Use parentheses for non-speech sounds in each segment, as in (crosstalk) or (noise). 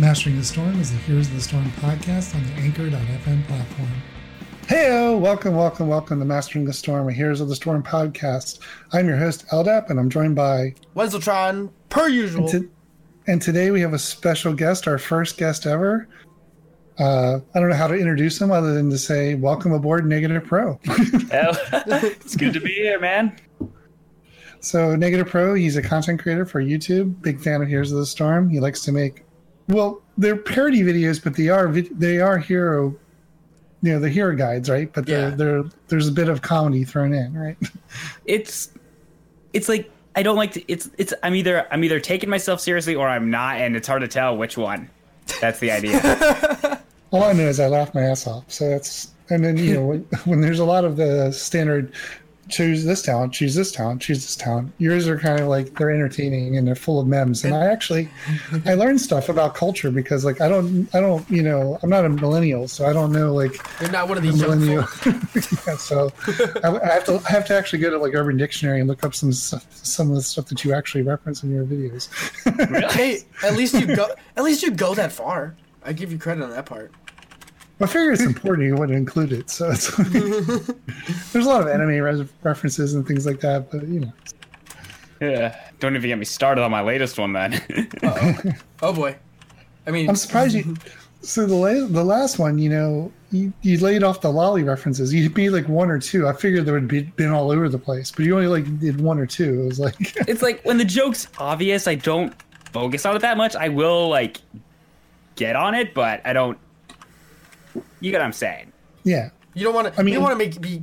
Mastering the Storm is the Heroes of the Storm podcast on the Anchor.fm platform. Hey, welcome, welcome, welcome to Mastering the Storm, a Heroes of the Storm podcast. I'm your host, Eldap, and I'm joined by Wenzeltron, per usual. And, to, and, today we have a special guest, our first guest ever. Uh, I don't know how to introduce him other than to say, welcome aboard Negative Pro. (laughs) (laughs) it's good to be here, man. So, Negative Pro, he's a content creator for YouTube, big fan of Heroes of the Storm. He likes to make, well, they're parody videos, but they are they are hero you know the hero guides, right? But yeah. they're, there's a bit of comedy thrown in, right? (laughs) It's it's like I don't like to. It's it's I'm either I'm either taking myself seriously or I'm not, and it's hard to tell which one. That's the idea. (laughs) All I know is I laugh my ass off. So that's and then you know when, (laughs) when there's a lot of the standard choose this talent, choose this talent, choose this talent. Yours are kind of like they're entertaining and they're full of memes. And I actually I (laughs) learned stuff about culture because like I don't I don't you know I'm not a millennial, so I don't know like you're not one of these millennial. (laughs) yeah, so I, I, have to I have to actually go to like Urban Dictionary and look up some some of the stuff that you actually reference in your videos. (laughs) really? Hey, at least you go at least you go that far. I give you credit on that part. I figure it's important you want to include it. So it's (laughs) like, there's a lot of anime res- references and things like that, but you know. Yeah, don't even get me started on my latest one then. (laughs) oh boy, I mean, I'm surprised you. (laughs) So the la- the last one, you know, you, you laid off the lolly references. You'd be like one or two. I figured there would be been all over the place, but you only like did one or two. It was like it's like when the joke's obvious, I don't focus on it that much. I will like get on it, but I don't you get what I'm saying? Yeah. You don't want to. I mean, you don't want to make it be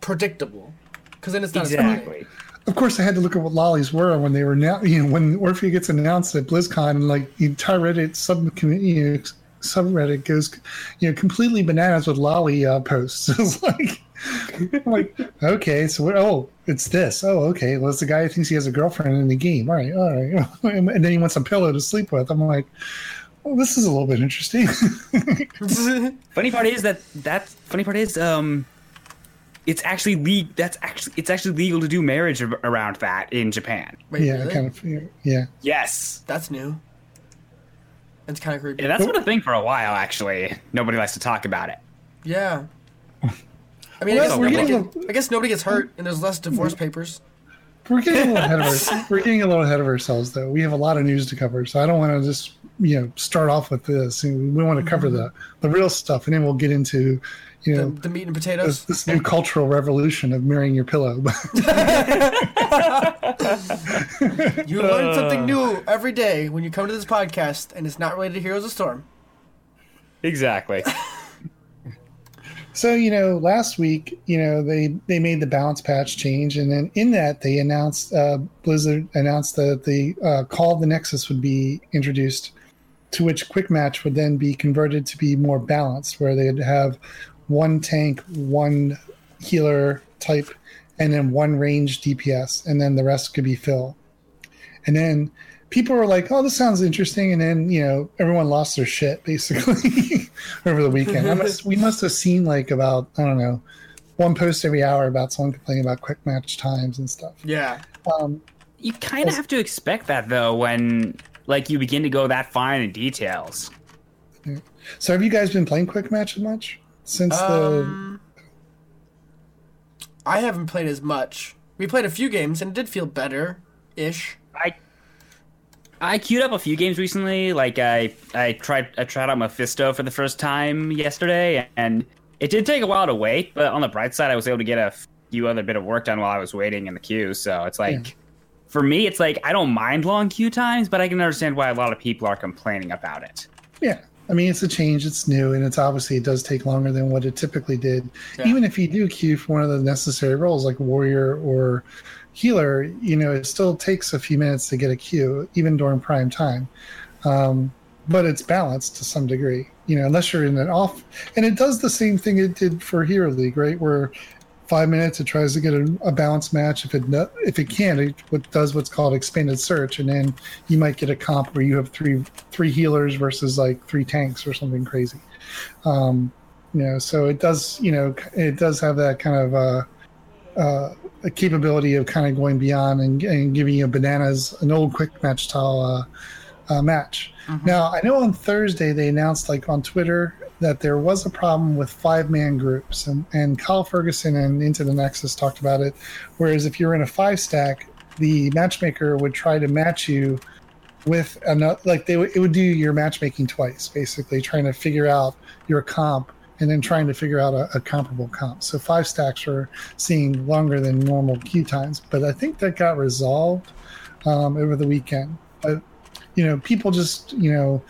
predictable, because then it's not exactly. Of course, I had to look at what lollies were when they were now. You know, when Orphea gets announced at BlizzCon, and like the entire Reddit sub you know, subreddit goes, you know, completely bananas with lolly uh, posts. (laughs) it's like, I'm like, okay, so what, oh, it's this. Oh, okay. Well, it's the guy who thinks he has a girlfriend in the game. All right, all right. (laughs) And then he wants a pillow to sleep with. I'm like, well, this is a little bit interesting. (laughs) funny part is that that funny part is um, it's actually legal. That's actually it's actually legal to do marriage around that in Japan. Wait, yeah, really? kind of. Yeah. Yes, that's new. It's kind of creepy. Yeah, that's been a thing for a while. Actually, nobody likes to talk about it. Yeah. (laughs) I mean, well, I, guess nobody get, I guess nobody gets hurt, and there's less divorce papers. We're getting a little ahead of ourselves. We're getting a little ahead of ourselves, though. We have a lot of news to cover, so I don't want to just you know start off with this. We want to cover mm-hmm. the the real stuff, and then we'll get into you know the, the meat and potatoes. This, this, new cultural revolution of marrying your pillow. (laughs) you learn something new every day when you come to this podcast, and it's not related to Heroes of Storm. Exactly. So you know, last week, you know, they they made the balance patch change, and then in that they announced uh, Blizzard announced that the uh, Call of the Nexus would be introduced, to which Quick Match would then be converted to be more balanced, where they'd have one tank, one healer type, and then one range DPS, and then the rest could be fill. And then people were like, "Oh, this sounds interesting," and then you know everyone lost their shit basically (laughs) (laughs) over the weekend. must, (laughs) we must have seen like about I don't know one post every hour about someone complaining about quick match times and stuff. Yeah. Um, you kind of have to expect that though when like you begin to go that fine in details. Yeah. So have you guys been playing quick match much since um, the? I haven't played as much. We played a few games and it did feel better ish. I I queued up a few games recently. Like I, I tried, I tried out Mephisto for the first time yesterday, and it did take a while to wait. But on the bright side, I was able to get a few other bit of work done while I was waiting in the queue. So it's like, yeah. for me, it's like I don't mind long queue times, but I can understand why a lot of people are complaining about it. Yeah, I mean, it's a change, it's new, and it's obviously it does take longer than what it typically did. Yeah. Even if you do queue for one of the necessary roles like warrior or healer, you know, it still takes a few minutes to get a queue, even during prime time. Um, but it's balanced to some degree, you know, unless you're in an off. And it does the same thing it did for Hero League, right? Where five minutes it tries to get a, a balanced match. If it if it can, it does what's called expanded search, and then you might get a comp where you have three three healers versus like three tanks or something crazy. Um, you know, so it does, you know, it does have that kind of. Uh, uh, a capability of kind of going beyond and, and giving you bananas, an old quick match style uh, match. Now I know on Thursday they announced like on Twitter that there was a problem with five man groups, and, and Kyle Ferguson and Into the Nexus talked about it. Whereas if you're in a five stack, the matchmaker would try to match you with another, like they would, it would do your matchmaking twice, basically trying to figure out your comp and then trying to figure out a, a comparable comp. So five stacks are seeing longer than normal queue times, but I think that got resolved um, over the weekend. But you know, people just you know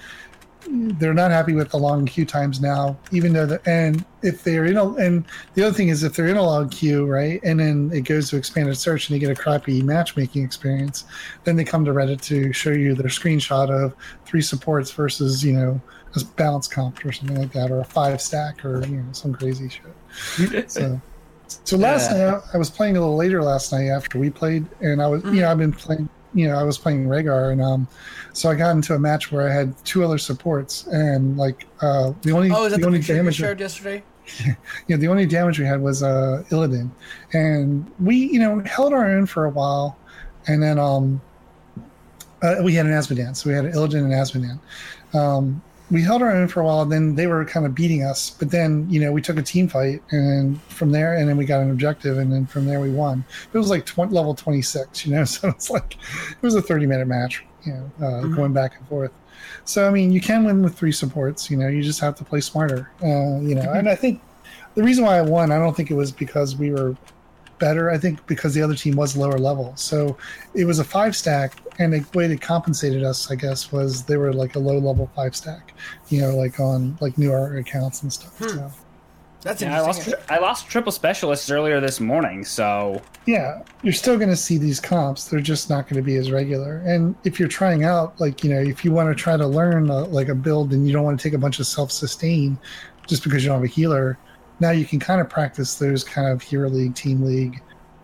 they're not happy with the long queue times now, even though the and if they're in a and the other thing is if they're in a long queue, right, and then it goes to expanded search and you get a crappy matchmaking experience, then they come to Reddit to show you their screenshot of three supports versus you know a balance comp or something like that, or a five stack or you know some crazy shit. So. So last Yeah. night I was playing a little later last night after we played, and I was you know I've been playing you know I was playing Rehgar, and um so I got into a match where I had two other supports, and like uh the only Oh, is that the the only picture you damage shared yesterday? (laughs) you know the only damage we had was uh Illidan, and we you know held our own for a while, and then um uh, we had an Azmodan, so we had an Illidan and Azmodan. Um, we held our own for a while, and then they were kind of beating us. But then, you know, we took a team fight, and from there, and then we got an objective, and then from there we won. It was like 20, level 26, you know, (laughs) so it's like it was a 30 minute match, you know, uh, going back and forth. So I mean, you can win with three supports. You know, you just have to play smarter. Uh, you know, and I think the reason why I won, I don't think it was because we were better. I think because the other team was lower level. So it was a five stack, and the way they compensated us, I guess, was they were like a low level five stack. You know, like on like newer accounts and stuff. So That's Yeah, I interesting. lost I lost triple specialists earlier this morning, so yeah, you're still going to see these comps. They're just not going to be as regular. And if you're trying out, like you know, if you want to try to learn uh, like a build, and you don't want to take a bunch of self sustain, just because you don't have a healer, now you can kind of practice those kind of hero league, team league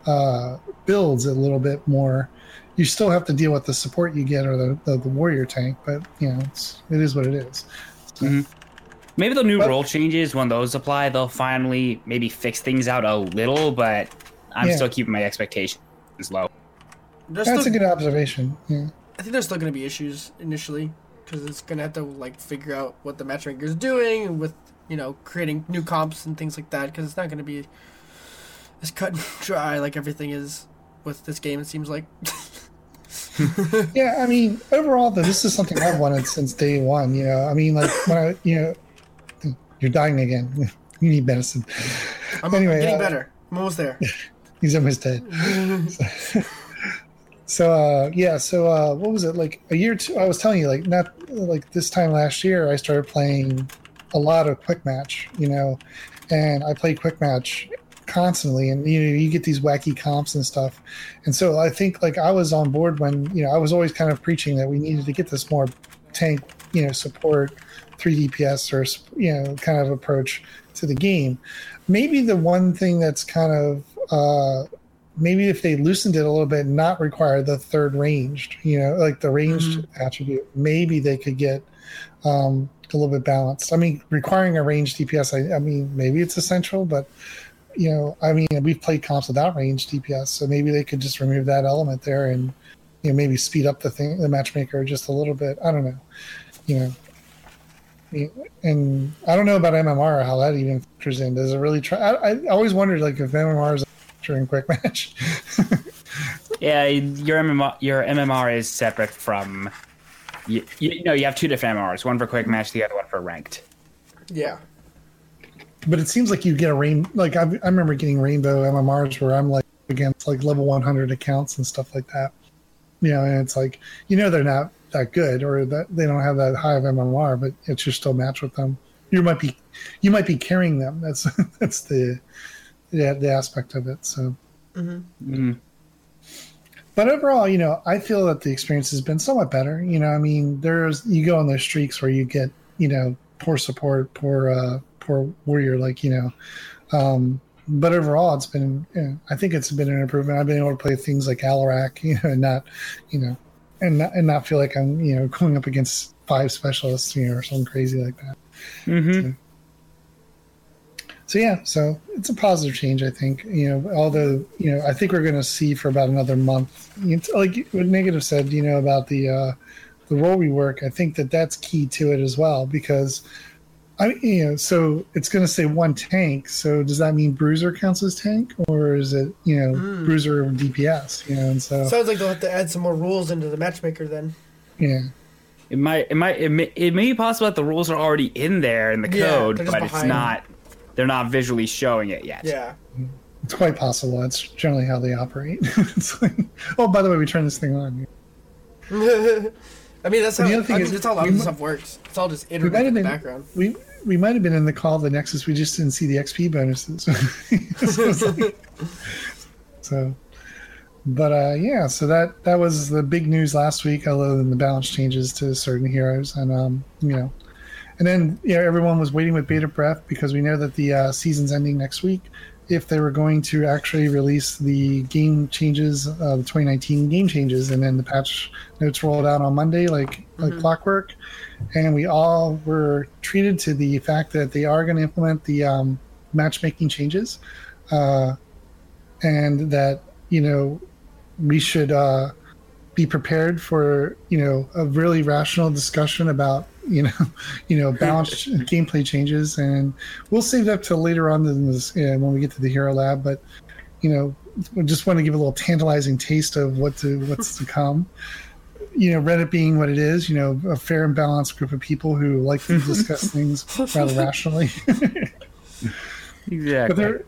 uh, builds a little bit more. You still have to deal with the support you get or the, the, the warrior tank, but you know, it's, it is what it is. So, maybe the new But- role changes when those apply, they'll finally maybe fix things out a little, but I'm Yeah. still keeping my expectations low. There's That's still, a good observation. Yeah. I think there's still going to be issues initially because it's going to have to like figure out what the matchmaker's doing with you know creating new comps and things like that because it's not going to be as cut and (laughs) dry like everything is with this game. It seems like. (laughs) Yeah, I mean, overall, though, this is something I've wanted since day one. You know, I mean, like when I, you know, you're dying again. (laughs) You need medicine. I'm Anyway, getting uh, better. I'm almost there. He's almost dead. so, uh, yeah. So, uh, what was it like a year? Two, I was telling you, like not like this time last year, I started playing a lot of quick match. You know, and I played quick match constantly and you know you get these wacky comps and stuff and so i think like i was on board when you know i was always kind of preaching that we needed to get this more tank you know support 3 dps or you know kind of approach to the game maybe the one thing that's kind of uh maybe if they loosened it a little bit not require the third ranged you know like the ranged attribute maybe they could get um a little bit balanced i mean requiring a range dps i, I mean maybe it's essential but you know, I mean, we've played comps without range DPS, so maybe they could just remove that element there and you know maybe speed up the thing, the matchmaker just a little bit. I don't know, you know. And I don't know about MMR how that even factors in. Does it really try? I, I always wondered like if MMR is a factor quick match. (laughs) Yeah, your MMR, your MMR is separate from. You, you know, you have two different MMRs. One for quick match, the other one for ranked. Yeah. but it seems like you get a rain. Like I, I remember getting rainbow MMRs where I'm like against like level 100 accounts and stuff like that. You know, and it's like you know they're not that good or that they don't have that high of MMR, but it's you still match with them. You might be, you might be carrying them. That's (laughs) that's the the, the aspect of it. So, Mm. But overall, you know, I feel that the experience has been somewhat better. You know, I mean, there's you go on those streaks where you get you know poor support, poor uh, poor warrior, like you know. Um, but overall, it's been. You know, I think it's been an improvement. I've been able to play things like Alarak, (laughs) you know, and not, you know, and not, and not feel like I'm you know going up against five specialists, you know, or something crazy like that. Mm-hmm. So yeah, so it's a positive change, I think. You know, although you know, I think we're going to see for about another month. You know, like what Negative said, you know, about the uh, the role we work. I think that that's key to it as well because I you know so it's going to say one tank. So does that mean Bruiser counts as tank, or is it you know Bruiser or DPS? You know, and so Sounds like they'll have to add some more rules into the matchmaker then. yeah. It might, it might, it may, it may be possible that the rules are already in there in the code, they're just but it's not. They're not visually showing it yet. Yeah. It's quite possible. That's generally how they operate. (laughs) it's like, oh, by the way, we turn this thing on. (laughs) I mean, that's how, the other thing mean, is that's how a lot of this stuff works. It's all just We iterative in the been background. we we might have been in the call of the Nexus. We just didn't see the XP bonuses. (laughs) so, like- so, but uh, yeah. So that that was the big news last week, other than the balance changes to certain heroes, and um, you know, and then yeah, everyone was waiting with bated breath because we know that the uh, season's ending next week. If they were going to actually release the game changes, uh, the 2019 game changes, and then the patch notes rolled out on Monday, like like clockwork, and we all were treated to the fact that they are going to implement the um, matchmaking changes, uh, and that you know we should uh, be prepared for you know a really rational discussion about you know (laughs) you know balanced (laughs) gameplay changes, and we'll save that till later on in this uh, when we get to the hero lab, but you know we just want to give a little tantalizing taste of what to what's to (laughs) come. You know reddit being what it is you know a fair and balanced group of people who like to discuss things rather rationally. Exactly. but there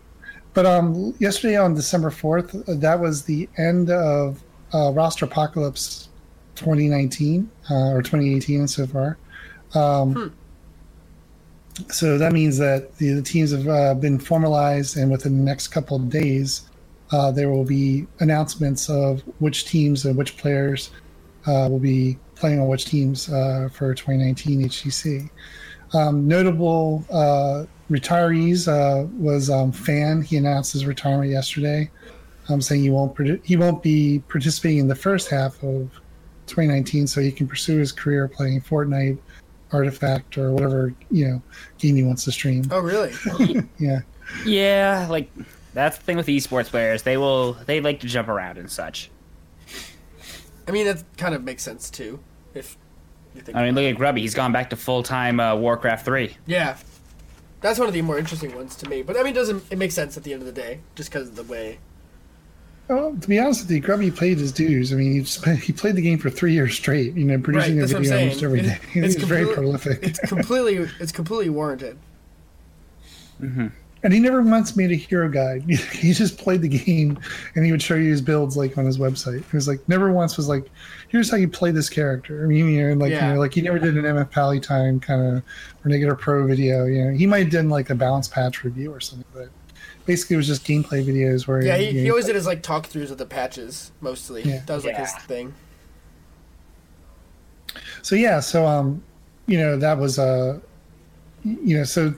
but um yesterday on december 4th uh, that was the end of uh, roster apocalypse 2019 uh, or 2018 so far um so that means that the, the teams have uh, been formalized and within the next couple of days uh, there will be announcements of which teams and which players uh, will be playing on which teams uh, for 2019 HGC. Um, notable uh, retirees uh, was um, Fan. He announced his retirement yesterday, um, saying he won't he won't be participating in the first half of 2019, so he can pursue his career playing Fortnite, Artifact, or whatever you know game he wants to stream. Oh, really? (laughs) Yeah, Yeah, like that's the thing with esports players. They will they like to jump around and such. I mean, that kind of makes sense too. If you think, I mean, look at Grubby. He's gone back to full time uh, Warcraft three. yeah, that's one of the more interesting ones to me. But I mean, it doesn't it makes sense at the end of the day just because of the way? Well, to be honest with you, Grubby played his dues. I mean, he just, he played the game for three years straight. You know, producing Right, a that's what I'm video almost every It- day. (laughs) it's He's very prolific, It's completely it's completely warranted. Mm-hmm. and he never once made a hero guide. (laughs) he just played the game, and he would show you his builds like on his website. It was like never once was like, "Here's how you play this character." I mean, you know, like Yeah. you know, like he never did an MF Pally time kind of or negative pro video. You know, he might have done like a balance patch review or something, but basically it was just gameplay videos where Yeah, he, you he always did his like talk throughs of the patches mostly. Yeah. That was like his thing. so yeah so um you know that was uh you know so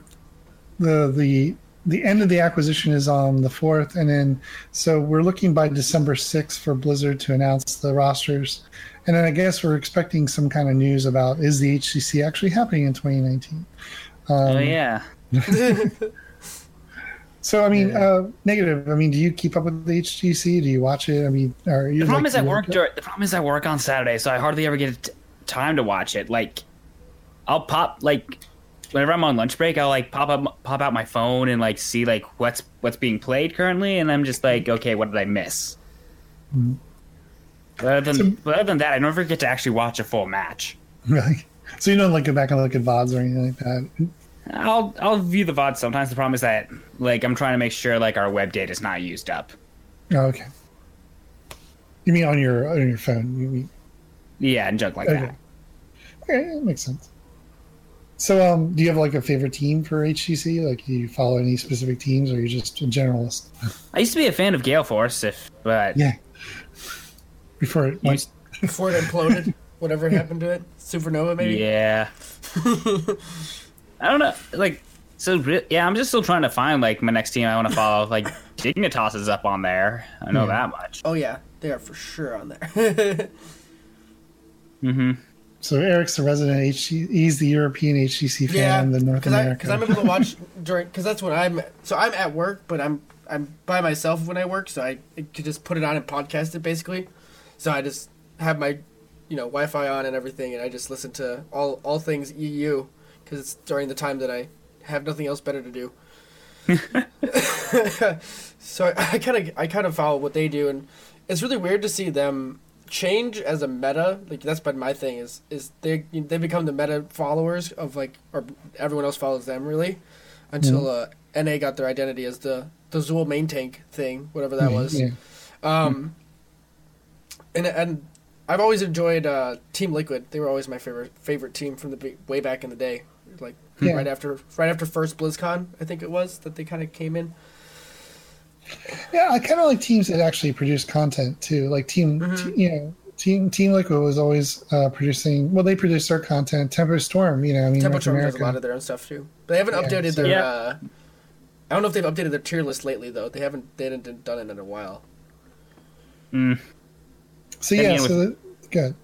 the the the end of the acquisition is on the 4th and then so we're looking by december 6th for blizzard to announce the rosters and then i guess we're expecting some kind of news about is the hgc actually happening in 2019 um, oh yeah. (laughs) (laughs) so i mean uh negative i mean do you keep up with the hgc do you watch it i mean are you The problem like, is I work. Dur- the problem is I work on Saturday, so I hardly ever get t- time to watch it. Like, I'll pop like whenever I'm on lunch break, I'll like pop up, pop out my phone and like see like what's what's being played currently, and I'm just like, okay, what did I miss? But other than, So- but other than that, I never get to actually watch a full match. (laughs) really so you don't like go back and look at vods or anything like that I'll I'll view the VOD sometimes. The problem is that like I'm trying to make sure like our web data is not used up. Oh, okay. You mean on your on your phone? You mean Yeah, and junk like okay? that. Okay, that makes sense. So, um, do you have like a favorite team for HGC? Like, do you follow any specific teams, or are you just a generalist? I used to be a fan of Gale Force, if but Yeah. Before it went, Before it imploded, whatever happened to it, supernova maybe. Yeah. (laughs) I don't know. Like, so re- yeah, I'm just still trying to find like my next team I want to follow. (laughs) Like, Dignitas is up on there. I know Yeah. that much. Oh yeah, they are for sure on there. (laughs) Mm-hmm. so Eric's the resident HC. He's the European HGC fan, yeah, the North because America. because I'm able to (laughs) watch during because that's when I'm so I'm at work, but I'm I'm by myself when I work, so I, I could just put it on and podcast it basically. So I just have my you know Wi-Fi on and everything, and I just listen to all all things EU because it's during the time that I have nothing else better to do. (laughs) so I kind of I kind of follow what they do, and it's really weird to see them change as a meta. Like that's been my thing is is they they become the meta followers of like or everyone else follows them really until uh, NA got their identity as the the Zool main tank thing, whatever that was. Yeah. Um, and and I've always enjoyed uh, Team Liquid. They were always my favorite favorite team from the way back in the day. Like Yeah. right after right after first BlizzCon, I think it was that they kind of came in. Yeah, I kind of like teams that actually produce content too. Like team, Mhm. t- you know, team Team Liquid was always uh, producing. Well, they produce their content. Tempo Storm, you know, I mean, Tempo North Storm does America. a lot of their own stuff too. But they haven't Yeah, updated so- their. Yeah. Uh, I don't know if they've updated their tier list lately though. They haven't. They haven't done it in a while. Mm. so I yeah, mean, so the, good.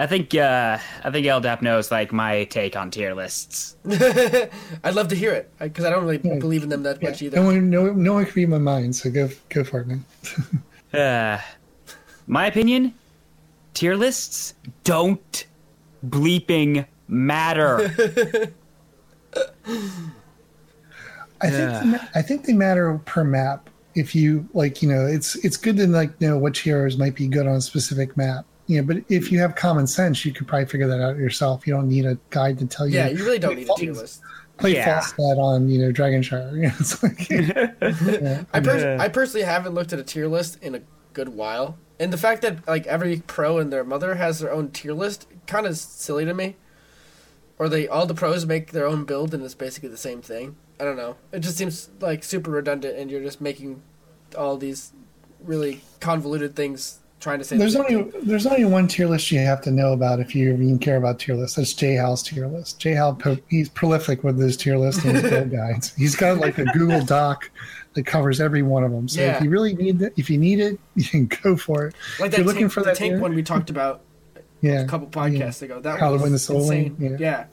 I think uh, I think LDAP knows like my take on tier lists. (laughs) I'd love to hear it because I don't really Yeah. believe in them that Yeah. much either. No one, no, no one can read my mind. So go, go for it, man. (laughs) Uh, my opinion: tier lists don't bleeping matter. (laughs) I think Yeah. they I think they matter per map. If you like, you know, it's it's good to like know which heroes might be good on a specific map. You know, but if you have common sense, you could probably figure that out yourself. You don't need a guide to tell you. yeah, you really don't need a tier list. play Yeah. Falstad on you know Dragonshire. (laughs) You know, it's like, (laughs) yeah. I, pers- Yeah. I personally haven't looked at a tier list in a good while, and the fact that like every pro and their mother has their own tier list kind of silly to me. Or they all the pros make their own build and it's basically the same thing. I don't know. It just seems like super redundant, and you're just making all these really convoluted things trying to say. There's only thing. there's only one tier list you have to know about if you even care about tier lists. That's Jay Hal's tier list. Jay Hal, he's prolific with his tier list and his (laughs) build guides. He's got like a Google Doc that covers every one of them. So Yeah. if you really need it, if you need it, (laughs) you can go for it. like if that you're looking tank, for the that tank tier- one we talked about Yeah, a couple podcasts ago. That How to Win the Soul insane. Lane, Yeah.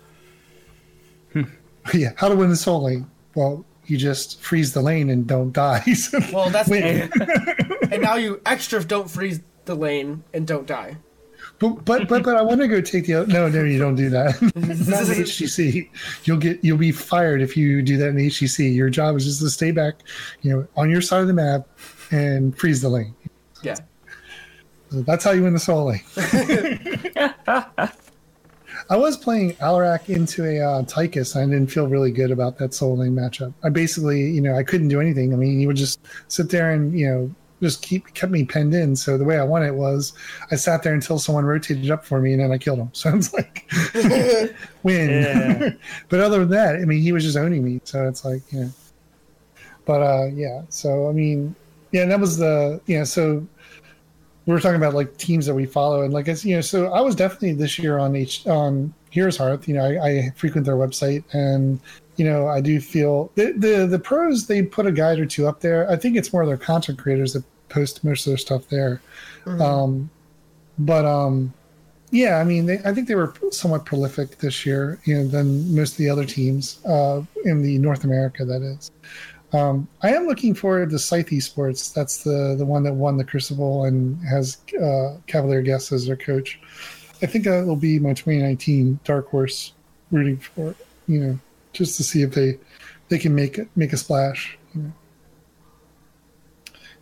Hmm. (laughs) yeah. How to win the soul lane? Well, you just freeze the lane and don't die. So Well, that's and now you extra don't freeze the lane and don't die. But but but, but I want to go take the other. No, no, you don't do that. (laughs) Not in HGC. (laughs) You'll get you'll be fired if you do that in HGC. Your job is just to stay back, you know, on your side of the map and freeze the lane. Yeah. So that's how you win the soul lane. (laughs) I was playing Alarak into a uh, Tychus, and I didn't feel really good about that soul lane matchup. I basically, you know, I couldn't do anything. I mean, he would just sit there and, you know, just keep kept me penned in. So the way I won it was I sat there until someone rotated up for me, and then I killed him. (laughs) So it's like (laughs) win. Yeah. (laughs) but other than that, I mean, he was just owning me. So it's like, yeah. But uh, yeah. So I mean, yeah, that was the yeah. So we were talking about like teams that we follow, and like it's you know, so I was definitely this year on H on Heroes Hearth. You know, I, I frequent their website, and you know, I do feel the, the the pros they put a guide or two up there. I think it's more their content creators that post most of their stuff there. Um, but um, yeah, I mean, they, I think they were somewhat prolific this year, you know, than most of the other teams uh, in the North America. That is. Um, I am looking forward to Scythe Esports. That's the the one that won the Crucible and has uh, Cavalier Guest as their coach. I think that will be my 2019 dark horse rooting for. You know, just to see if they they can make it make a splash. You know.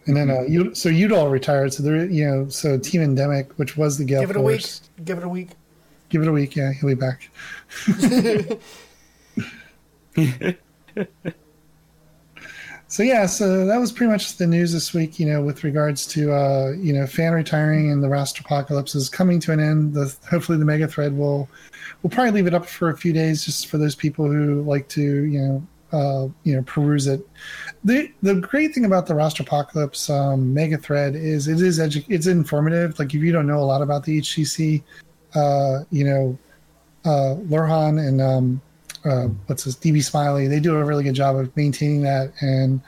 And then uh, you so Udall retired, so there you know so Team Endemic, which was the Gale Give it a week. Give it a week. Give it a week, yeah, he'll be back. (laughs) so yeah, so that was pretty much the news this week. You know, with regards to uh, you know fan retiring and the roster apocalypse is coming to an end. The hopefully the mega thread will we'll probably leave it up for a few days just for those people who like to you know uh, you know peruse it. The the great thing about the roster apocalypse um, mega thread is it is edu- it's informative. Like if you don't know a lot about the HGC, uh, you know, uh, Lurhan and um, uh, what's this DB Smiley, they do a really good job of maintaining that and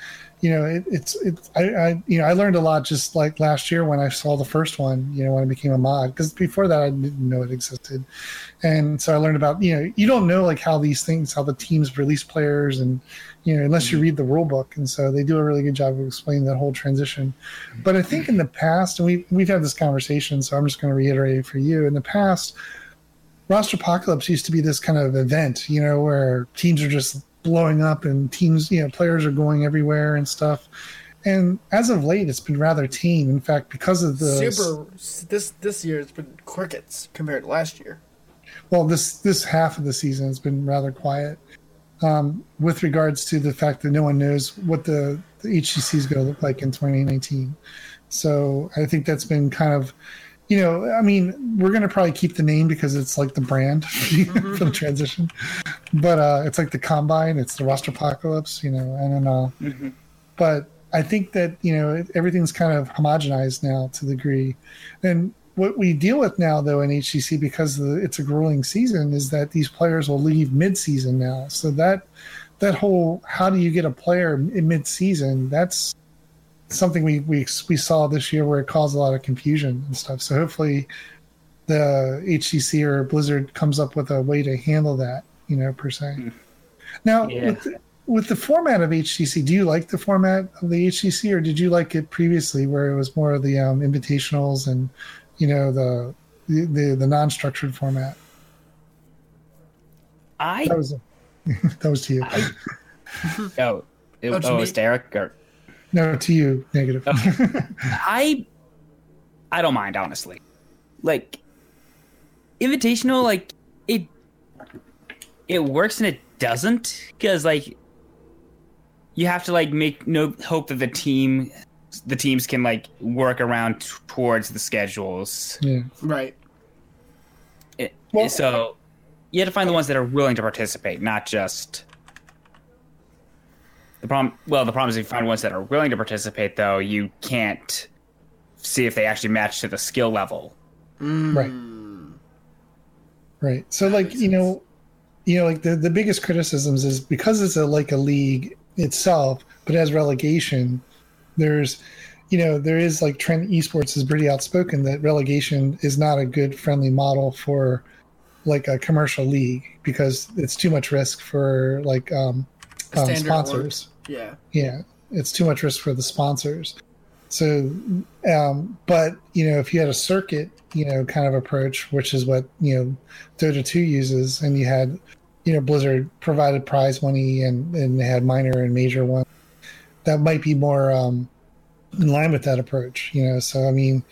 you know, it, it's it's I, I you know I learned a lot just like last year when I saw the first one. You know, when I became a mod because before that I didn't know it existed, and so I learned about you know you don't know like how these things how the teams release players and you know unless you mm-hmm. read the rule book and so they do a really good job of explaining that whole transition. Mm-hmm. But I think in the past and we we've had this conversation, so I'm just going to reiterate it for you. In the past, roster apocalypse used to be this kind of event, you know, where teams are just blowing up and teams, you know, players are going everywhere and stuff. And as of late, it's been rather tame. In fact, because of the Super. This this year it's been crickets compared to last year. well, this this half of the season has been rather quiet. Um, with regards to the fact that no one knows what the, the HGC is going to look like in 2019. So I think that's been kind of, you know, I mean, we're going to probably keep the name because it's like the brand (laughs) for the transition, but uh, it's like the combine, it's the roster apocalypse, you know, i and then, uh, but I think that you know everything's kind of homogenized now to the degree, and what we deal with now though in HGC because the, it's a grueling season is that these players will leave mid-season now, so that that whole how do you get a player in mid-season? That's something we we we saw this year where it caused a lot of confusion and stuff. So hopefully the HGC or Blizzard comes up with a way to handle that, you know, per se. Now, Yeah. with, the, with the format of HGC, do you like the format of the HGC, or did you like it previously, where it was more of the um, invitationals and, you know, the the the, the non-structured format? I That was (laughs) that was to you. I- (laughs) oh it, Oh, to oh me? it's Derek or no, to you. Negative. (laughs) I I don't mind honestly. Like invitational, like it it works and it doesn't because like you have to like make no hope that the team the teams can like work around t- towards the schedules. yeah. Right. It, Well- so you have to find the ones that are willing to participate, not just the problem. Well, the problem is if you find ones that are willing to participate, though, you can't see if they actually match to the skill level. Right. Right. So like, you know, you know, like the, the biggest criticisms is because it's a like a league itself, but as relegation, there's you know, there is like Trent Esports is pretty outspoken that relegation is not a good friendly model for like a commercial league because it's too much risk for like um, um Standard sponsors Yeah. yeah it's too much risk for the sponsors. So um but you know if you had a circuit you know kind of approach which is what you know dota 2 uses and you had you know blizzard provided prize money and and they had minor and major ones that might be more um in line with that approach you know? So i mean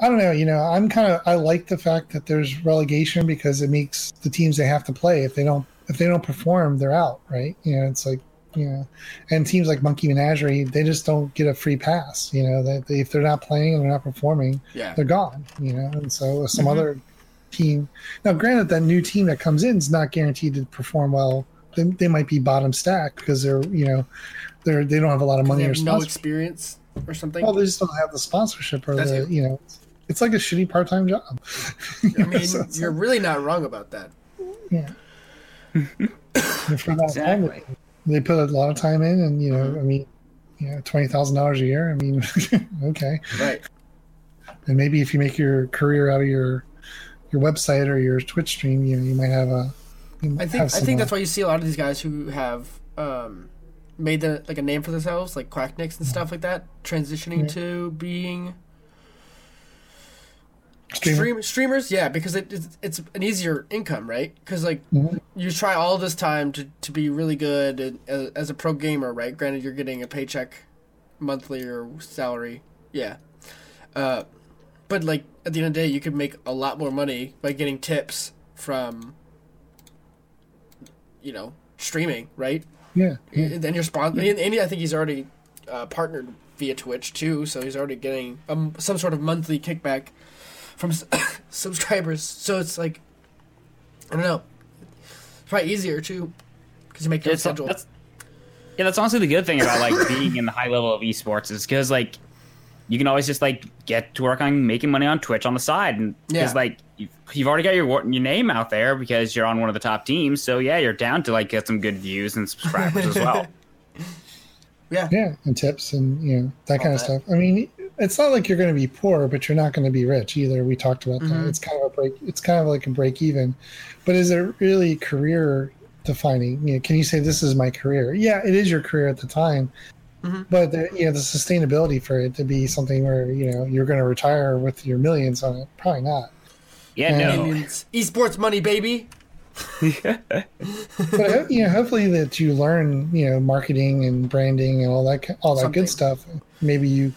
i don't know you know i'm kind of i like the fact that there's relegation because it makes the teams they have to play if they don't if they don't perform they're out right? You know it's like you know and teams like monkey menagerie they just don't get a free pass you know that they, if they're not playing and they're not performing Yeah. they're gone you know and so some mm-hmm. other team now granted that new team that comes in is not guaranteed to perform well they, they might be bottom stack because they're you know they're they don't have a lot of They money or no experience or something. well they just don't have the sponsorship or That's the it. you know it's like a shitty part-time job (laughs) I mean, (laughs) So it's you're like- really not wrong about that. yeah (laughs) And for Exactly. They put a lot of time in and you know i mean you know twenty thousand dollars a year i mean (laughs) okay Right. and maybe if you make your career out of your your website or your twitch stream you know you might have a might I think I think that's why you see a lot of these guys who have um, made the like a name for themselves, like Quackniix and stuff like that, transitioning Yeah. to being streamer. stream, streamers. Yeah, because it, it's, it's an easier income, right? Because like Mhm. you try all this time to, to be really good as, as a pro gamer, right? Granted, you're getting a paycheck monthly or salary, yeah. Uh, but like at the end of the day, you could make a lot more money by getting tips from, you know, streaming, right? yeah, yeah. And then you're and, and I think he's already uh, partnered via Twitch too, so he's already getting um, some sort of monthly kickback from (coughs) subscribers. So it's like, I don't know, it's probably easier too because you make your own schedule. that's, yeah, that's honestly the good thing about like (laughs) being in the high level of esports is because like you can always just like get to work on making money on Twitch on the side, and because Yeah. like you've, you've already got your your name out there because you're on one of the top teams, so yeah, you're down to like get some good views and subscribers as well. (laughs) Yeah. Yeah, and tips and you know that All kind of that. stuff. I mean, it's not like you're going to be poor, but you're not going to be rich either. We talked about Mhm. that. It's kind of a break. It's kind of like a break even, but is it really career defining? You know, can you say this is my career? Yeah, it is your career at the time, Mhm. but the, you know the sustainability for it to be something where you know you're going to retire with your millions on it, probably not. Yeah, no. Indians. Esports money, baby. (laughs) but ho- you know, hopefully that you learn, you know, marketing and branding and all that, all that Something. good stuff. Maybe you,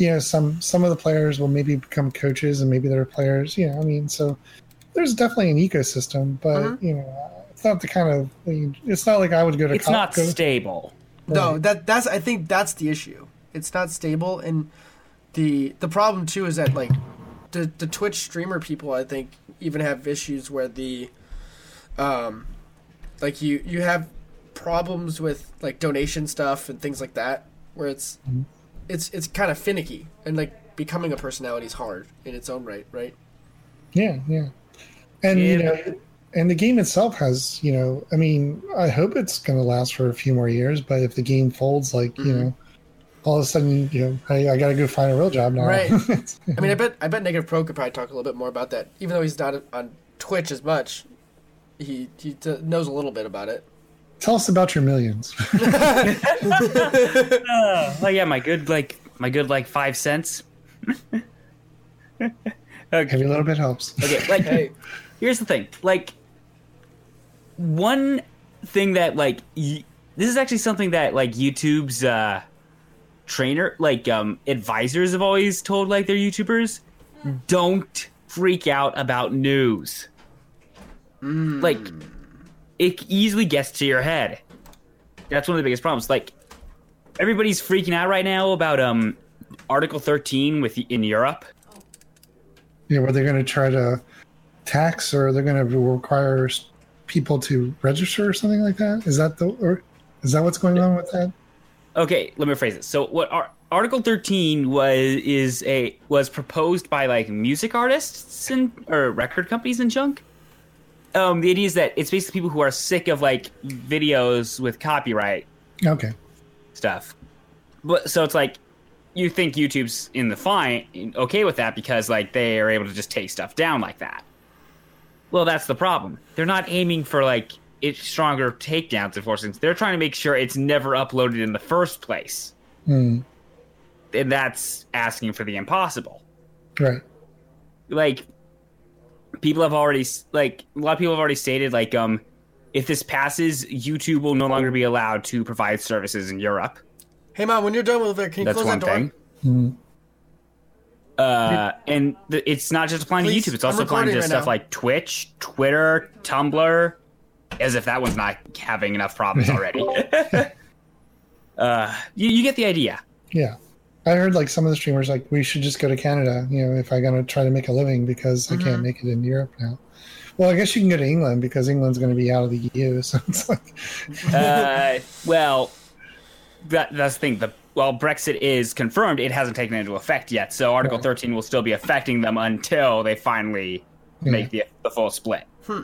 you know, some some of the players will maybe become coaches, and maybe they're players. You know, I mean, so there's definitely an ecosystem, but Mhm. you know, it's not the kind of. It's not like I would go to. It's co- not go- stable. No, that that's I think that's the issue. It's not stable, and the the problem too is that like the the Twitch streamer people I think even have issues where the um like you you have problems with like donation stuff and things like that where it's Mhm. It's it's kind of finicky and like becoming a personality is hard in its own right, right? Yeah, yeah, and you know, and the game itself has, you know, I mean, I hope it's going to last for a few more years. But if the game folds, like you Mhm. know, all of a sudden, you know, hey, I got to go find a real job now. Right. (laughs) I mean, I bet I bet Negative Pro could probably talk a little bit more about that, even though he's not on Twitch as much. He he t- knows a little bit about it. Tell us about your millions. Uh, (laughs) (laughs) oh yeah, my good like my good like five cents. (laughs) okay. Every little bit helps. Okay, like Hey. here's the thing. Like one thing that like y- this is actually something that like YouTube's uh trainer like um advisors have always told like their YouTubers don't freak out about news. Like it easily gets to your head. That's one of the biggest problems. Like everybody's freaking out right now about um Article 13 with in Europe. Yeah, were they're going to try to tax or they're going to require people to register or something like that? Is that the or is that what's going on with that? okay let me rephrase it so what Ar- article 13 was is a was proposed by like music artists and or record companies and junk um the idea is that it's basically people who are sick of like videos with copyright Okay. stuff but so it's like you think youtube's in the fine okay with that because like they are able to just take stuff down like that well that's the problem they're not aiming for like it stronger takedowns enforcement they're trying to make sure it's never uploaded in the first place Hmm. and that's asking for the impossible. Right. Like people have already like a lot of people have already stated like um if this passes, YouTube will no longer be allowed to provide services in Europe. Hey, mom, when you're done with it, can you That's close one that door? thing. Hmm. Uh, and th- it's not just applying Please, to YouTube; it's also applying to right stuff now. like Twitch, Twitter, Tumblr. As if that one's not having enough problems (laughs) already. (laughs) uh, you, you get the idea. Yeah. I heard like some of the streamers like we should just go to Canada, you know, if I'm going to try to make a living because I Mhm. can't make it in Europe now. Well, I guess you can go to England because England's going to be out of the EU, (laughs) so it's like uh, well, that, that's the thing. The while Brexit is confirmed, it hasn't taken into effect yet. So Article Right. 13 will still be affecting them until they finally Yeah. make the the full split. Hmm.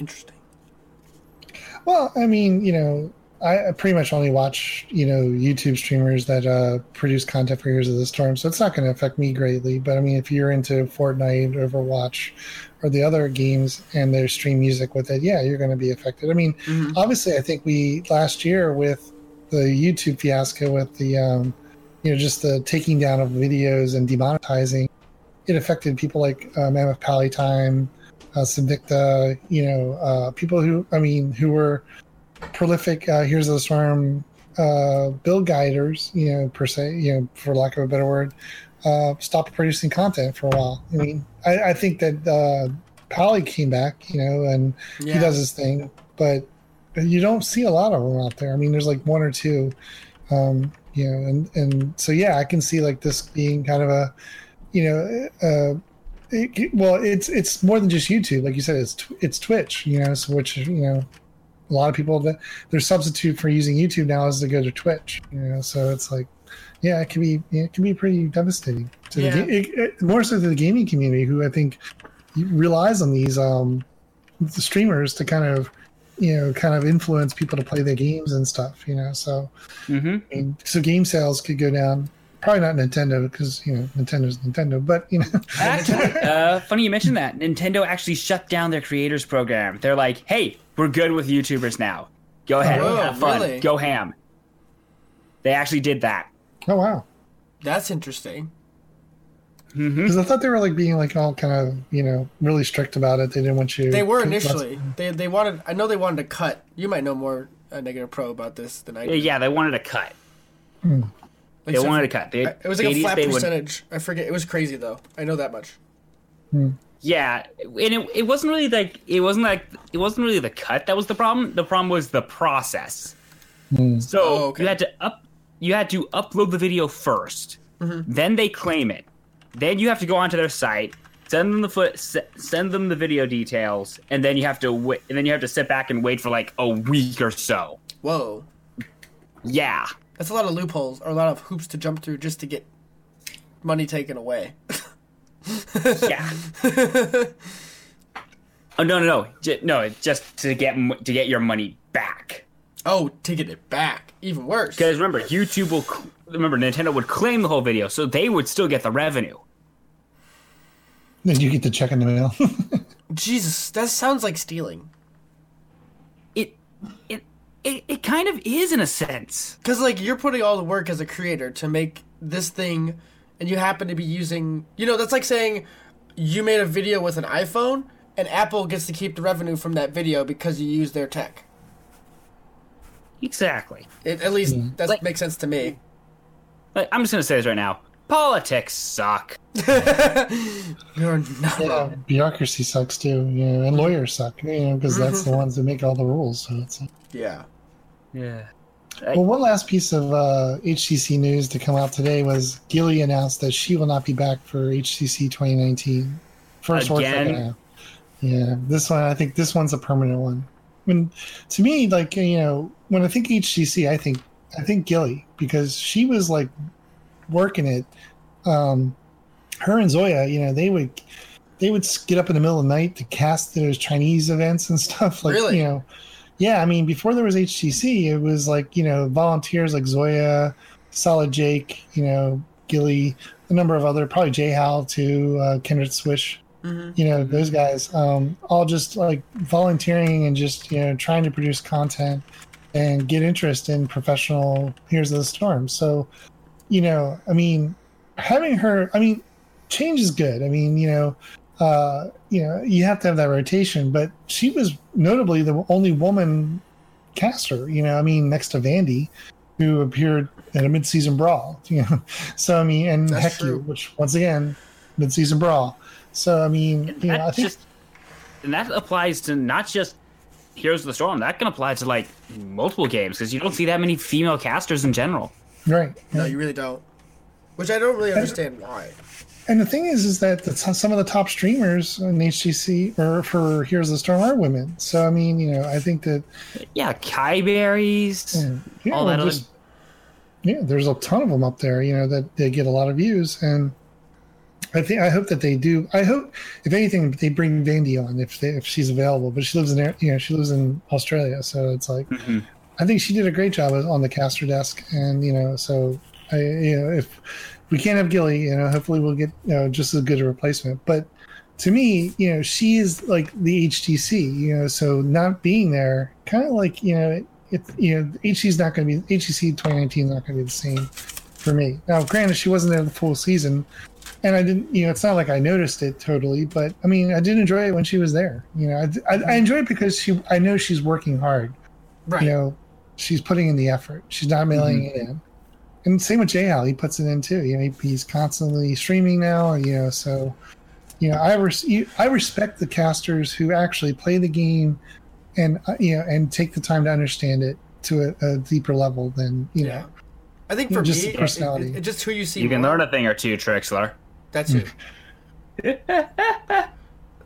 Interesting. Well, I mean, you know, I pretty much only watch, you know, YouTube streamers that uh, produce content for Heroes of the Storm, so it's not going to affect me greatly. But I mean, if you're into Fortnite, Overwatch, or the other games and they stream music with it, yeah, you're going to be affected. I mean, Mhm. obviously, I think we last year with the YouTube fiasco with the, um, you know, just the taking down of videos and demonetizing, it affected people like uh, MF Pally Time, uh, you know, uh, people who, I mean, who were prolific uh, Here's the Storm uh, build guiders, you know, per se, you know, for lack of a better word, uh, stopped producing content for a while. I mean, I, I think that uh, Pally came back, you know, and Yeah. he does his thing, but you don't see a lot of them out there. I mean, there's like one or two, um, you know, and and so yeah, I can see like this being kind of a, you know, uh, it, well, it's it's more than just YouTube, like you said, it's it's Twitch, you know, so which you know, a lot of people that their substitute for using YouTube now is to go to Twitch, you know, so it's like, yeah, it can be yeah, it can be pretty devastating to Yeah. the it, it, more so to the gaming community, who I think relies on these um the streamers to kind of you know kind of influence people to play their games and stuff. You know, so hmm I mean, so game sales could go down. Probably not Nintendo because you know Nintendo's Nintendo, but you know, (laughs) Actually, uh, funny you mentioned that. Nintendo actually shut down their creators program. They're like, "Hey, we're good with YouTubers now. Go ahead, Whoa, have fun, really? go ham." They actually did that. oh wow. That's interesting. Because I thought they were like being like all kind of you know really strict about it. They didn't want you. They were to- initially. They they wanted. I know they wanted to cut. You might know more uh, negative pro about this than I do. Yeah, they wanted to cut. Like, They so wanted for- to cut. They, It was like they- a flat they would- percentage. I forget. It was crazy though. I know that much. Yeah, and it, it wasn't really like it wasn't like it wasn't really the cut that was the problem. The problem was the process. So Oh, okay. you had to up you had to upload the video 1st Mm-hmm. Then they claim it. Then you have to go onto their site, send them the foot, se- send them the video details, and then you have to wait. And then you have to sit back and wait for like a week or so. Whoa, Yeah, that's a lot of loopholes or a lot of hoops to jump through just to get money taken away. yeah. (laughs) oh no no no J- no! Just to get to get your money back. oh, to get it back, even worse. Because remember, YouTube will cl- remember Nintendo would claim the whole video, so they would still get the revenue. Then you get the check in the mail. (laughs) Jesus, that sounds like stealing. It it it, it kind of is in a sense. Because like you're putting all the work as a creator to make this thing, and you happen to be using. You know, that's like saying you made a video with an iPhone, and Apple gets to keep the revenue from that video because you use their tech. Exactly. It, at least mm-hmm. that Like- makes sense to me. Like, I'm just gonna say this right now. Politics suck. (laughs) You're not yeah, wrong. bureaucracy sucks too. You know, and lawyers suck. You know, because that's the mm-hmm. ones that make all the rules. So it's. Yeah. Yeah. Well, one last piece of uh, HGC news to come out today was Gilly announced that she will not be back for HGC 2019. First or Again? Yeah, this one I think this one's a permanent one. I mean, to me, like you know, when I think HGC, I think I think Gilly because she was like working it. Um, her and Zoya, you know, they would they would get up in the middle of the night to cast those Chinese events and stuff. Like Really? you know, yeah. I mean, before there was HGC, it was like you know volunteers like Zoya, Solid Jake, you know, Gilly, a number of other probably J Hal too, uh, Kindred Swish hmm you know those guys um, all just like volunteering and just you know trying to produce content and get interest in professional here's the storm so you know i mean having her i mean change is good i mean you know uh you know you have to have that rotation but she was notably the only woman caster you know i mean next to vandy who appeared in a mid-season brawl (laughs) you know so i mean and That's Heku, true. which once again mid-season brawl so I mean, you know, I think just and that applies to not just Heroes of the Storm. That can apply to like multiple games because you don't see that many female casters in general. right. No, you really don't. Which I don't really understand why. And the thing is, is that the, some of the top streamers in HGC or for Heroes of the Storm are women. So I mean, you know, I think that Yeah, Kai berries, yeah, all that well, other. yeah, there's a ton of them up there. You know that they get a lot of views, and I think I hope that they do. I hope, if anything, they bring Vandy on if they, if she's available. But she lives in you know she lives in Australia, so it's like Mhm. I think she did a great job on the caster desk, and you know, so I you know if we can't have Gilly, you know, hopefully we'll get you know just as good a replacement. But to me, you know, she is like the HGC, you know, so not being there, kind of like you know, it, you know, HGC is not going to be HGC 2019 is not going to be the same for me. Now, granted, she wasn't there the full season, and I didn't, you know, it's not like I noticed it totally, but I mean, I did enjoy it when she was there. You know, I, I, I enjoy it because she, I know she's working hard Right. you know, she's putting in the effort. She's not mailing mm-hmm. it in. And same with J Hal, he puts it in too. You know, he, he's constantly streaming now. You know, so you know, I res- I respect the casters who actually play the game and uh, you know and take the time to understand it to a, a deeper level than you Yeah. know. I think Yeah, for just me, the it- personality. it- just who you see. You can more. learn a thing or two, Trikslyr. That's it. (laughs)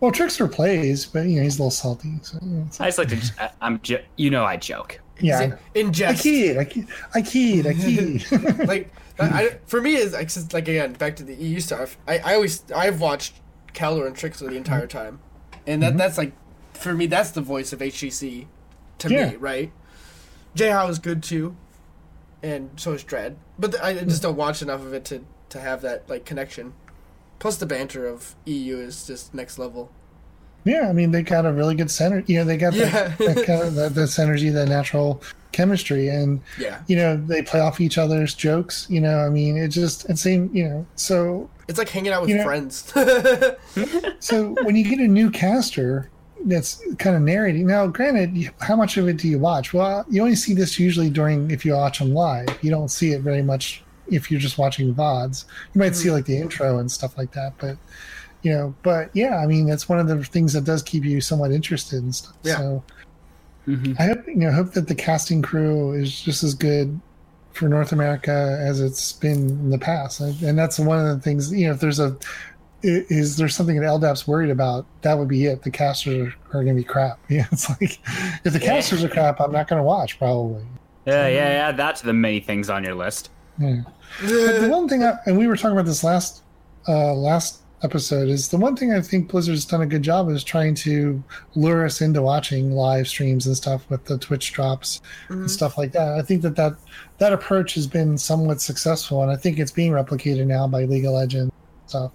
Well, Trickster plays, but you know he's a little salty. So you know, I just like to. I- I'm. Jo- you know, I joke. Yeah, I In-. I kid, I kid, I kid, I (laughs) kid. (laughs) like I, for me is like, like again back to the EU stuff. I, I always I've watched Khaldor and Trikslyr the entire mm-hmm. time, and that mm-hmm. that's like for me that's the voice of HGC. to Yeah. me, right? J How is good too, and so is Dread. But th- I mm-hmm. just don't watch enough of it to to have that like connection. Plus, the banter of EU is just next level. Yeah, I mean they got a really good center. You know, they got Yeah. that, that kind of that, that synergy, that natural chemistry, and Yeah, you know they play off each other's jokes. You know, I mean it just it seemed you know so it's like hanging out with You know- friends. (laughs) so when you get a new caster that's kind of narrating now granted how much of it do you watch well you only see this usually during if you watch them live you don't see it very much if you're just watching vods you might see mm-hmm. like the intro and stuff like that but you know but yeah i mean that's one of the things that does keep you somewhat interested and stuff Yeah. so Mhm. i hope you know hope that the casting crew is just as good for north america as it's been in the past and and that's one of the things you know if there's a, is there something that Eldab's worried about? That would be it. The casters are, are going to be crap. (laughs) Yeah, it's like if the Yeah. casters are crap, I'm not going to watch probably. Yeah, yeah, yeah. That's the many things on your list. Yeah. But the one thing, I, and we were talking about this last uh, last episode, is the one thing I think Blizzard's done a good job is trying to lure us into watching live streams and stuff with the Twitch drops and stuff like that. I think that that that approach has been somewhat successful, and I think it's being replicated now by League of Legends and stuff.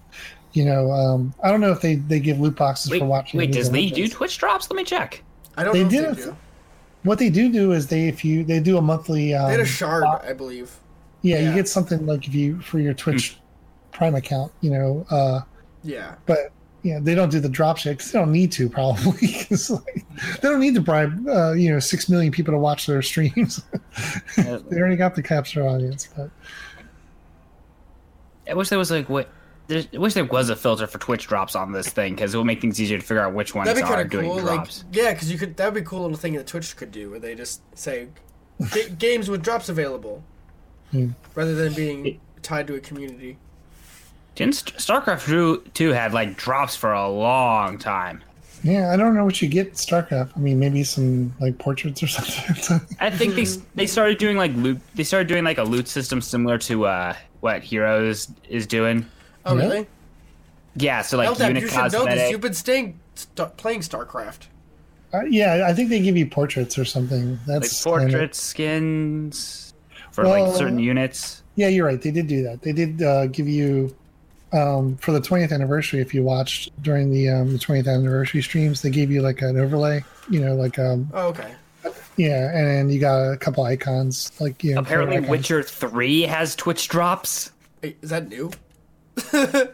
You know, um, I don't know if they, they give loot boxes Wait, for watching. wait. League Does of Lee do Twitch drops? Let me check. I don't They know did if they do. What they do do is they if you they do a monthly. Um, They had a shard, I believe. yeah, you get something like if you for your Twitch Prime account, you know. Uh, Yeah. but yeah, they don't do the drop shit 'cause they don't need to probably. (laughs) 'Cause, like, they don't need to bribe uh, you know six million people to watch their streams. (laughs) They already got the capture audience, but I wish there was like what. there's- I wish there was a filter for Twitch drops on this thing because it would make things easier to figure out which ones That'd be are kind doing cool. Like, drops. yeah, because you could. That'd be a cool little thing that Twitch could do, where they just say, "Ga- (laughs) "Games with drops available," Hmm. rather than being tied to a community. Didn't St- StarCraft 2 2 had like drops for a long time. yeah, I don't know what you get in StarCraft. I mean, maybe some like portraits or (laughs) something. I think they they started doing like loot. They started doing like a loot system similar to uh, what Heroes is doing. Oh, Yeah. really? Yeah, so like Eldab, unit you should know this. cosmetic. You've been staying st- playing StarCraft. uh, yeah, I think they give you portraits or something. like That's standard. portrait skins for Well, like certain units. Yeah, you're right. They did do that. They did uh, give you um, for the 20th anniversary. If you watched during the um, the 20th anniversary streams, they gave you like an overlay. You know, like um, Oh, okay. yeah, and you got a couple icons. Like you know, Apparently, icons. Witcher Three has Twitch drops. Wait, is that new? (laughs) I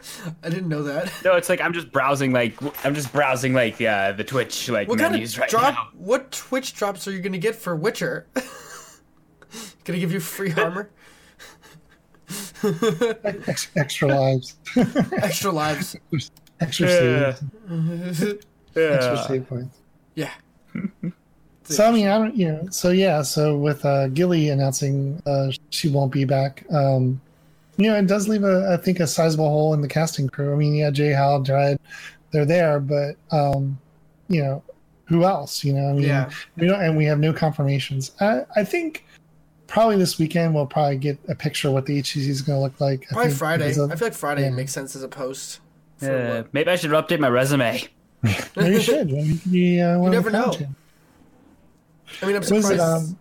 didn't know that. No, it's like I'm just browsing like I'm just browsing like uh, the Twitch like What kind menus of right drop? now. What Twitch drops are you gonna get for Witcher? (laughs) gonna give you free (laughs) armor, Ex- extra lives, extra lives. extra Yeah. saves, extra save points. Yeah. So I mean, I don't, you know, so yeah, so with uh, Gilly announcing uh, she won't be back, um, you know, it does leave a, I think, a sizable hole in the casting crew. I mean, yeah, Jay Hal, Dread, they're there, but um, you know, who else? You know, I mean, Yeah. we don't, and we have no confirmations. I, I think probably this weekend we'll probably get a picture of what the HGC is going to look like. I Probably think Friday. of- I feel like Friday yeah. makes sense as a post. For Uh, what- maybe I should update my resume. (laughs) maybe you should. Maybe you, could uh, one of never know. content. I mean, I'm What is surprised. it? Um,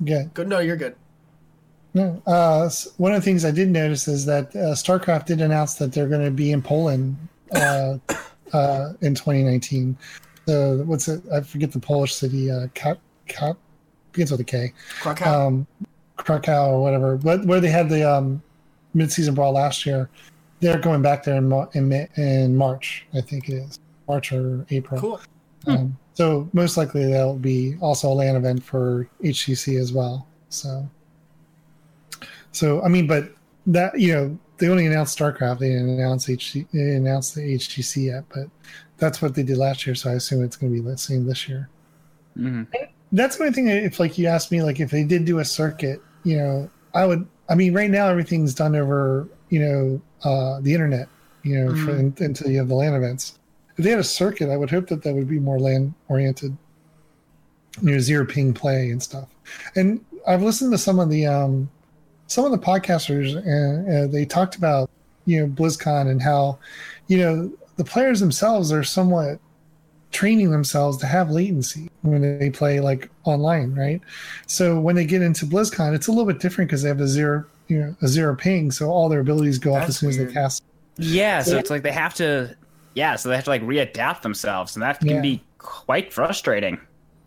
yeah. Good. No, you're good. No. Uh, s- one of the things I did notice is that uh, StarCraft did announce that they're going to be in Poland uh, (coughs) uh, in 2019. So what's it? I forget the Polish city. Uh, Kat, Kat, begins with a K. Krakow. Um, Krakow or whatever. But where they had the um, mid-season brawl last year, they're going back there in, in, in March. I think it is March or April. cool. Um, so most likely there'll be also a LAN event for HGC as well. So, so I mean, but that you know they only announced StarCraft. They didn't announce HC, they didn't announce the HGC yet, but that's what they did last year. So I assume it's going to be the same this year. hmm That's the only thing. If like you asked me, like if they did do a circuit, you know, I would. I mean, right now everything's done over you know uh, the internet. You know, for, until you have the LAN events. If they had a circuit, I would hope that that would be more LAN oriented. You know, zero ping play and stuff. And I've listened to some of the um, some of the podcasters, and uh, they talked about you know BlizzCon and how you know the players themselves are somewhat training themselves to have latency when they play like online, right? So when they get into BlizzCon, it's a little bit different because they have a zero, you know, a zero ping, so all their abilities go off as soon as they cast. Yeah, so it's like they have to, yeah, so they have to like readapt themselves, and that can Yeah. be quite frustrating.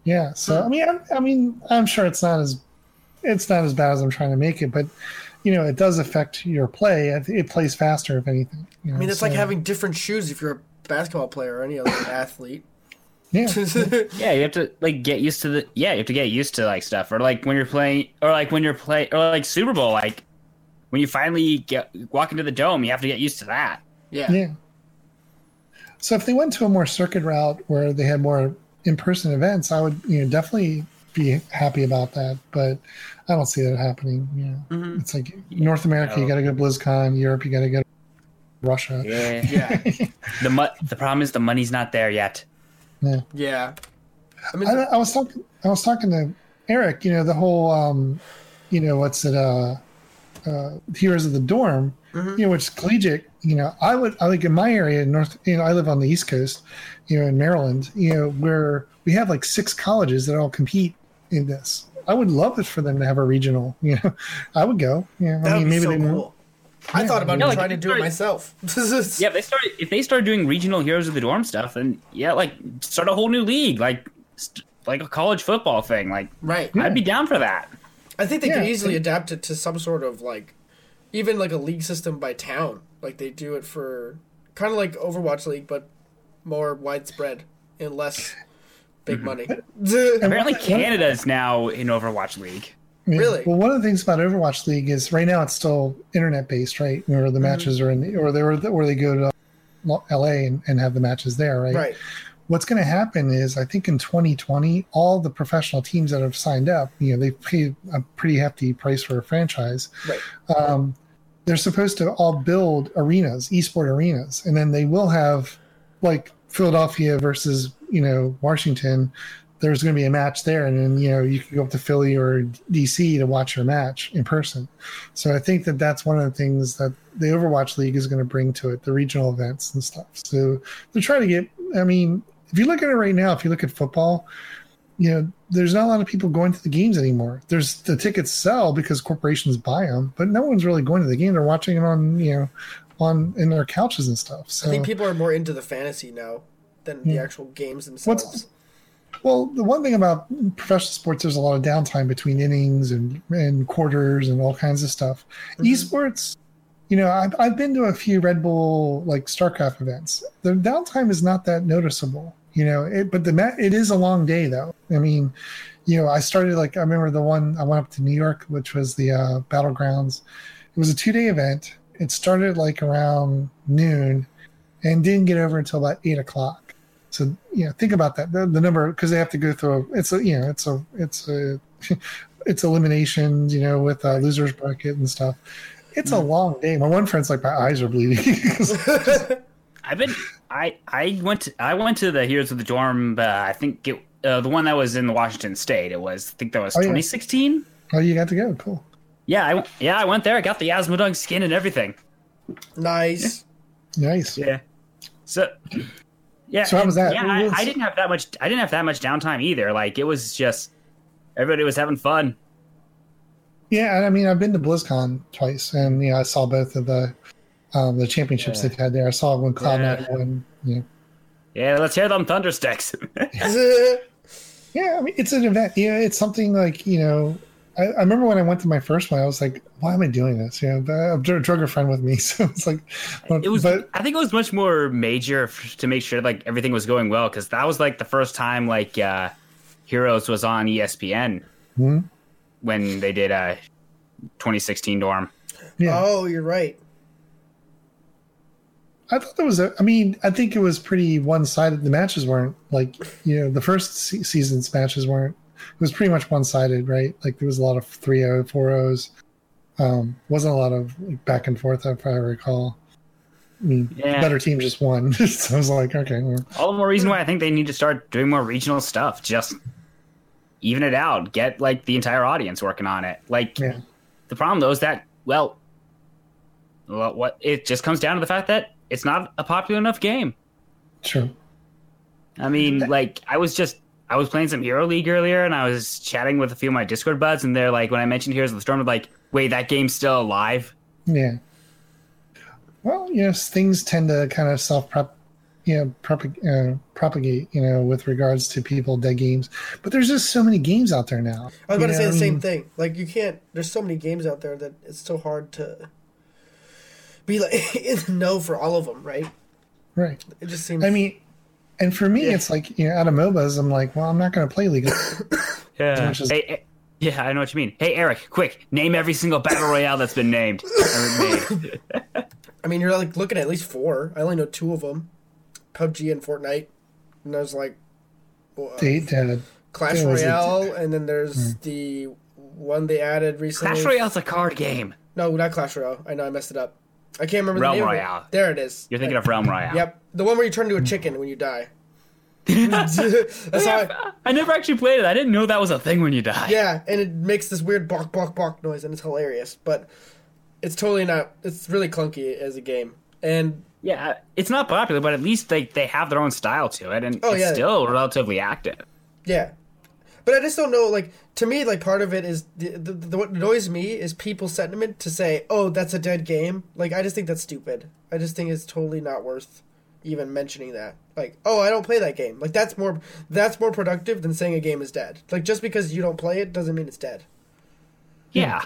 Yeah. So I mean, I, I mean, I'm sure it's not as it's not as bad as I'm trying to make it, but you know, it does affect your play. It, it plays faster, if anything. You know, I mean, it's like having different shoes if you're a basketball player or any other (coughs) athlete. Yeah. (laughs) Yeah, you have to like get used to the. Yeah, you have to get used to like stuff, or like when you're playing, or like when you're playing, or like Super Bowl, like when you finally get walk into the dome, you have to get used to that. yeah. Yeah. So if they went to a more circuit route where they had more in-person events, I would you know definitely be happy about that. But I don't see that happening. You know, Mhm. it's like North America, you got to go to BlizzCon. Europe, you got to go to Russia. Yeah. Yeah. (laughs) the mu- the problem is the money's not there yet. Yeah. I mean, I, I was talking. I was talking to Eric. You know the whole. um You know what's it? Uh, uh Heroes of the Dorm. Mhm. You know which is collegiate. You know I would. I like in my area in North. You know I live on the East Coast. You know in Maryland. You know where we have like six colleges that all compete in this. I would love it for them to have a regional. You know, (laughs) I would go. Yeah, that I mean maybe so they cool. I thought about Yeah, like, trying to do it myself. (laughs) Yeah, if they started if they started doing regional Heroes of the Dorm stuff, then yeah, like start a whole new league, like st- like a college football thing. Like Right. I'd be down for that. I think they Yeah. could easily adapt it to some sort of like, even like a league system by town. Like they do it for kind of like Overwatch League, but more widespread and less big mm-hmm. money. (laughs) Apparently, Canada is now in Overwatch League. Yeah. Really? Well, one of the things about Overwatch League is right now it's still internet based, right? Where Mm-hmm. the matches are in, the, or they were, where they go to LA and, and have the matches there, right? right. What's going to happen is, I think in 2020, all the professional teams that have signed up, you know, they paid a pretty hefty price for a franchise. Right. Um, they're supposed to all build arenas, esport arenas, and then they will have like Philadelphia versus you know Washington. There's going to be a match there, and then you know you can go up to Philly or DC to watch your match in person. So I think that that's one of the things that the Overwatch League is going to bring to it, the regional events and stuff. So they're trying to get. I mean, if you look at it right now, if you look at football, you know, there's not a lot of people going to the games anymore. There's the tickets sell because corporations buy them, but no one's really going to the game. They're watching it on, you know, on in their couches and stuff. So I think people are more into the fantasy now than the actual games themselves. What's- Well, the one thing about professional sports, there's a lot of downtime between innings and, and quarters and all kinds of stuff. Mhm. Esports, you know, I've, I've been to a few Red Bull like StarCraft events. The downtime is not that noticeable, you know, it, but the it is a long day though. I mean, you know, I started like, I remember the one I went up to New York, which was the uh, Battlegrounds. It was a two day event. It started like around noon and didn't get over until about eight o'clock. So you know, think about that. The, the number because they have to go through. A, it's a you know, it's a it's a (laughs) it's eliminations. You know, with a losers bracket and stuff. It's a long day. My one friend's like, my eyes are bleeding. (laughs) (laughs) I've been I I went to, I went to the Heroes of the Dorm. Uh, I think it, uh, the one that was in the Washington State. It was I think that was Oh, yeah. 2016. oh, you got to go. Cool. Yeah, I, yeah, I went there. I got the Azmodunk skin and everything. nice. Nice. Yeah. So. Yeah. So how was that? Yeah, I, I didn't have that much. I didn't have that much downtime either. Like it was just everybody was having fun. Yeah, I mean, I've been to BlizzCon twice, and you know, I saw both of the um, the championships Yeah. they've had there. I saw when Cloud Nine Yeah. won. You know. Yeah, let's hear them thundersticks. (laughs) Yeah, I mean, it's an event. Yeah, it's something like you know. I, I remember when I went to my first one, I was like, "Why am I doing this?" You know, I drug drug a friend with me, (laughs) so it's like, it was. But I think it was much more major f- to make sure like everything was going well because that was like the first time like uh, Heroes was on ESPN Hmm? when they did uh, 2016 Dorm. yeah, Oh, you're right. I thought there was a. I mean, I think it was pretty one sided. The matches weren't like you know the first se- season's matches weren't. It was pretty much one sided, right? Like there was a lot of 3-0, 4-0s. Um, wasn't a lot of like, back and forth, if I recall. I mean, Yeah. better team just won. (laughs) so I was like, okay, well, All the more reason why I think they need to start doing more regional stuff. Just even it out. Get like the entire audience working on it. Like yeah, the problem though is that well, well, what it just comes down to the fact that it's not a popular enough game. True. I mean, like I was just I was playing some Hero League earlier, and I was chatting with a few of my Discord buds, and they're like, when I mentioned Heroes of the Storm, they're like, "Wait, that game's still alive?" Yeah. Well, yes, things tend to kind of self prop, you know, propag- uh, propagate, you know, with regards to people dead games. But there's just so many games out there now. I was about you to say the same thing. Like you can't. There's so many games out there that it's so hard to be like (laughs) in the know for all of them, right? Right. It just seems. I mean, and for me, Yeah. it's like you know, out of MOBAs, I'm like, well, I'm not going to play League. Yeah. Which is- Hey, eh, yeah, I know what you mean. Hey, Eric, quick, name every single battle royale that's been named. (laughs) I mean, you're like looking at at least four. I only know two of them, PUBG and Fortnite. And there's like well, uh, Date, uh, Clash there was Royale, and then there's the one they added recently. Clash Royale's a card game. No, not Clash Royale. I know I messed it up. I can't remember Realm the name Royale. of it. There it is. You're thinking of Realm Royale. Yep, the one where you turn into a chicken when you die. (laughs) (laughs) That's how. I, I never actually played it. I didn't know that was a thing when you die. yeah, and it makes this weird bark bark bark noise, and it's hilarious. But it's totally not. It's really clunky as a game, and Yeah, it's not popular, but at least they, they have their own style to it, and Oh, it's yeah. still relatively active. Yeah, but I just don't know. Like to me, like part of it is the, the, the what annoys me is people's sentiment to say, "Oh, that's a dead game." Like I just think that's stupid. I just think it's totally not worth even mentioning that. Like, oh, I don't play that game. Like that's more that's more productive than saying a game is dead. Like just because you don't play it doesn't mean it's dead. Yeah.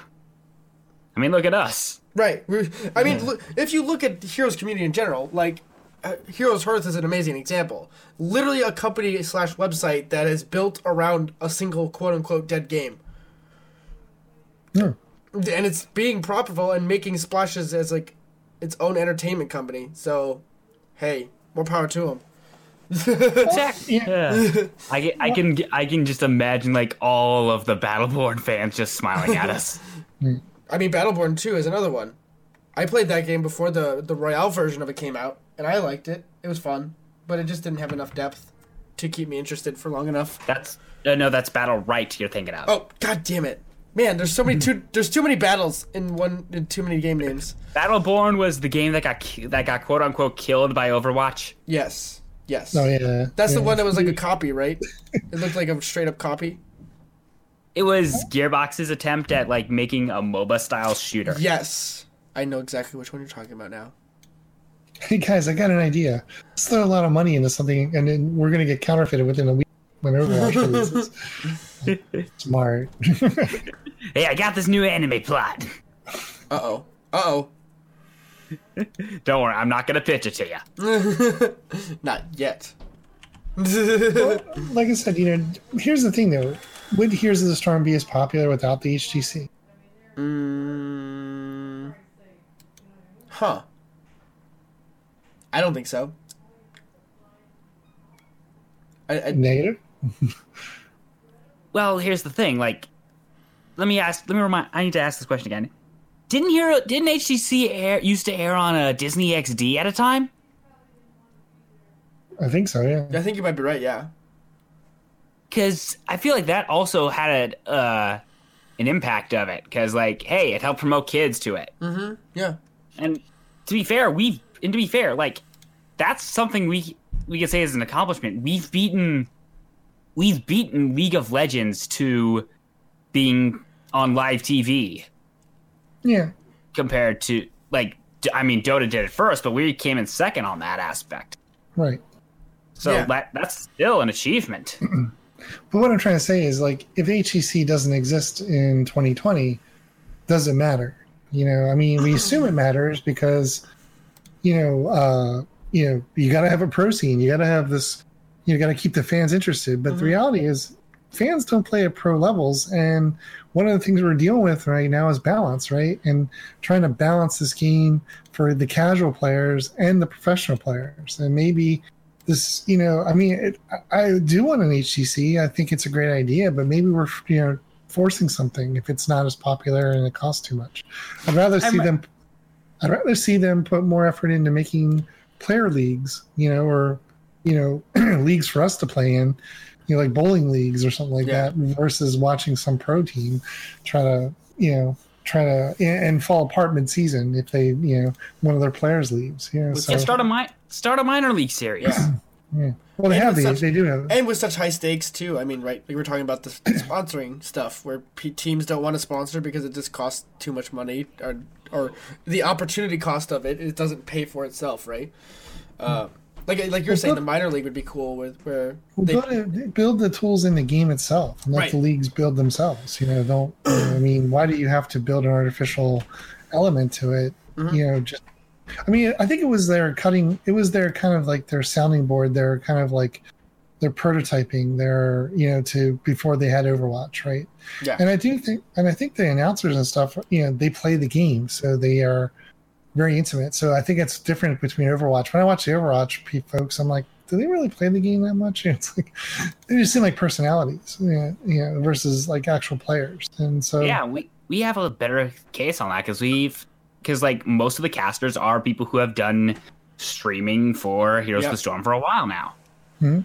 I mean, look at us. Right. I mean, look, if you look at Heroes community in general, like Heroes Hearth is an amazing example. Literally a company slash website that is built around a single quote unquote dead game. yeah. and it's being profitable and making splashes as like its own entertainment company. So, hey, more power to them. (laughs) Exactly. Yeah. Yeah. I, get- I can I can just imagine like all of the Battleborn fans just smiling at us. (laughs) I mean, Battleborn Two is another one. I played that game before the the Royale version of it came out, and I liked it. It was fun, but it just didn't have enough depth to keep me interested for long enough. That's uh, no, that's Battlerite you're thinking of. Oh, god damn it, man! There's so many too. (laughs) There's too many battles in one. In too many game names. Battleborn was the game that got that got quote unquote killed by Overwatch. Yes, yes. Oh yeah. That's the one that was like a copy, right? It looked like a straight up copy. It was Gearbox's attempt at like making a MOBA style shooter. Yes, I know exactly which one you're talking about now. (laughs) Hey guys, I got an idea. Let's throw a lot of money into something, and then we're gonna get counterfeited within a week when Overwatch (laughs) releases. (laughs) Smart. Hey, I got this new anime plot. Uh oh. Uh oh. Don't worry, I'm not gonna pitch it to you. Not yet. like I said, you know, here's the thing though. Would Heroes of the Storm be as popular without the HGC? mm, huh. I don't think so. I, I, Negative. Well, here's the thing. Like, let me ask. Let me remind. I need to ask this question again. Didn't hear? Didn't HGC air used to air on a Disney XD at a time? I think so. Yeah. I think you might be right. Yeah. Because I feel like that also had a, uh, an impact of it. Because like, hey, it helped promote kids to it. Yeah. And to be fair, we've and to be fair, like that's something we we could say is an accomplishment. We've beaten we've beaten League of Legends to being on live TV Yeah. compared to like I mean Dota did it first, but we came in second on that aspect. Right. So Yeah. that that's still an achievement. (clears throat) But what I'm trying to say is, like, if HGC doesn't exist in 2020, does it matter? You know, I mean, we assume it matters because, you know, uh, you know, you got to have a pro scene. You got to have this. You got to keep the fans interested. But the reality is, fans don't play at pro levels, and one of the things we're dealing with right now is balance, right? And trying to balance this game for the casual players and the professional players, and maybe this you know i mean it, I- i do want an hgc i think it's a great idea but maybe we're you know forcing something if it's not as popular and it costs too much i'd rather see I'm- them i'd rather see them put more effort into making player leagues you know or you know (clears throat) leagues for us to play in you know like bowling leagues or something like Yeah. that versus watching some pro team try to you know try to and fall apart mid-season if they you know one of their players leaves you know so Yeah, start a mi- start a minor league series. Yeah. Yeah. Well, they And have these. such- they do have. And with such high stakes too. I mean, right? We were talking about the (coughs) sponsoring stuff where p- teams don't want to sponsor because it just costs too much money, or or the opportunity cost of it it doesn't pay for itself, right? Uh, like like you're saying, the minor league would be cool with where Well, they, build, build the tools in the game itself, and let Right. the leagues build themselves. You know, don't. I mean, why do you have to build an artificial element to it? Mm-hmm. You know, just. I mean, I think it was their cutting. It was their kind of like their sounding board. Their kind of like their prototyping. Their you know to before they had Overwatch, right? yeah. And I do think, and I think the announcers and stuff, you know, they play the game, so they are very intimate. So I think it's different between Overwatch. When I watch the Overwatch pe- folks, I'm like, do they really play the game that much? (laughs) It's like they just seem like personalities, you know, you know versus like actual players. And so Yeah, we we have a better case on that because we've because like most of the casters are people who have done streaming for Heroes Yep. of the Storm for a while now. and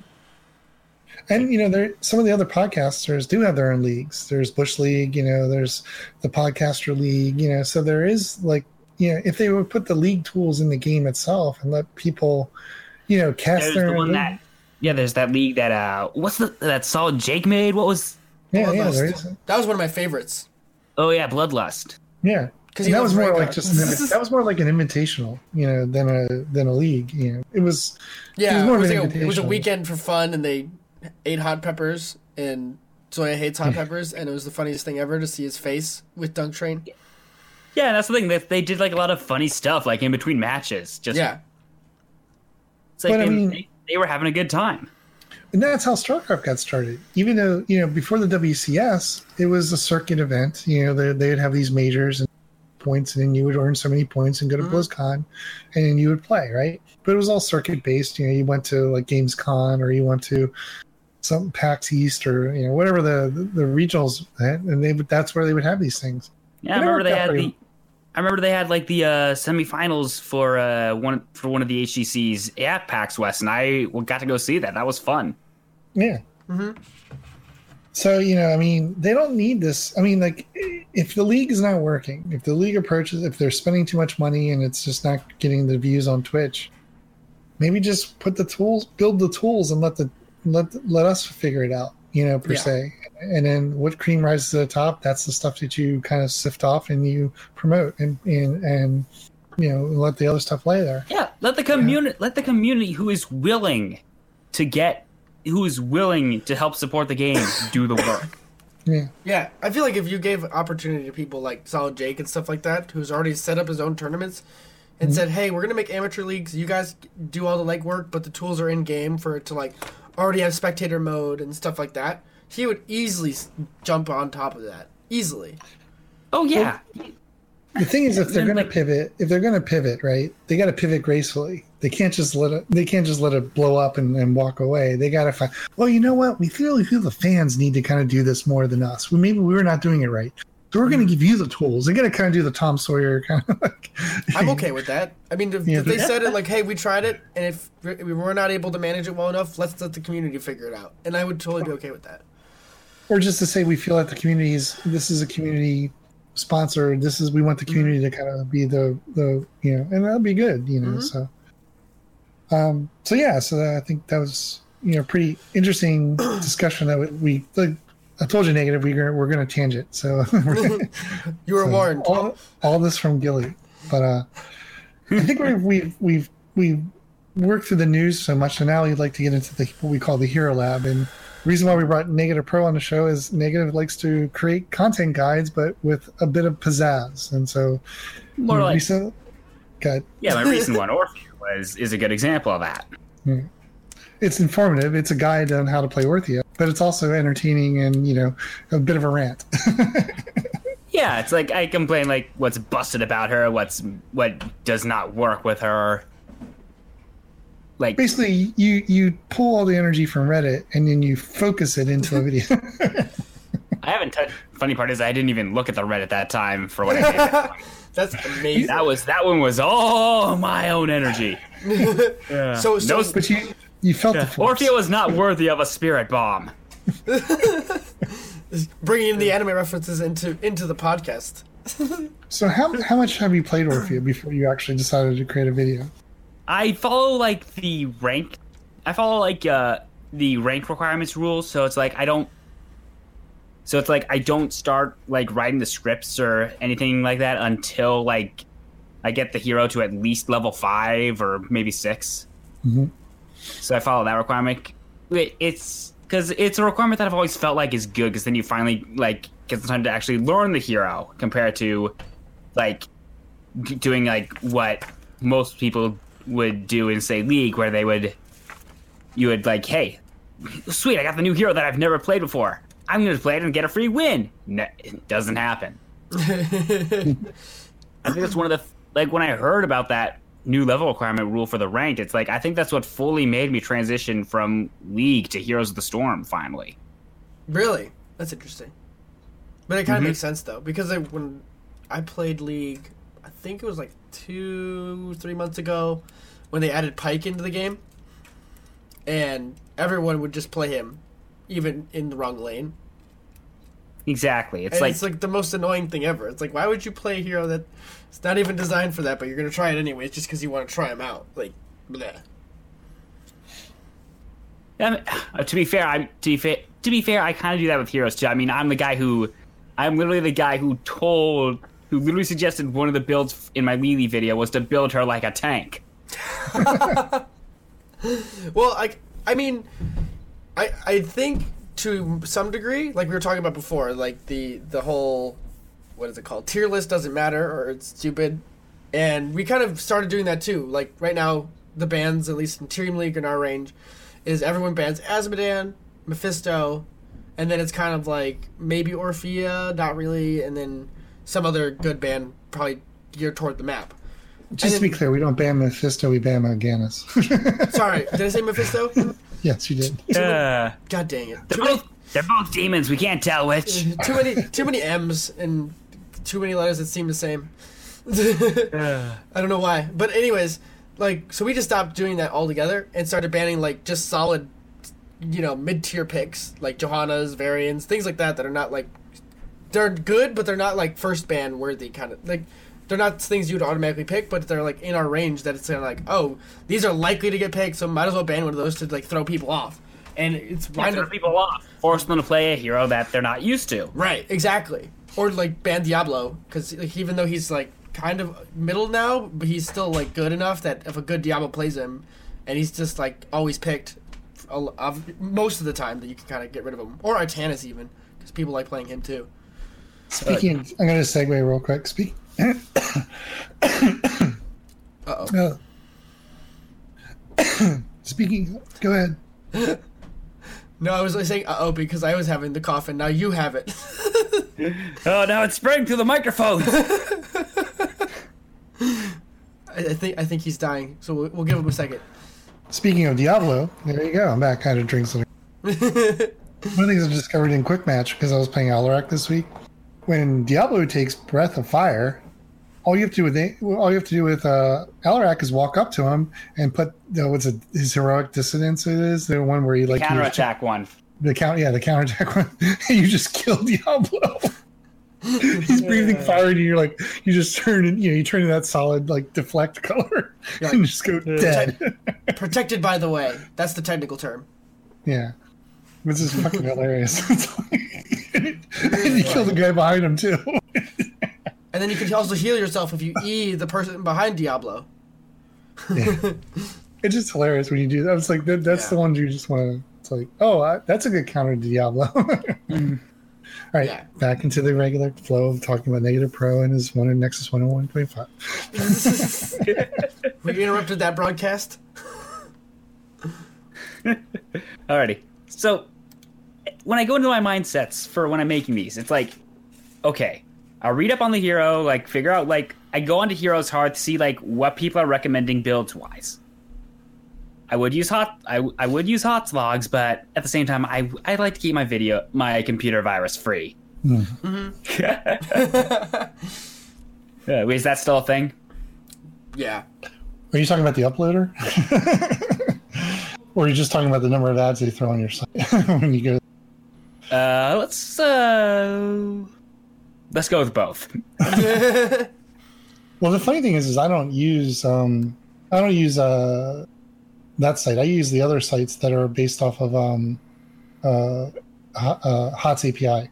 you know, there some of the other podcasters do have their own leagues. There's Bush League, you know, there's the Podcaster League, you know, so there is like, you know, if they would put the league tools in the game itself and let people, you know, cast There's their the own one league- that yeah, there's that league that uh what's the that solid Jake made? What was yeah, yeah, Bloodlust. there is. That was one of my favorites. oh yeah, Bloodlust. Yeah, 'Cause that was more like just an, that was more like an invitational, you know, than a than a league. You know, it was Yeah, was it more of was, an like a, it was a weekend for fun, and they ate hot peppers, and Zoya hates hot peppers, and it was the funniest thing ever to see his face with Dunk Train. Yeah, that's the thing. They, they did like a lot of funny stuff like in between matches. Just Yeah, it's like But I they, mean- they, they were having a good time. and that's how StarCraft got started. Even though you know before the WCS, it was a circuit event. You know, they they'd have these majors and points, and then you would earn so many points and go to BlizzCon, and then you would play, right? But it was all circuit based. You know, you went to like Gamescom or you went to some PAX East or you know whatever the the, the regionals, had, and they would that's where they would have these things. Yeah, I remember they had pretty the. I remember they had like the uh, semifinals for uh, one for one of the HGCs at PAX West, and I got to go see that. That was fun. Yeah. So you know, I mean, they don't need this. I mean, like, if the league is not working, if the league approaches, if they're spending too much money and it's just not getting the views on Twitch, maybe just put the tools, build the tools, and let the let let us figure it out. You know, per Yeah. se. And then what cream rises to the top? That's the stuff that you kind of sift off and you promote and and and you know let the other stuff lay there. Yeah, let the community let the community who is willing to get who is willing to help support the game (laughs) do the work. Yeah. yeah. I feel like if you gave opportunity to people like Solid Jake and stuff like that, who's already set up his own tournaments, and mm-hmm. said, "Hey, we're gonna make amateur leagues. You guys do all the legwork, but the tools are in game for it to like already have spectator mode and stuff like that." He would easily jump on top of that easily. Oh yeah, The thing is, if they're then, going to pivot, if they're going to pivot, right, they got to pivot gracefully. They can't just let it. They can't just let it blow up and, and walk away. They got to find. Well, you know what? We really feel the fans need to kind of do this more than us. Well, maybe we were not doing it right, so we're going to mm-hmm. give you the tools. They got to kind of do the Tom Sawyer kind of like. (laughs) I'm okay with that. I mean, if, Yeah, if they but- said it like, "Hey, we tried it, and if we were not able to manage it well enough, let's let the community figure it out," and I would totally be okay with that. or just to say we feel that the community is. This is a community sponsor. This is we want the community to kind of be the the you know, and that'll be good. You know, so. Um. So yeah. So I think that was you know pretty interesting (clears throat) discussion that we, we like. I told you negative. We we're, we're going to change it. So (laughs) You were warned. all, all this from Gilly, but uh, I think we've we've we've we've worked through the news so much, so now we'd like to get into the what we call the Hero Lab. And reason why we brought Negative Pro on the show is Negative likes to create content guides, but with a bit of pizzazz. And so, more like recent, God, yeah. My recent one, Orphea, was is a good example of that. Hmm. it's informative. It's a guide on how to play Orphea, but it's also entertaining and you know a bit of a rant. (laughs) Yeah, it's like I complain like what's busted about her, what's what does not work with her. Like Basically, you you pull all the energy from Reddit and then you focus it into a video. (laughs) I haven't touched. Funny part is I didn't even look at the Reddit that time for what I did. that (laughs) one. That's amazing. That was that one was all my own energy. (laughs) Yeah. so, so No, but you you felt the force. Orphea was not worthy of a spirit bomb. bringing the anime references into into the podcast. So how how much have you played Orphea before you actually decided to create a video? I follow like the ranked I follow like uh, the rank requirements rules, so it's like I don't. So it's like I don't start like writing the scripts or anything like that until like I get the hero to at least level five or maybe 6 Mhm. So I follow that requirement. It- It's because it's a requirement that I've always felt like is good because then you finally like get the time to actually learn the hero compared to like doing like what most people would do in say League, where they would you would like, hey, sweet, I got the new hero that I've never played before. I'm going to play it and get a free win. No, it doesn't happen. (laughs) I think that's one of the like when I heard about that new level requirement rule for the ranked. It's like I think that's what fully made me transition from League to Heroes of the Storm. Finally, Really? That's interesting. But it kind of mm-hmm. makes sense though because I, when I played League, I think it was like two, three months ago, when they added Pyke into the game, and everyone would just play him, even in the wrong lane. exactly. It's and like it's like the most annoying thing ever. It's like why would you play a hero that it's not even designed for that, but you're gonna try it anyways just because you want to try him out? Like, bleh. I (sighs) uh, to be fair, I'm to be fair. To be fair, I kind of do that with heroes too. I mean, I'm the guy who, I'm literally the guy who told, who literally suggested one of the builds in my Li Li video was to build her like a tank. (laughs) Well, I, I mean, I, I think to some degree, like we were talking about before, like the the whole, what is it called? Tier list doesn't matter or it's stupid, and we kind of started doing that too. Like right now, the bans, at least in Team League in our range, is everyone bans Azmodan, Mephisto, and then it's kind of like maybe Orphea, not really, and then some other good ban probably geared toward the map. Just to be clear, we don't ban Mephisto, we ban Mal'Ganis. (laughs) Sorry, did I say Mephisto? yes, you did. Uh, God dang it! they're both they're both demons. We can't tell which. too many too many M's and too many letters that seem the same. (laughs) Uh, I don't know why. But anyways, like so we just stopped doing that altogether and started banning like just solid you know, mid tier picks, like Johanna's, Varians, things like that that are not like they're good, but they're not like first ban worthy kind of like they're not things you'd automatically pick, but they're like in our range that it's kind of like, oh, these are likely to get picked, so might as well ban one of those to like throw people off. And it's wind throw up people off, force them to play a hero that they're not used to. Right, exactly. Or like ban Diablo, because like, even though he's like kind of middle now, but he's still like good enough that if a good Diablo plays him, and he's just like always picked, a l- of, most of the time that you can kind of get rid of him. Or Artanis even, because people like playing him too. Speaking, I'm going to segue real quick. Speak. Uh oh. Uh, (coughs) speaking, go ahead. (coughs) No, I was like, saying uh oh because I was having the cough and now you have it. (laughs) Oh, now it's spreading through the microphone. (laughs) I, I think I think he's dying, so we'll, we'll give him a second. Speaking of Diablo, there you go. I'm back. Kind of drinks. (laughs) One of the things I discovered in Quick Match because I was playing Alarak this week. When Diablo takes Breath of Fire, all you have to do with it, all you have to do with uh, Alarak is walk up to him and put the, what's it, his heroic dissonance. It is the one where he like Counterattack one. the count, yeah, the counterattack one. (laughs) you just killed Diablo. (laughs) He's breathing fire, and you're like, you just turn and you know, you turn to that solid like deflect color You're (laughs) and just go dead. Protected by the way. That's the technical term. Yeah. This is fucking hilarious. and you kill the guy behind him too. And then you can also heal yourself if you (laughs) E the person behind Diablo. it's just hilarious when you do that. It's like that, that's the Yeah. one you just want to. It's like, oh, I, that's a good counter to Diablo. (laughs) Mm. All right, Yeah. back into the regular flow of talking about negative pro and his one in Nexus one hundred one point five. We interrupted that broadcast. (laughs) Alrighty. So when I go into my mindsets for when I'm making these, it's like, okay, I'll read up on the hero, like figure out like I go onto Heroes Hearth to see like what people are recommending builds wise. I would use hot I, I would use Hotslogs, but at the same time I I like to keep my video my computer virus free. (laughs) Uh, wait, is that still a thing? Yeah. Are you talking about the uploader? (laughs) or are you just talking about the number of ads they throw on your site (laughs) when you go? Uh, let's uh, let's go with both. (laughs) Well, the funny thing is, is I don't use um, I don't use uh, that site. I use the other sites that are based off of um, uh, uh, HOTS API.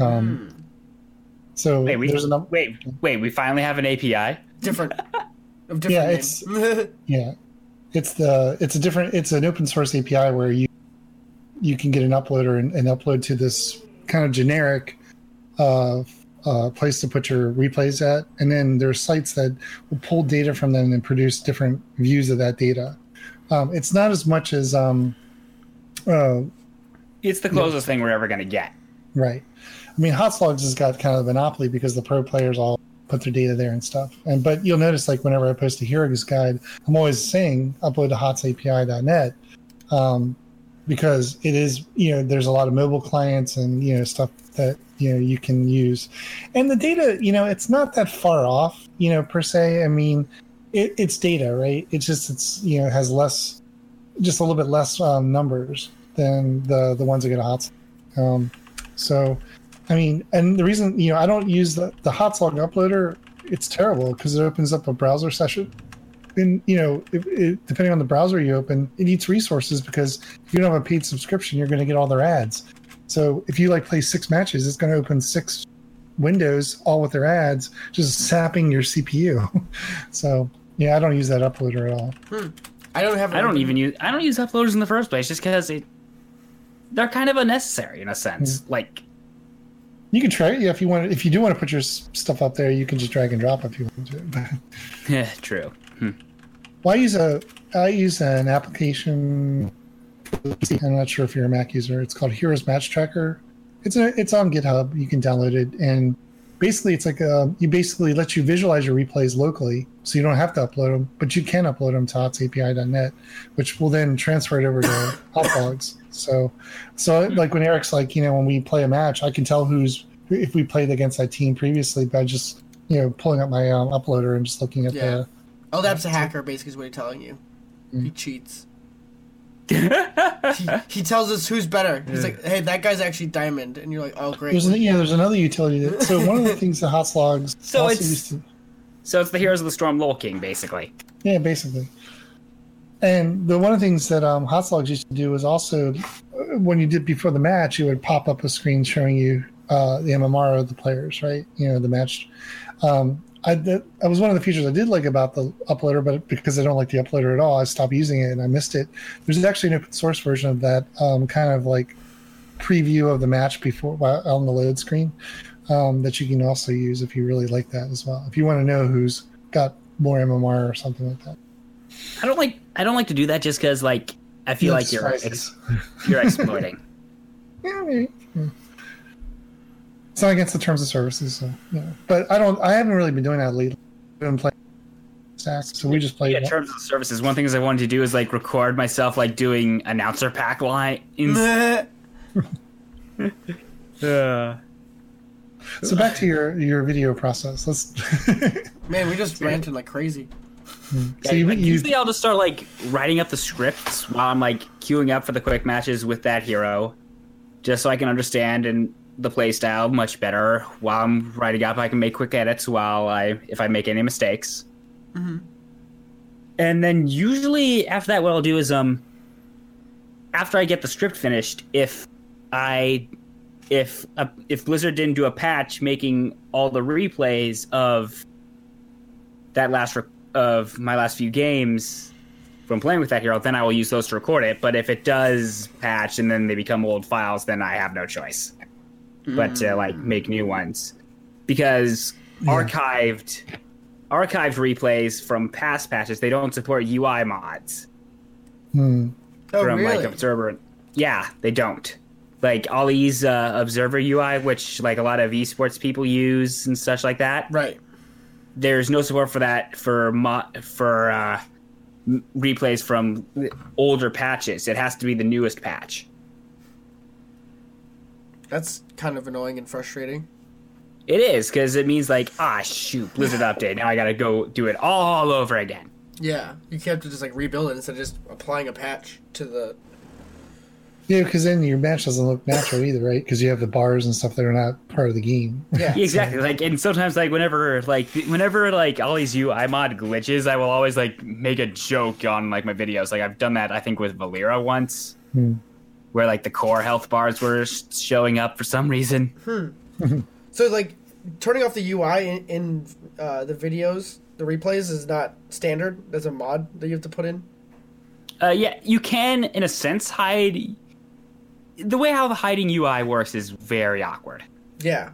Um, So Wait, we there's enough. wait, wait. We finally have an API. Different. Of Yeah, different names. (laughs) Yeah, it's the it's a different it's an open source API where you you can get an uploader and, and upload to this kind of generic uh, uh, place to put your replays at, and then there's sites that will pull data from them and produce different views of that data. Um, it's not as much as um, uh, It's the closest thing we're ever gonna get. Right. I mean, Hotslogs has got kind of a monopoly because the pro players all put their data there and stuff. And but you'll notice, like whenever I post a Heroes guide, I'm always saying upload to hotsapi.net um, because it is you know there's a lot of mobile clients and you know stuff that you know you can use, and the data you know it's not that far off you know per se. I mean, it, it's data, right? It's just it's you know has less, just a little bit less um, numbers than the the ones that get a hot. Um, so, I mean, and the reason you know I don't use the the Hotslog uploader, it's terrible because it opens up a browser session. And you know, if, it, depending on the browser you open, it eats resources because if you don't have a paid subscription, you're going to get all their ads. So if you like play six matches, it's going to open six windows all with their ads, just sapping your CPU. (laughs) so yeah, I don't use that uploader at all. Hmm. I don't have. I don't even use I don't use uploaders in the first place just because it they're kind of unnecessary in a sense. Hmm. Like You can try it yeah, if you want. If you do want to put your stuff up there, you can just drag and drop if you want to. (laughs) Yeah, true. Hmm. Well, I use a I use an application. I'm not sure if you're a Mac user. It's called Heroes Match Tracker. It's a it's on GitHub. You can download it, and basically, it's like a, you basically let you visualize your replays locally, so you don't have to upload them, but you can upload them to hotsapi.net, which will then transfer it over to (laughs) Hotslogs. So, so like when Eric's like, you know, when we play a match, I can tell who's if we played against that team previously by just you know pulling up my um, uploader and just looking at Yeah. the Oh, that's a hacker. Basically, is what he's telling you. He Mm. cheats. He, he tells us who's better. He's like, "Hey, that guy's actually diamond," and you're like, "Oh, great." There's an, yeah, there's another utility. That, so one of the things that Hotslogs So also it's- used to, So it's the Heroes of the Storm Lol King, basically. yeah, basically. And the one of the things that um, Hotslogs used to do was also uh, when you did before the match, it would pop up a screen showing you uh, the MMR of the players, right? You know, the match. Um, I that, that was one of the features I did like about the uploader, but because I don't like the uploader at all, I stopped using it and I missed it. There's actually an open source version of that um, kind of like preview of the match before while on the load screen um, that you can also use if you really like that as well. If you want to know who's got more MMR or something like that. I don't like I don't like to do that just because like I feel like you're ex- you're exploiting. (laughs) Yeah, maybe. Yeah. It's not against the terms of services, so yeah. But I don't. I haven't really been doing that lately. I've been playing stacks, so we just play. Yeah, in terms of services, one thing I wanted to do is like record myself like doing announcer pack line. Meh. (laughs) Uh, (laughs) so back to your your video process. Let's. (laughs) Man, we just ranting like crazy. so you, like, you usually I'll just start like writing up the scripts while I'm like queuing up for the quick matches with that hero, just so I can understand and the playstyle much better. While I'm writing up, I can make quick edits while I if I make any mistakes. And then usually after that, what I'll do is um, after I get the script finished, if I if a, if Blizzard didn't do a patch making all the replays of that last re- of my last few games from playing with that hero, then I will use those to record it. But if it does patch and then they become old files, then I have no choice but to like make new ones. Because archived archived replays from past patches they don't support UI mods. Hmm. Oh, from really? like observer yeah they don't. Like ollie's uh, observer ui which like a lot of esports people use and such like that. Right. there's no support for that for mo- for uh, m- replays from older patches. It has to be the newest patch That's kind of annoying and frustrating. it is because it means like ah shoot blizzard update now i gotta go do it all over again Yeah, you have to just like rebuild it instead of just applying a patch to the Yeah, because then your match doesn't look natural either, right? Because you have the bars and stuff that are not part of the game. (laughs) Yeah. Yeah, exactly. Like, and sometimes, like, whenever, like, whenever, like, all these UI mod glitches, I will always like make a joke on like my videos. Like, I've done that, I think, with Valeera once, Hmm. Where like the core health bars were showing up for some reason. (laughs) So like turning off the UI in, in uh, the videos, the replays is not standard. There's a mod that you have to put in. Uh, yeah, you can, in a sense, hide. The way how the hiding UI works is very awkward. Yeah,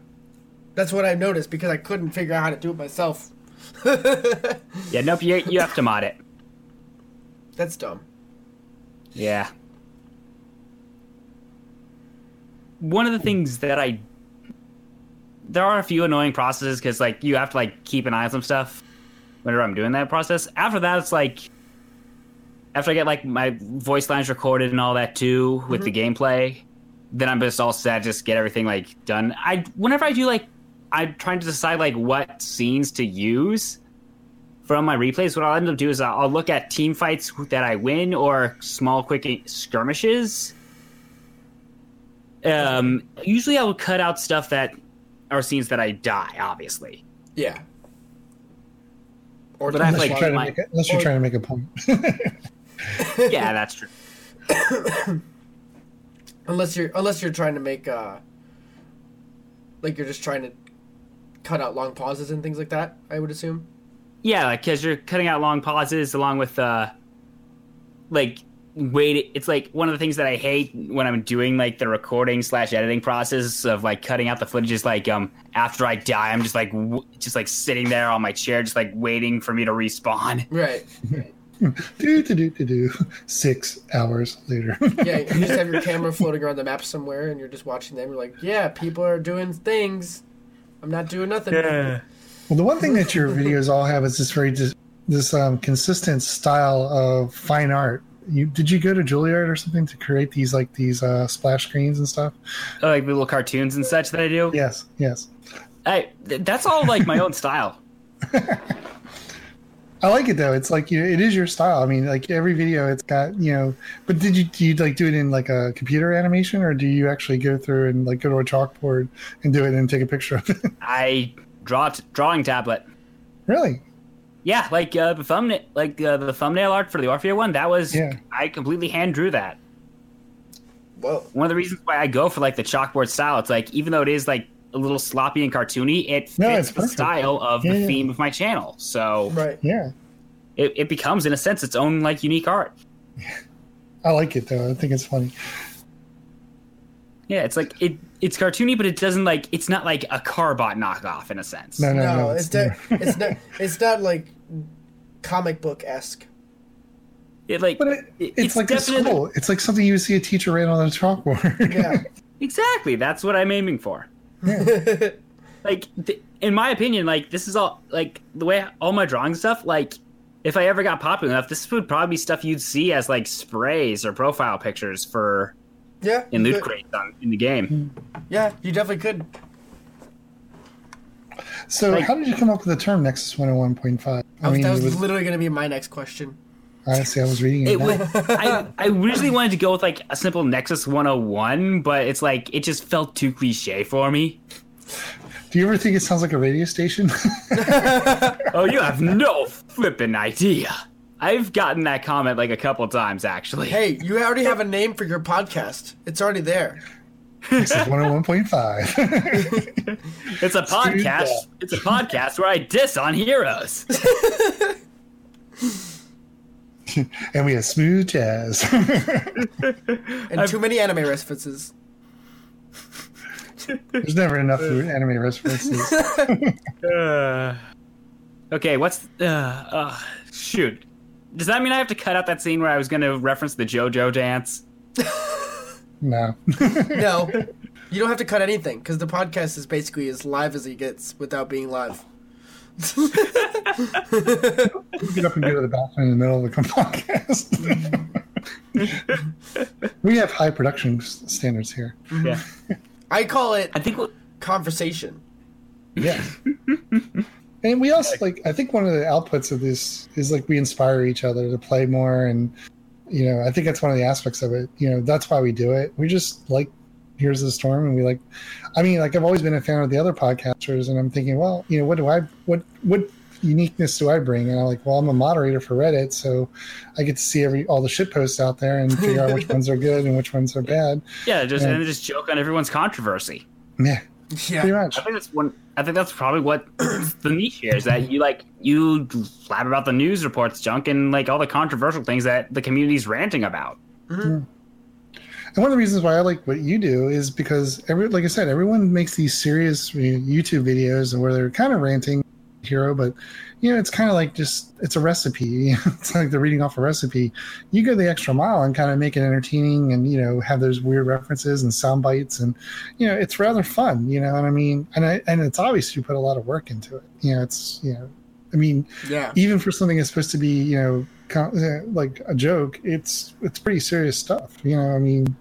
that's what I've noticed because I couldn't figure out how to do it myself. (laughs) Yeah, nope. You you have to mod it. That's dumb. Yeah. One of the things that I there are a few annoying processes because like you have to like keep an eye on some stuff whenever I'm doing that process. After that, it's like after I get like my voice lines recorded and all that too with the mm-hmm. gameplay, then I'm just all set. Just get everything like done. I whenever I do like I'm trying to decide like what scenes to use from my replays, what I'll end up doing is I'll I'll look at team fights that I win or small, quick skirmishes. Um, usually I will cut out stuff that are scenes that I die, obviously. Yeah. Or But I have, Unless, like, you're, trying to my- make a, unless you're trying to make a point. (laughs) (laughs) Yeah, that's true. unless you're unless you're trying to make uh like you're just trying to cut out long pauses and things like that. I would assume. Yeah, like because you're cutting out long pauses along with uh, like wait. It's like one of the things that I hate when I'm doing like the recording slash editing process of like cutting out the footage is like um after I die, I'm just like w- just like sitting there on my chair, just like waiting for me to respawn. (laughs) Right. do, do, do, do, do. Six hours later. Yeah, you (laughs) just have your camera floating around the map somewhere, and you're just watching them. You're like, yeah, people are doing things. I'm not doing nothing. Yeah, well, the one thing that your videos all have is this very dis- this um, consistent style of fine art. You did you go to Juilliard or something to create these like these uh, splash screens and stuff? like the little cartoons and such that I do. Yes, yes. I th- that's all like my own style. (laughs) I like it though. It's like you it is your style. I mean, like every video, it's got you know. But did you do you like do it in like a computer animation, or do you actually go through and like go to a chalkboard and do it and take a picture of it? I draw t- drawing tablet. really? Yeah, like uh, the thumbnail, like uh, the thumbnail art for the Orphea one. That was Yeah. I completely hand drew that. Well, One of the reasons why I go for like the chalkboard style. It's like even though it is like a little sloppy and cartoony, it fits No, it's the perfect. style of Yeah, the yeah. theme of my channel. So Right. Yeah, it, it becomes, in a sense, its own like unique art. (laughs) I like it though. I think it's funny. Yeah, it's like it. It's cartoony, but it doesn't like. It's not like a Carbot knockoff in a sense. No, no, No, no. it's de- it's not it's not like comic book esque. It like But it, it- it's, like a school. It's like something you would see a teacher write on a chalkboard. Yeah. (laughs) Exactly. That's what I'm aiming for. (laughs) like, th- in my opinion, like this is all like the way all my drawing stuff. Like, if I ever got popular enough, this would probably be stuff you'd see as like sprays or profile pictures for yeah. in you loot could. crates on, in the game. Yeah, you definitely could. so, Like- how did you come up with the term Nexus 101.5? I was, that was was, literally going to be my next question. I honestly, I was reading it. It now. I, I originally wanted to go with like a simple Nexus 101, but it's like it just felt too cliche for me. Do you ever think it sounds like a radio station? (laughs) Oh, you have no flipping idea. I've gotten that comment like a couple times actually. Hey, you already have a name for your podcast. It's already there. Nexus 101.5. (laughs) It's a podcast. that. It's a podcast where I diss on heroes. (laughs) and we have smooth jazz. (laughs) And too many anime references. There's never enough anime references. Uh, okay, what's uh, uh shoot? Does that mean I have to cut out that scene where I was going to reference the JoJo dance? No. (laughs) No, you don't have to cut anything because the podcast is basically as live as it gets without being live. (laughs) Get up and go to the bathroom in the middle of the (laughs) podcast. we have high production standards here. Yeah, I call it I think. conversation. Yeah. And we also like I think one of the outputs of this is like we inspire each other to play more and you know, I think that's one of the aspects of it. You know, that's why we do it. We just like Here's the Storm, and we like. I mean, like I've always been a fan of the other podcasters, and I'm thinking, well, you know, what do I what what uniqueness do I bring? And I'm like, well, I'm a moderator for Reddit, so I get to see every all the shit posts out there and figure out which (laughs) ones are good and which ones are bad. Yeah, just Yeah. and just joke on everyone's controversy. Yeah, pretty Yeah. much. I think that's one. I think that's probably what (clears throat) the niche here is that you like you blab about the news reports junk and like all the controversial things that the community's ranting about. Mm-hmm. And one of the reasons why I like what you do is because every, like I said, everyone makes these serious YouTube videos where they're kind of ranting hero, but you know, it's kind of like just it's a recipe. (laughs) it's like they're reading off a recipe. You go the extra mile and kind of make it entertaining, and you know, have those weird references and sound bites, and you know, it's rather fun. You know what I mean? And I, and it's obvious you put a lot of work into it. You know, it's you know, I mean, Yeah. even for something that's supposed to be you know uh, like a joke it's it's pretty serious stuff you know i mean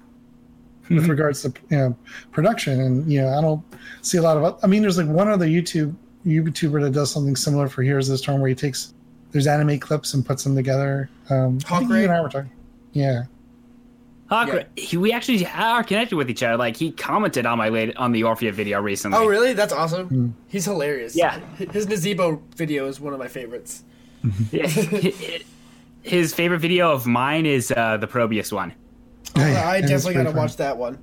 with Mhm. regards to you know production and you know i don't see a lot of i mean there's like one other youtube youtuber that does something similar for here's the storm where he takes there's anime clips and puts them together um I think you Hawkray? and I were talking yeah Hawk, Yeah. he, we actually are connected with each other. Like he commented on my late on the Orphea video recently. Oh, really? That's awesome. Hmm. He's hilarious. Yeah. His Nazeebo video is one of my favorites. (laughs) Yeah. His favorite video of mine is uh, the Probius one. (laughs) Yeah, I definitely gotta fun. watch that one.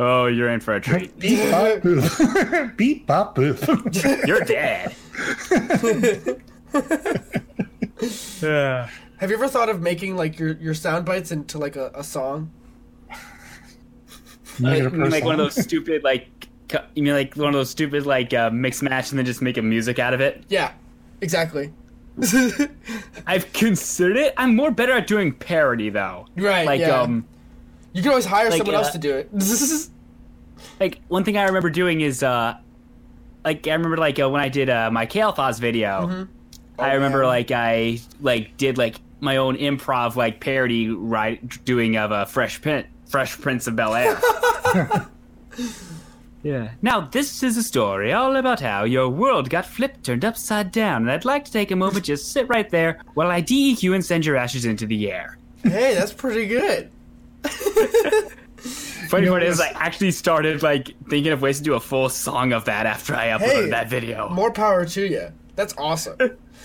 Oh, you're in for a treat. beep bop boof beep bop boof (laughs) (laughs) You're dead. Yeah. (laughs) Have you ever thought of making like your your sound bites into like a, a song? Make it a Like, you mean like one of those stupid like you mean like one of those stupid like uh, mix match and then just make a music out of it. Yeah, exactly. I've considered it. I'm more better at doing parody though. Right, Like yeah. um You can always hire Like, someone uh, else to do it. (laughs) like one thing I remember doing is uh like I remember like uh, when I did uh, my Kel'Thuzad video. Mm-hmm. I Oh, remember yeah. like I like did like my own improv like parody right doing of a Fresh Prince Fresh Prince of Bel Air. (laughs) yeah. Now this is a story all about how your world got flipped turned upside down, and I'd like to take a moment just sit right there while I DEQ and send your ashes into the air. hey, that's pretty good. (laughs) Funny You know, part is, I actually started like thinking of ways to do a full song of that after I uploaded Hey, that video. More power to you. That's awesome.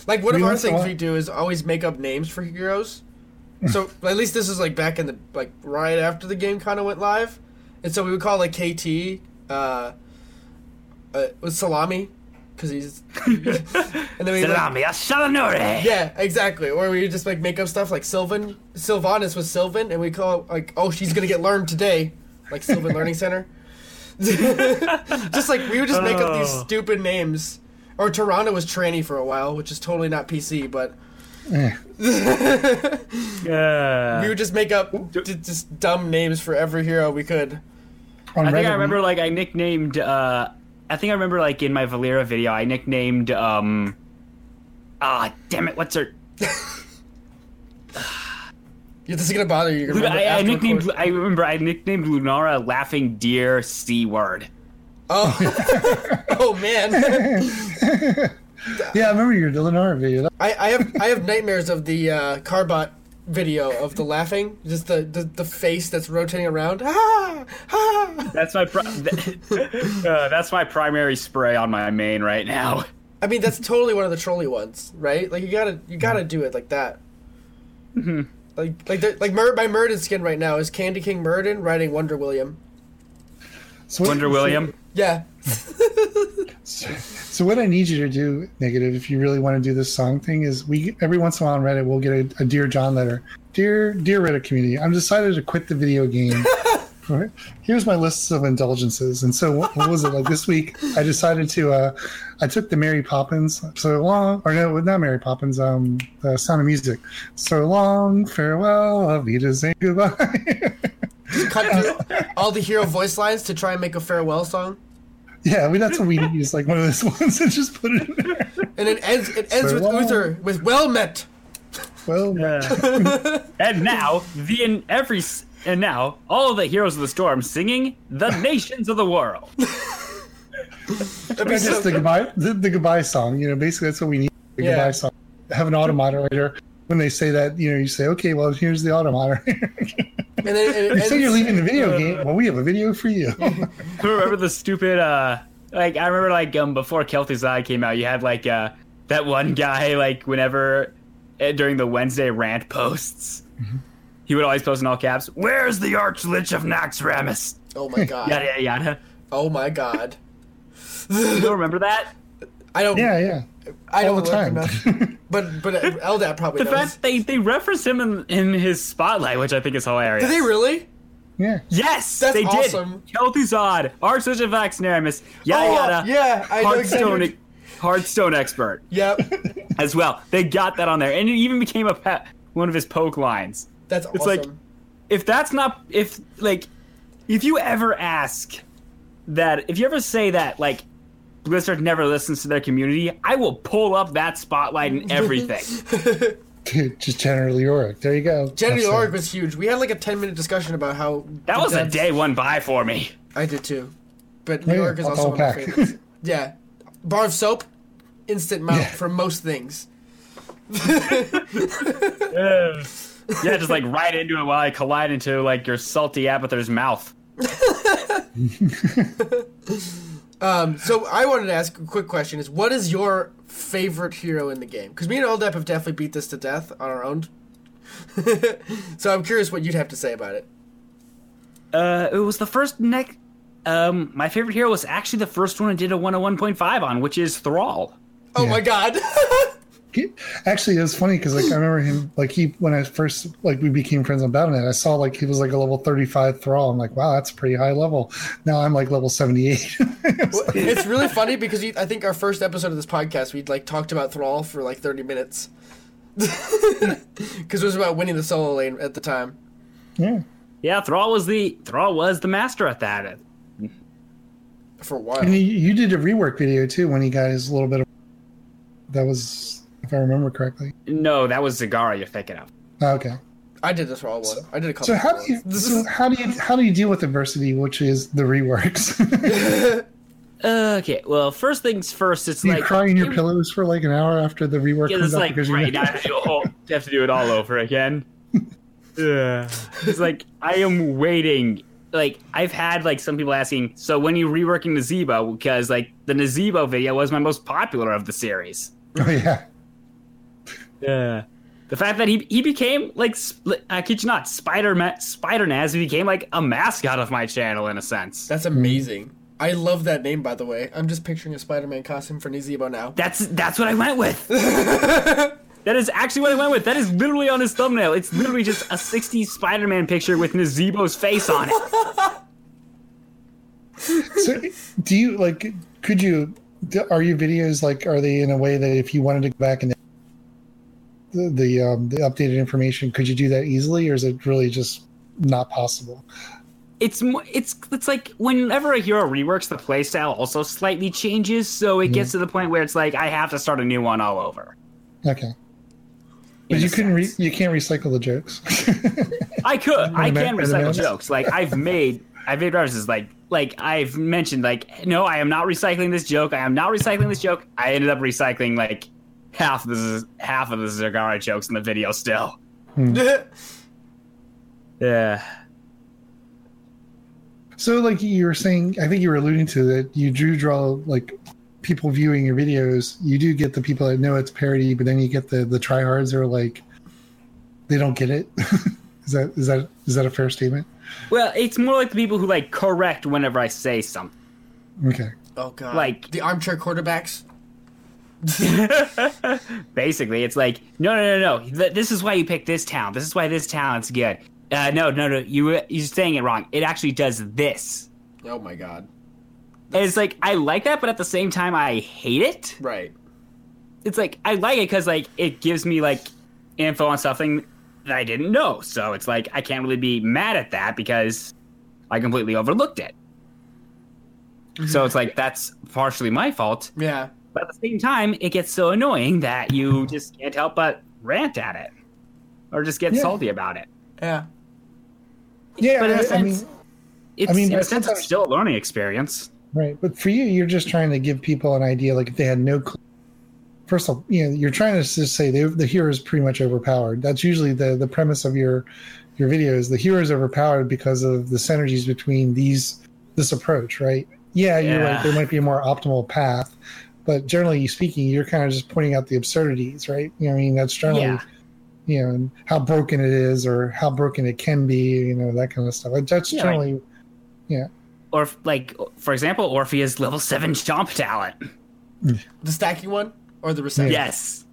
Like one We of our once in a things we do is always make up names for heroes. So (laughs) at least this is like back in the like right after the game kind of went live, and so we would call like KT uh, uh with salami because he's (laughs) and then we like, Salami Ashalanore! yeah exactly or we just like make up stuff like Sylvan Sylvanas was Sylvan and we call it like oh she's gonna get learned today like Sylvan (laughs) Learning Center. (laughs) just like we would just make up these Oh. stupid names. Or Toronto was tranny for a while, which is totally not PC, but Eh. Yeah. we would just make up d- just dumb names for every hero we could. I think I remember like I nicknamed uh I think I remember like in my Valeera video I nicknamed um ah damn it what's her (sighs) Yeah, this is gonna bother you. You're gonna I, remember I nicknamed record- I remember I nicknamed Lunara laughing deer C word. Oh, (laughs) oh man, (laughs) yeah i remember your Lunara video I, I have I have nightmares of the uh, Carbot video of the laughing, just the, the, the face that's rotating around. Ah, ah. That's my pri- (laughs) uh, that's my primary spray on my main right now. I mean, that's totally one of the trolley ones, right? Like you gotta you gotta do it like that. Mm-hmm. Like like the, like Mur- my Muradin skin right now is Candy King Muradin riding Wonder William. Wonder William. Yeah, So what I need you to do, negative, if you really want to do this song thing, is we every once in a while on Reddit we'll get a, a dear John letter. Dear dear Reddit community, I'm decided to quit the video game. (laughs) Right? Here's my lists of indulgences. And so what, what was it like this week? I decided to uh I took the Mary Poppins so long or no not Mary Poppins, um the sound of music. So long, farewell, Auf Wiedersehen, goodbye. (laughs) cut through (laughs) all the hero voice lines to try and make a farewell song, yeah, I mean that's what we need is like one of those (laughs) ones and just put it in there. and it ends it ends So with long. Uther with well met. Well met. (laughs) and now the in every and now all the heroes of the storm singing the nations of the world. That'd so the goodbye the, the goodbye song. You know, basically that's what we need. The Yeah. goodbye song. Have an auto moderator. When they say that, you know, you say, okay, well, here's the auto monitor. (laughs) And then and, they say you're leaving the video game. Well, we have a video for (laughs) you. remember the stupid uh like I remember like um before Kel'Thuzad came out, you had like uh that one guy like whenever uh, during the Wednesday rant posts, he would always post in all caps, "Where's the Arch Lich of Naxxramas?" oh my god. Yada yada yada. Oh my god. You don't remember that? I don't. yeah, yeah. I All don't the time. recognize- (laughs) But but uh, Eldab probably The knows. fact they they reference him in, in his spotlight, which I think is hilarious. Did they really? yeah. Yes, That's they awesome. did. Kel'Thuzad, Arch Lich of Naxxramas, yada Oh, yada. yeah, I know exactly. Hearthstone, Hearthstone expert. Yep. (laughs) as well. They got that on there, and it even became a pet, one of his poke lines. That's It's like- If that's not, if like, if you ever ask that, if you ever say that, like, Blizzard never listens to their community, I will pull up that spotlight and everything. (laughs) Dude, just General Yorick. There you go. Jenny That's, uh, was huge. We had like a ten minute discussion about how That was a day one by for me. I did too. But Yeah, New York is I'll also one of my favorites. (laughs) yeah. Bar of soap, instant mount Yeah. for most things. (laughs) yeah, just like right into it while I collide into like your salty Abathur's mouth. Um, so I wanted to ask a quick question: Is what is your favorite hero in the game? Because me and Eldab have definitely beat this to death on our own. (laughs) so I'm curious what you'd have to say about it. Uh, it was the first neck. Um, my favorite hero was actually the first one I did a 101.5 on, which is Thrall. Oh Yeah. my god! (laughs) He, actually, it was funny because like I remember him like he when I first like we became friends on Battle.net, I saw like he was like a level thirty five thrall. I'm like, wow, that's a pretty high level. Now I'm like level seventy eight. (laughs) it's really funny because you, I think our first episode of this podcast we like talked about Thrall for like 30 minutes. (laughs) Because it was about winning the solo lane at the time. yeah. Yeah, Thrall was the Thrall was the master at that. For a while. And you, you did a rework video too when he got his little bit of. That was, if I remember correctly. No, that was Zagara you're thinking of. Oh, okay. I did this Thrall one. I did a couple. So how do you This so how do you how do you deal with adversity, which is the reworks? (laughs) Okay, well, first things first, it's you like cry in your it- pillows for like an hour after the rework Yeah, comes it's out like because you right now I have to do, all- you (laughs) have to do it all over again. (laughs) yeah, it's like I am waiting. Like I've had like some people asking, so when you reworking Nazeebo? Because like the Nazeebo video was my most popular of the series. Oh yeah. Yeah. The fact that he he became like sp- I kid you not, Spider Ma- Spider Naz became like a mascot of my channel in a sense. That's amazing. I love that name, by the way. I'm just picturing a Spider-Man costume for Nazeebo now. That's that's what I went with. (laughs) that is actually what I went with. That is literally on his thumbnail. It's literally just a 60s Spider-Man picture with Nazeebo's face on it. So do you like? Could you? Are your videos like? Are they in a way that if you wanted to go back and the the, um, the updated information, could you do that easily, or is it really just not possible? It's it's it's like whenever a hero reworks, the playstyle also slightly changes, so it gets to the point where it's like I have to start a new one all over. Okay, but you couldn't. Re- you can't recycle the jokes. (laughs) I could. I can recycle jokes. Like I've made I've made references like like I've mentioned like no, I am not recycling this joke. I am not recycling this joke. I ended up recycling like half of the half of the Zagara jokes in the video still. Hmm. (laughs) Yeah. so, like you were saying, I think you were alluding to that you do draw like people viewing your videos. You do get the people that know it's parody, but then you get the the tryhards that are like they don't get it. (laughs) is that is that is that a fair statement? Well, it's more like the people who like correct whenever I say something. Okay. oh god. Like- the armchair quarterbacks. (laughs) Basically, it's like no, no, no, no. This is why you pick this town. This is why this talent's good. Uh, no, no, no. You you're saying it wrong. It actually does this. Oh my god. And it's like I like that, but at the same time, I hate it. Right. It's like I like it because like it gives me like info on something that I didn't know. So it's like I can't really be mad at that because I completely overlooked it. So it's like (laughs) that's partially my fault. Yeah. But at the same time, it gets so annoying that you just can't help but rant at it or just get Yeah. salty about it. Yeah. Yeah, But in a I- I sense, mean- it's, mean, in a sense, it's still a learning experience. Right, but for you, you're just trying to give people an idea. Like if they had no clue, first of all, you know, you're trying to just say the, the hero is pretty much overpowered. That's usually the the premise of your your videos. The hero is overpowered because of the synergies between these this approach, right? Yeah, you're right. There might be a more optimal path, but generally speaking, you're kind of just pointing out the absurdities, right? You know, I mean, that's generally Yeah. you know, and how broken it is or how broken it can be, you know, that kind of stuff. Like, That's Yeah, generally Or like, for example, Orphea's level seven jump talent. The stacking one or the reception? Yes.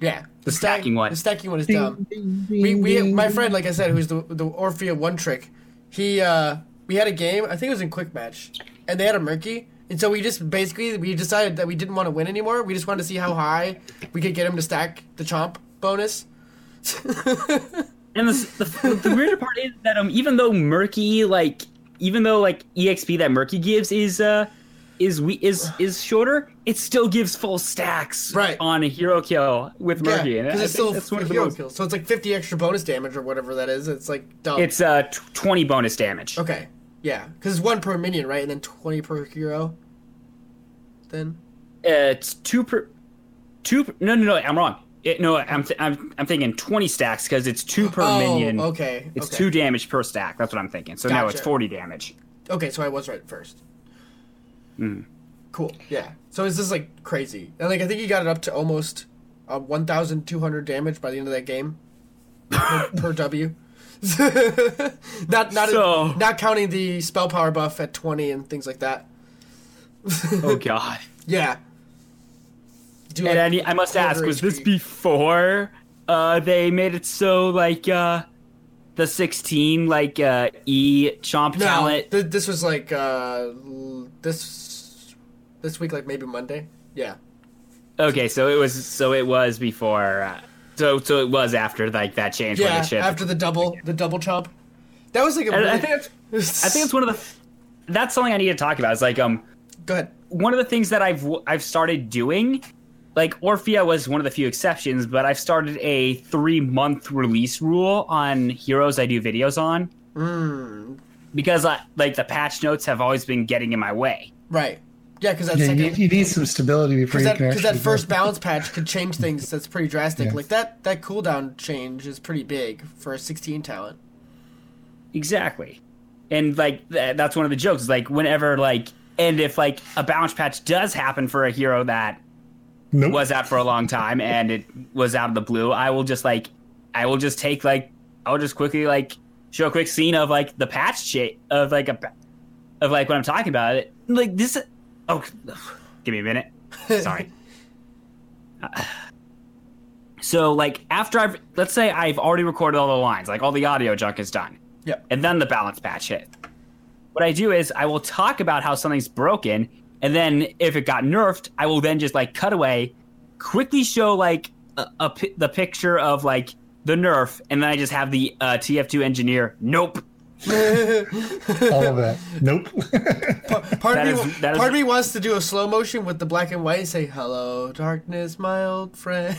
Yeah. The stack- stacking one. The stacking one is Ding, dumb. ding, ding, we, we ding. my friend like i said who's the the orphea one trick he uh we had a game i think it was in quick match and they had a murky and so we just basically we decided that we didn't want to win anymore we just wanted to see how high we could get him to stack the chomp bonus And the, the, the weirder (laughs) part is that um, even though Murky, like, even though like exp that Murky gives is uh is we is is shorter, it still gives full stacks Right. on a hero kill with yeah Murky. and because it's still that's one of the hero most- kills so it's like 50 extra bonus damage or whatever that is it's like dumb It's uh t- twenty bonus damage. okay yeah because it's one per minion right and then 20 per hero then Uh, it's two per two. Per, no, no, no. I'm wrong. It, no, I'm th- I'm I'm thinking twenty stacks because it's two per oh minion. okay It's okay. two damage per stack. That's what I'm thinking. So now it's forty damage. Okay, so I was right first. Hmm. Cool. Yeah. So it's just like crazy, and like I think he got it up to almost uh, one thousand two hundred damage by the end of that game per, per W. (laughs) not not So- not counting the spell power buff at twenty and things like that. Oh god. (laughs) Yeah. Do And like I, I must ask, was this before uh, they made it so like uh, the 16 like uh, E chomp no, talent? th- this was like uh, this this week, like maybe Monday. Yeah. Okay, so it was so it was before. Uh, so so it was after like that change Yeah. After the double the double chomp. That was like a. And I think I think it's one of the. That's something I need to talk about. It's like um Go ahead. one of the things that I've I've started doing, like Orphea was one of the few exceptions, but I've started a three month release rule on heroes I do videos on Mm, because I, like the patch notes have always been getting in my way. right. Yeah, because that Yeah, you, second, you need some stability before because you that, can 'cause that first balance patch could change things. That's pretty drastic. Yeah. Like that that cooldown change is pretty big for a 16 talent. Exactly, and like th- that's one of the jokes. Like whenever like and if like a balance patch does happen for a hero that Nope. was out for a long time and it was out of the blue, I will just like I will just take like I'll just quickly like show a quick scene of like the patch shit of like a of like what I'm talking about. It like this. Oh, give me a minute. Sorry. Uh, (laughs) so like after I've let's say I've already recorded all the lines, like all the audio junk is done, Yep. and then the balance patch hit. What I do is I will talk about how something's broken, and then if it got nerfed, I will then just like cut away, quickly show like a, a the picture of like the nerf, and then I just have the uh, TF2 engineer. Nope. All of that. Nope. (laughs) Part That of me, is- that is- part of me wants to do a slow motion with the black and white and say, "Hello, darkness, my old friend."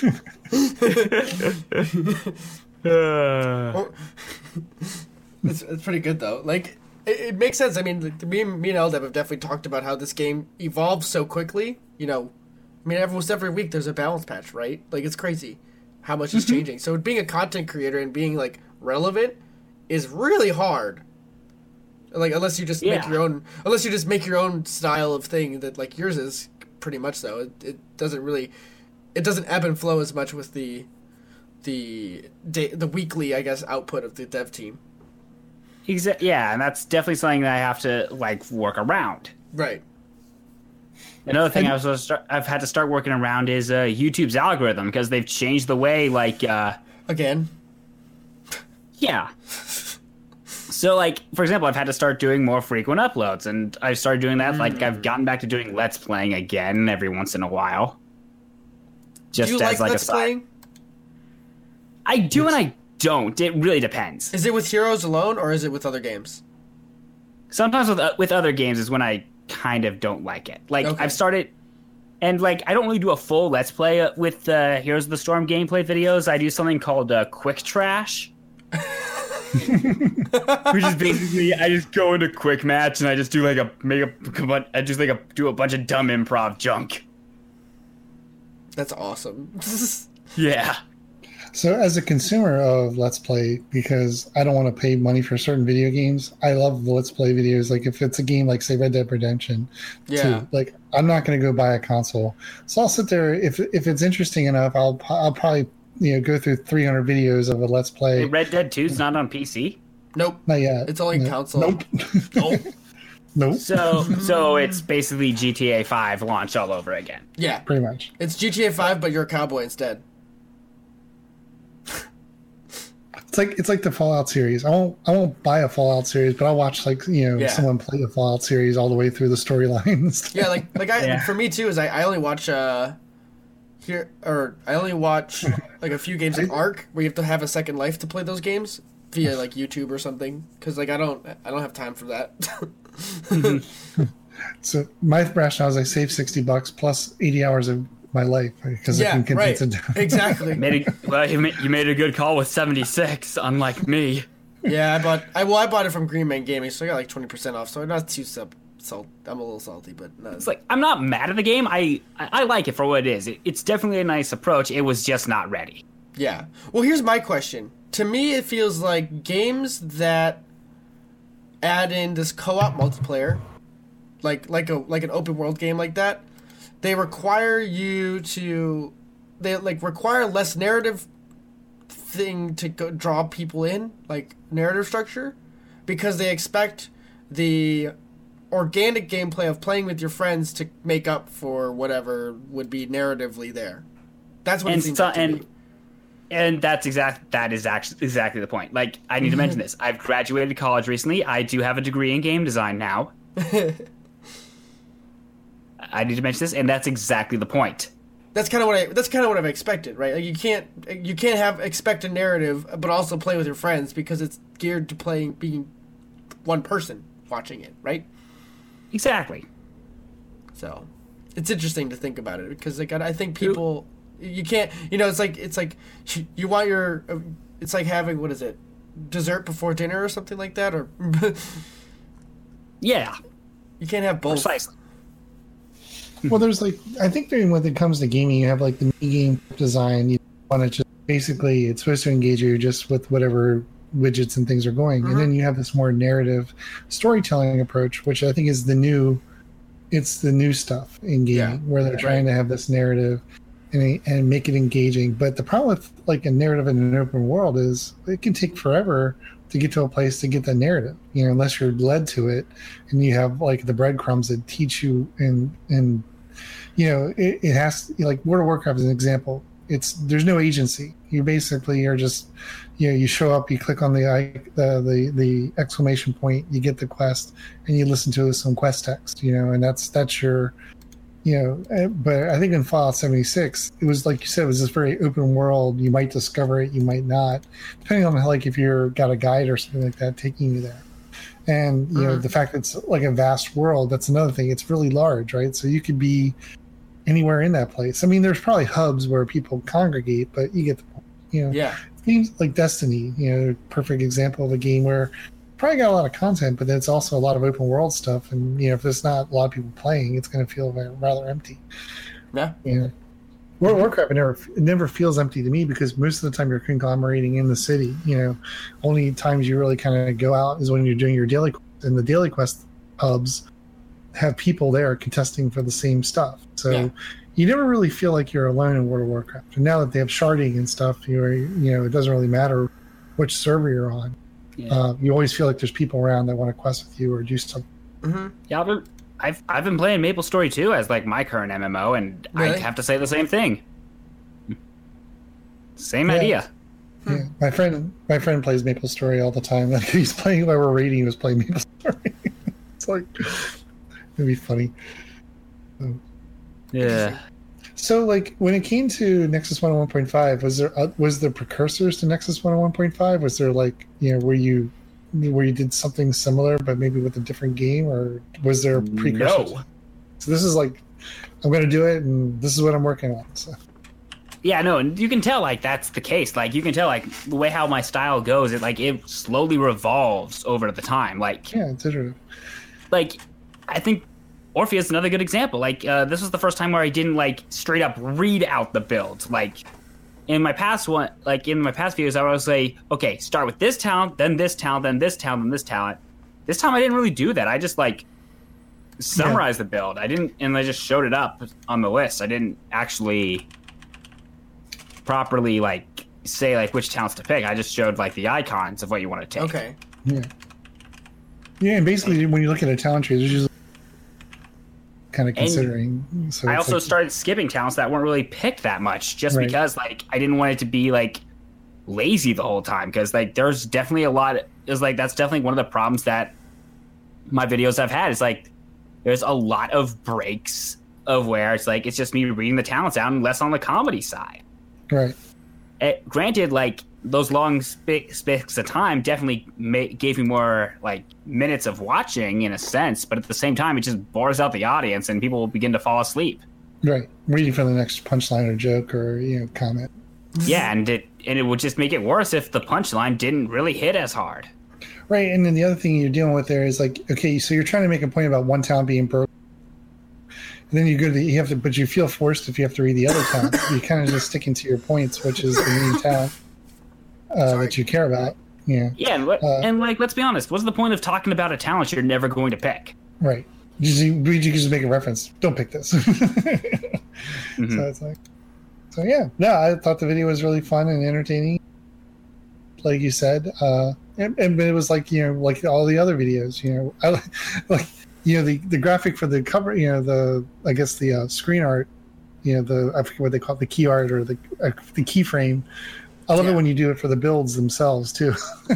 (laughs) Uh. it's, it's pretty good though. Like it, it makes sense. I mean, like, me, and- me and Eldab have definitely talked about how this game evolves so quickly. You know, I mean, almost every week there's a balance patch, right? Like it's crazy how much is mm-hmm. changing. So being a content creator and being like relevant is really hard. Like unless you just make your own, unless you just make your own style of thing that like yours is pretty much so. It, it doesn't really, it doesn't ebb and flow as much with the, the day, the weekly I guess output of the dev team. Exa- yeah, and that's definitely something that I have to like work around. Right. Another thing And- I was start, I've had to start working around is uh, YouTube's algorithm because they've changed the way like uh, Again. Yeah. So like for example, I've had to start doing more frequent uploads, and I've started doing that. Like I've gotten back to doing let's playing again every once in a while. Just Do you as like, like Let's a side. Playing? I do and I don't. It really depends. Is it with Heroes alone or is it with other games? Sometimes with uh, with other games is when I kind of don't like it. Like Okay. I've started, and like I don't really do a full let's play uh, with uh, Heroes of the Storm gameplay videos. I do something called uh, Quick Trash. (laughs) Which is basically I just go into quick match and I just do like a make a I just like a do a bunch of dumb improv junk. That's awesome. (laughs) Yeah. So, as a consumer of Let's Play, because I don't want to pay money for certain video games, I love the Let's Play videos. Like, if it's a game like, say, Red Dead Redemption, yeah. too, like I'm not going to go buy a console. So I'll sit there. If if it's interesting enough, I'll I'll probably you know go through 300 videos of a Let's Play. Hey, Red Dead 2 is not on PC. Nope. Not yet. It's only No. console. Nope. Nope. (laughs) nope. So so it's basically GTA 5 launch all over again. yeah. Pretty much. It's GTA 5, but you're a cowboy instead. It's like it's like the Fallout series. I won't I won't buy a Fallout series, but I'll watch like you know Yeah. someone play the Fallout series all the way through the storylines. Yeah, like like I (laughs) Yeah. for me too is I, I only watch uh here or I only watch (laughs) like a few games of Ark where you have to have a second life to play those games via like YouTube or something because like I don't I don't have time for that. (laughs) So my rationale is I save sixty bucks plus eighty hours of my life because I yeah, can right. it down. (laughs) exactly. Made a, well, you made, you made a good call with 76, unlike me. Yeah, I bought I well I bought it from Green Man Gaming, so I got like twenty percent off. So I'm not too sub salt. I'm a little salty, but no. It's like I'm not mad at the game. I I, like it for what it is. It, it's definitely a nice approach. It was just not ready. Yeah. Well, here's my question. To me, it feels like games that add in this co-op multiplayer, like like a like an open world game like that, they require you to, they like require less narrative thing to go, draw people in, like narrative structure, because they expect the organic gameplay of playing with your friends to make up for whatever would be narratively there. That's what And it seems so- like to and me. and that's exact that is actually exactly the point. Like I need to mention mm-hmm. this. I've graduated college recently. I do have a degree in game design now. (laughs) I need to mention this, and that's exactly the point. that's kind of what I that's kind of what I've expected, right? Like you can't you can't have expect a narrative, but also play with your friends because it's geared to playing being one person watching it, right? Exactly. So it's interesting to think about it because like I I think people you can't you know it's like it's like you want your uh, it's like having what is it dessert before dinner or something like that or (laughs) Yeah. you can't have both. Precisely. well, there's like I think that when it comes to gaming, you have like the mini game design. You want to just basically it's supposed to engage you just with whatever widgets and things are going, and mm-hmm. then you have this more narrative storytelling approach, which I think is the new. It's the new stuff in gaming Yeah. where they're trying to have this narrative and and make it engaging. But the problem with like a narrative in an open world is it can take forever to get to a place to get the narrative. You know, unless you're led to it, and you have like the breadcrumbs that teach you and and you know it, it has like World of Warcraft is an example. It's there's no agency. You basically are just you know you show up, you click on the i- the the, exclamation point, you get the quest, and you listen to some quest text. You know, and that's that's your you know eh, but i think in fallout 76 it was like you said it was this very open world. You might discover it you might not depending on how like if you're got a guide or something like that taking you there. And you know the fact that it's like a vast world that's another thing it's really large right? So you could be anywhere in that place. I mean there's probably hubs where people congregate but you get the point you know? Yeah. Games like Destiny, you know, perfect example of a game where probably got a lot of content, but then it's also a lot of open world stuff. And you know, if there's not a lot of people playing, it's going to feel rather empty. Yeah. You know, World of Warcraft it never it never feels empty to me because most of the time you're conglomerating in the city. You know, only times you really kind of go out is when you're doing your daily quest, and the daily quest hubs have people there contesting for the same stuff. So. Yeah. You never really feel like you're alone in World of Warcraft. And now that they have sharding and stuff, you're you know it doesn't really matter which server you're on. Yeah. Uh, you always feel like there's people around that want to quest with you or do something. hmm Yeah, I've been, I've I've been playing Maple Story 2 as like my current MMO, and I have to say the same thing. Same Yeah. idea. Yeah. My friend, my friend plays Maple Story all the time. (laughs) Like he's playing while we're raiding, he was playing Maple Story. (laughs) it's like it'd be funny. Yeah. So, like when it came to Nexus 101.5, was there uh, was there precursors to Nexus 101.5? Was there like you know where you where you did something similar but maybe with a different game, or was there a precursor? No. So this is like I'm going to do it, and this is what I'm working on. So. Yeah, no, and you can tell like that's the case. Like you can tell like the way how my style goes, it like it slowly revolves over the time. Like Yeah, it's iterative. like I think Orpheus is another good example. Like uh, this was the first time where I didn't like straight up read out the build. Like in my past one, like in my past videos, I was like, okay, start with this talent, then this talent, then this talent, then this talent. This time I didn't really do that. I just like summarized the build. I didn't, and I just showed it up on the list. I didn't actually properly like say like which talents to pick. I just showed like the icons of what you want to take. Okay. Yeah. Yeah, and basically, when you look at a talent tree, there's just kind of considering. so I also like- started skipping talents that weren't really picked that much, just Right. because like I didn't want it to be like lazy the whole time. Because like there's definitely a lot. Is like that's definitely one of the problems that my videos have had. Is like there's a lot of breaks of where it's like it's just me reading the talents out and less on the comedy side. right. Eh, granted, like those long sp- spicks of time definitely ma- gave me more like minutes of watching in a sense, but at the same time, it just bores out the audience and people will begin to fall asleep. Right. Waiting for the next punchline or joke or you know comment. yeah, and it and it would just make it worse if the punchline didn't really hit as hard. Right, and then the other thing you're dealing with there is like, okay, so you're trying to make a point about one town being broken, and then you go to the, you have to, but you feel forced if you have to read the other town. (laughs) you're kind of just sticking to your points, which is the main talent uh, that you care about. Yeah, Yeah, and, what- Uh, and like let's be honest, what's the point of talking about a talent you're never going to pick? right. You just, you you can just make a reference. Don't pick this. Mhm. (laughs) So it's like, so yeah, no, I thought the video was really fun and entertaining. Like you said, uh, and, and it was like you know, like all the other videos, you know, I (laughs) like you know the the graphic for the cover, you know, the I guess the uh, screen art, you know, the I forget what they call it, the key art or the uh, the keyframe. I love Yeah. it when you do it for the builds themselves too. (laughs)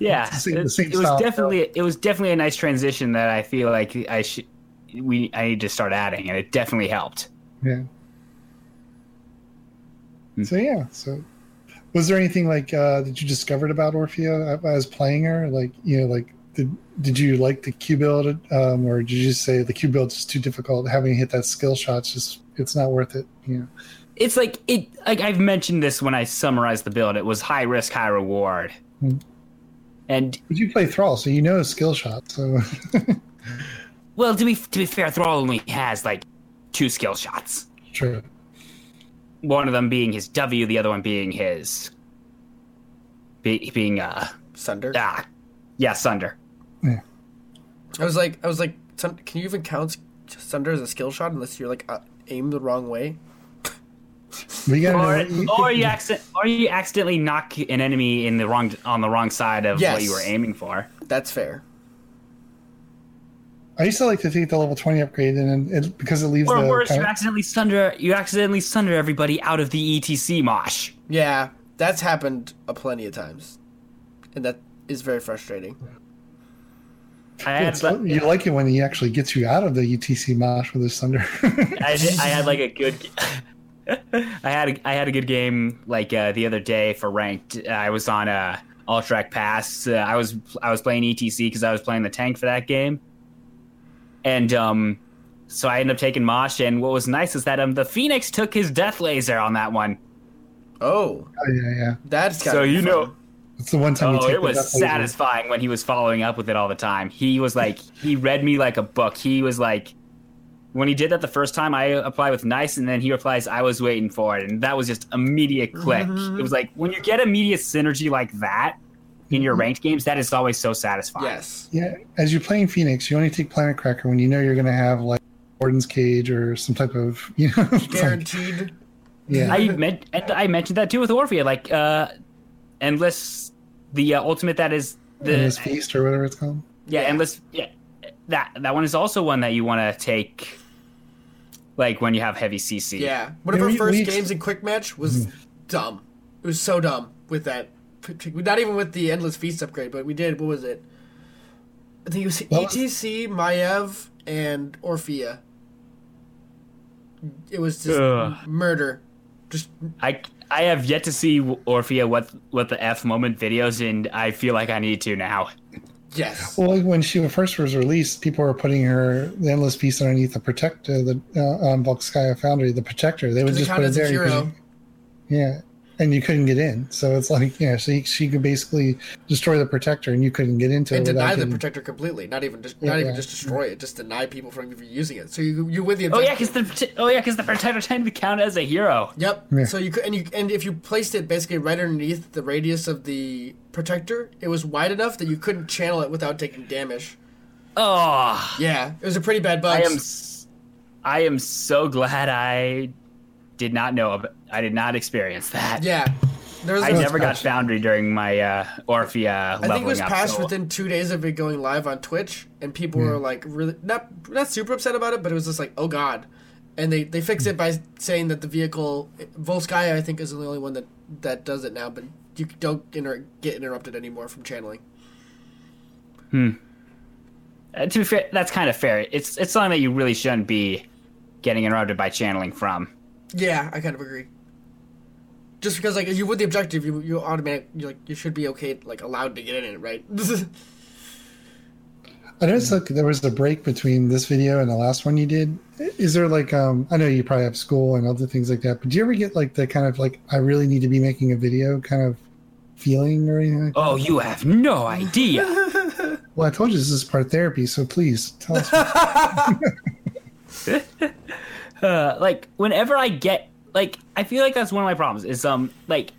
Yeah, the same- the it, same it was definitely it was definitely a nice transition that I feel like I should we I need to start adding, and it definitely helped. Yeah. So yeah, so was there anything like uh that you discovered about Orphea as playing her? Like you know, like did did you like the Q build, um, or did you just say the Q build is too difficult? Having to hit that skill shot's just it's not worth it. You know. It's like it like I've mentioned this when I summarized the build. It was high risk, high reward, and But you play Thrall, so you know skill shot. So (laughs) well, to be to be fair, Thrall only has like two skill shots. true. One of them being his W, the other one being his be, being uh Sunder. ah yeah Sunder. I was like, I was like, can you even count Sunder as a skill shot unless you're like uh, aimed the wrong way? We gotta Or, what you- or you accident, or you accidentally knock an enemy in the wrong on the wrong side of what you were aiming for. That's fair. I used to like to take the level twenty upgrade, and it, because it leaves Or the worse, you of- accidentally sunder you accidentally sunder everybody out of the ETC mosh. Yeah, that's happened a plenty of times, and that is very frustrating. I had It's- you like it when he actually gets you out of the ETC mosh with his Sunder. I, did- I had like a good. I had a, I had a good game like uh, the other day for ranked. I was on a all track pass. Uh, I was I was playing ETC because I was playing the tank for that game, and um, so I ended up taking Mosh. And what was nice is that um, the Fenix took his death laser on that one. Oh, oh yeah, yeah. that's So of you know, It's the one time oh, it was death laser. satisfying when he was following up with it all the time. He was like, he read me like a book. He was like, when he did that the first time, I applied with nice, and then he replies, "I was waiting for it," and that was just immediate click. It was like when you get immediate synergy like that in your ranked games, that is always so satisfying. yes. Yeah, as you're playing Fenix, you only take Planet Cracker when you know you're going to have like Warden's Cage or some type of (laughs) you know. it's like- Guaranteed. yeah, I meant, and I mentioned that too with Orphea, like uh, endless, the uh, ultimate that is the Endless Feast or whatever it's called. Yeah, Yeah. endless. Yeah, that that one is also one that you want to take, like when you have heavy CC. Yeah. One of Yeah, our we- first we- games in Quick Match was hmm. dumb. It was so dumb with that. Not even with the Endless Feast upgrade, but we did. What was it? I think it was What was- ETC, Maiev, and Orphea. It was just Ugh. murder. Just I I have yet to see Orphea what what the F moment videos, and I feel like I need to now. (laughs) yes. Well, like when she first was released, people were putting her the Endless Feast underneath the Protector, the uh, on Volskaya Foundry, the Protector. They would just put it there. you- yeah, and you couldn't get in. So it's like, yeah, she she could basically destroy the protector, and you couldn't get into and it. And deny the getting- protector completely. Not even just Yeah, not even yeah. just destroy it. Just deny people from even using it. So you you with the Oh yeah, because the oh yeah, because the protector tended to count as a hero. Yep. Yeah. So you could and you and if you placed it basically right underneath the radius of the protector, it was wide enough that you couldn't channel it without taking damage. Oh, Yeah, it was a pretty bad bug. I am, s- I am so glad I did not know. About, I did not experience that. Yeah. There was I never got. Foundry during my uh, Orphea I think it was patched so- within two days of it going live on Twitch, and people were like really not not super upset about it, but it was just like, oh god. And they, they fixed it by saying that the vehicle Volskaya I think is the only one that, that does it now, but you don't inter- get interrupted anymore from channeling. Uh, to be fair, that's kind of fair. It's it's something that you really shouldn't be getting interrupted by channeling from. Yeah, I kind of agree. Just because like you with the objective, you you automatic you like you should be okay like allowed to get in it, right? I noticed like there was a break between this video and the last one you did. Is there like um I know you probably have school and other things like that, but do you ever get like the kind of like I really need to be making a video kind of feeling or anything like that? Oh, you have no idea. (laughs) Well, I told you this is part therapy, so please tell us. (laughs) uh, like whenever I get like I feel like that's one of my problems is um like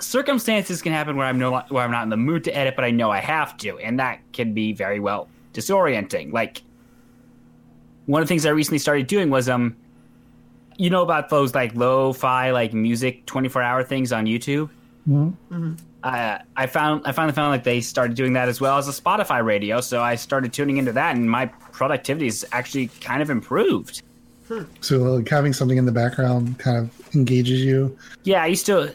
circumstances can happen where I'm no where I'm not in the mood to edit, but I know I have to, and that can be very well disorienting. Like one of the things I recently started doing was um you know about those like lo-fi like music 24 hour things on YouTube. I I found I finally found like they started doing that as well as a Spotify radio, so I started tuning into that, and my productivity is actually kind of improved. So like having something in the background kind of engages you. Yeah, I used to.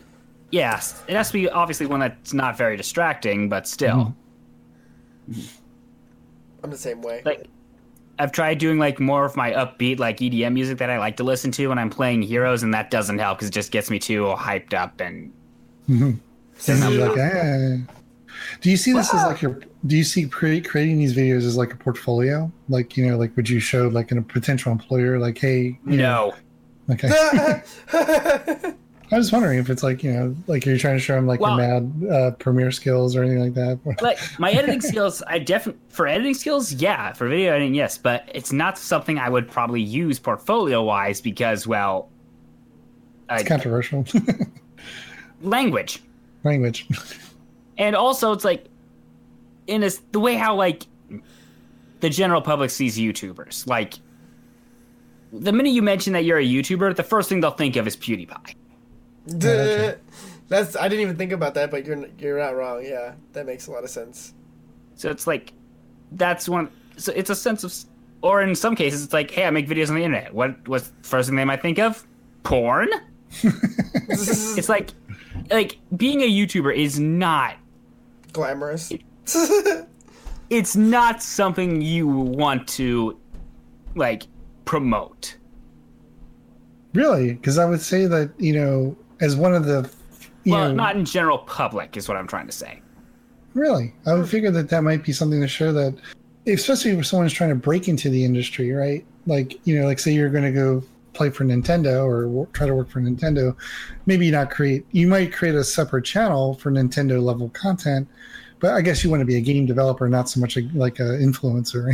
Yes, it has to be obviously one that's not very distracting, but still, I'm the same way. like I've tried doing like more of my upbeat like EDM music that I like to listen to when I'm playing Heroes, and that doesn't help because it just gets me too hyped up and And I'm like, ah. Do you see this as like your? Do you see cre- creating these videos as like a portfolio? Like you know, like would you show like in a potential employer, like, hey, you know, no. okay. (laughs) I was wondering if it's like you know, like are you're trying to show them like Well- your mad uh, premiere skills or anything like that. (laughs) like my editing skills i definitely for editing skills yeah for video editing yes but it's not something i would probably use portfolio wise because well It's uh, controversial (laughs) language language. And also it's like in a, the way how like the general public sees youtubers like the minute you mention that you're a youtuber the first thing they'll think of is pewdiepie okay. (laughs) That's I didn't even think about that, but you're you're not wrong. Yeah, that makes a lot of sense. so it's like that's one so it's a sense of or in some cases it's like hey i make videos on the internet what what's the first thing they might think of porn (laughs) it's like like being a youtuber is not Glamorous. (laughs) it's not something you want to like promote really, because I would say that you know, as one of the, you well know, not in general public is what i'm trying to say Really? I would figure that that might be something to show that, especially if someone's trying to break into the industry, right? Like, you know, like say you're going to go play for Nintendo or wo- try to work for Nintendo, maybe not create, you might create a separate channel for Nintendo level content, but I guess you want to be a game developer, not so much a, like an influencer.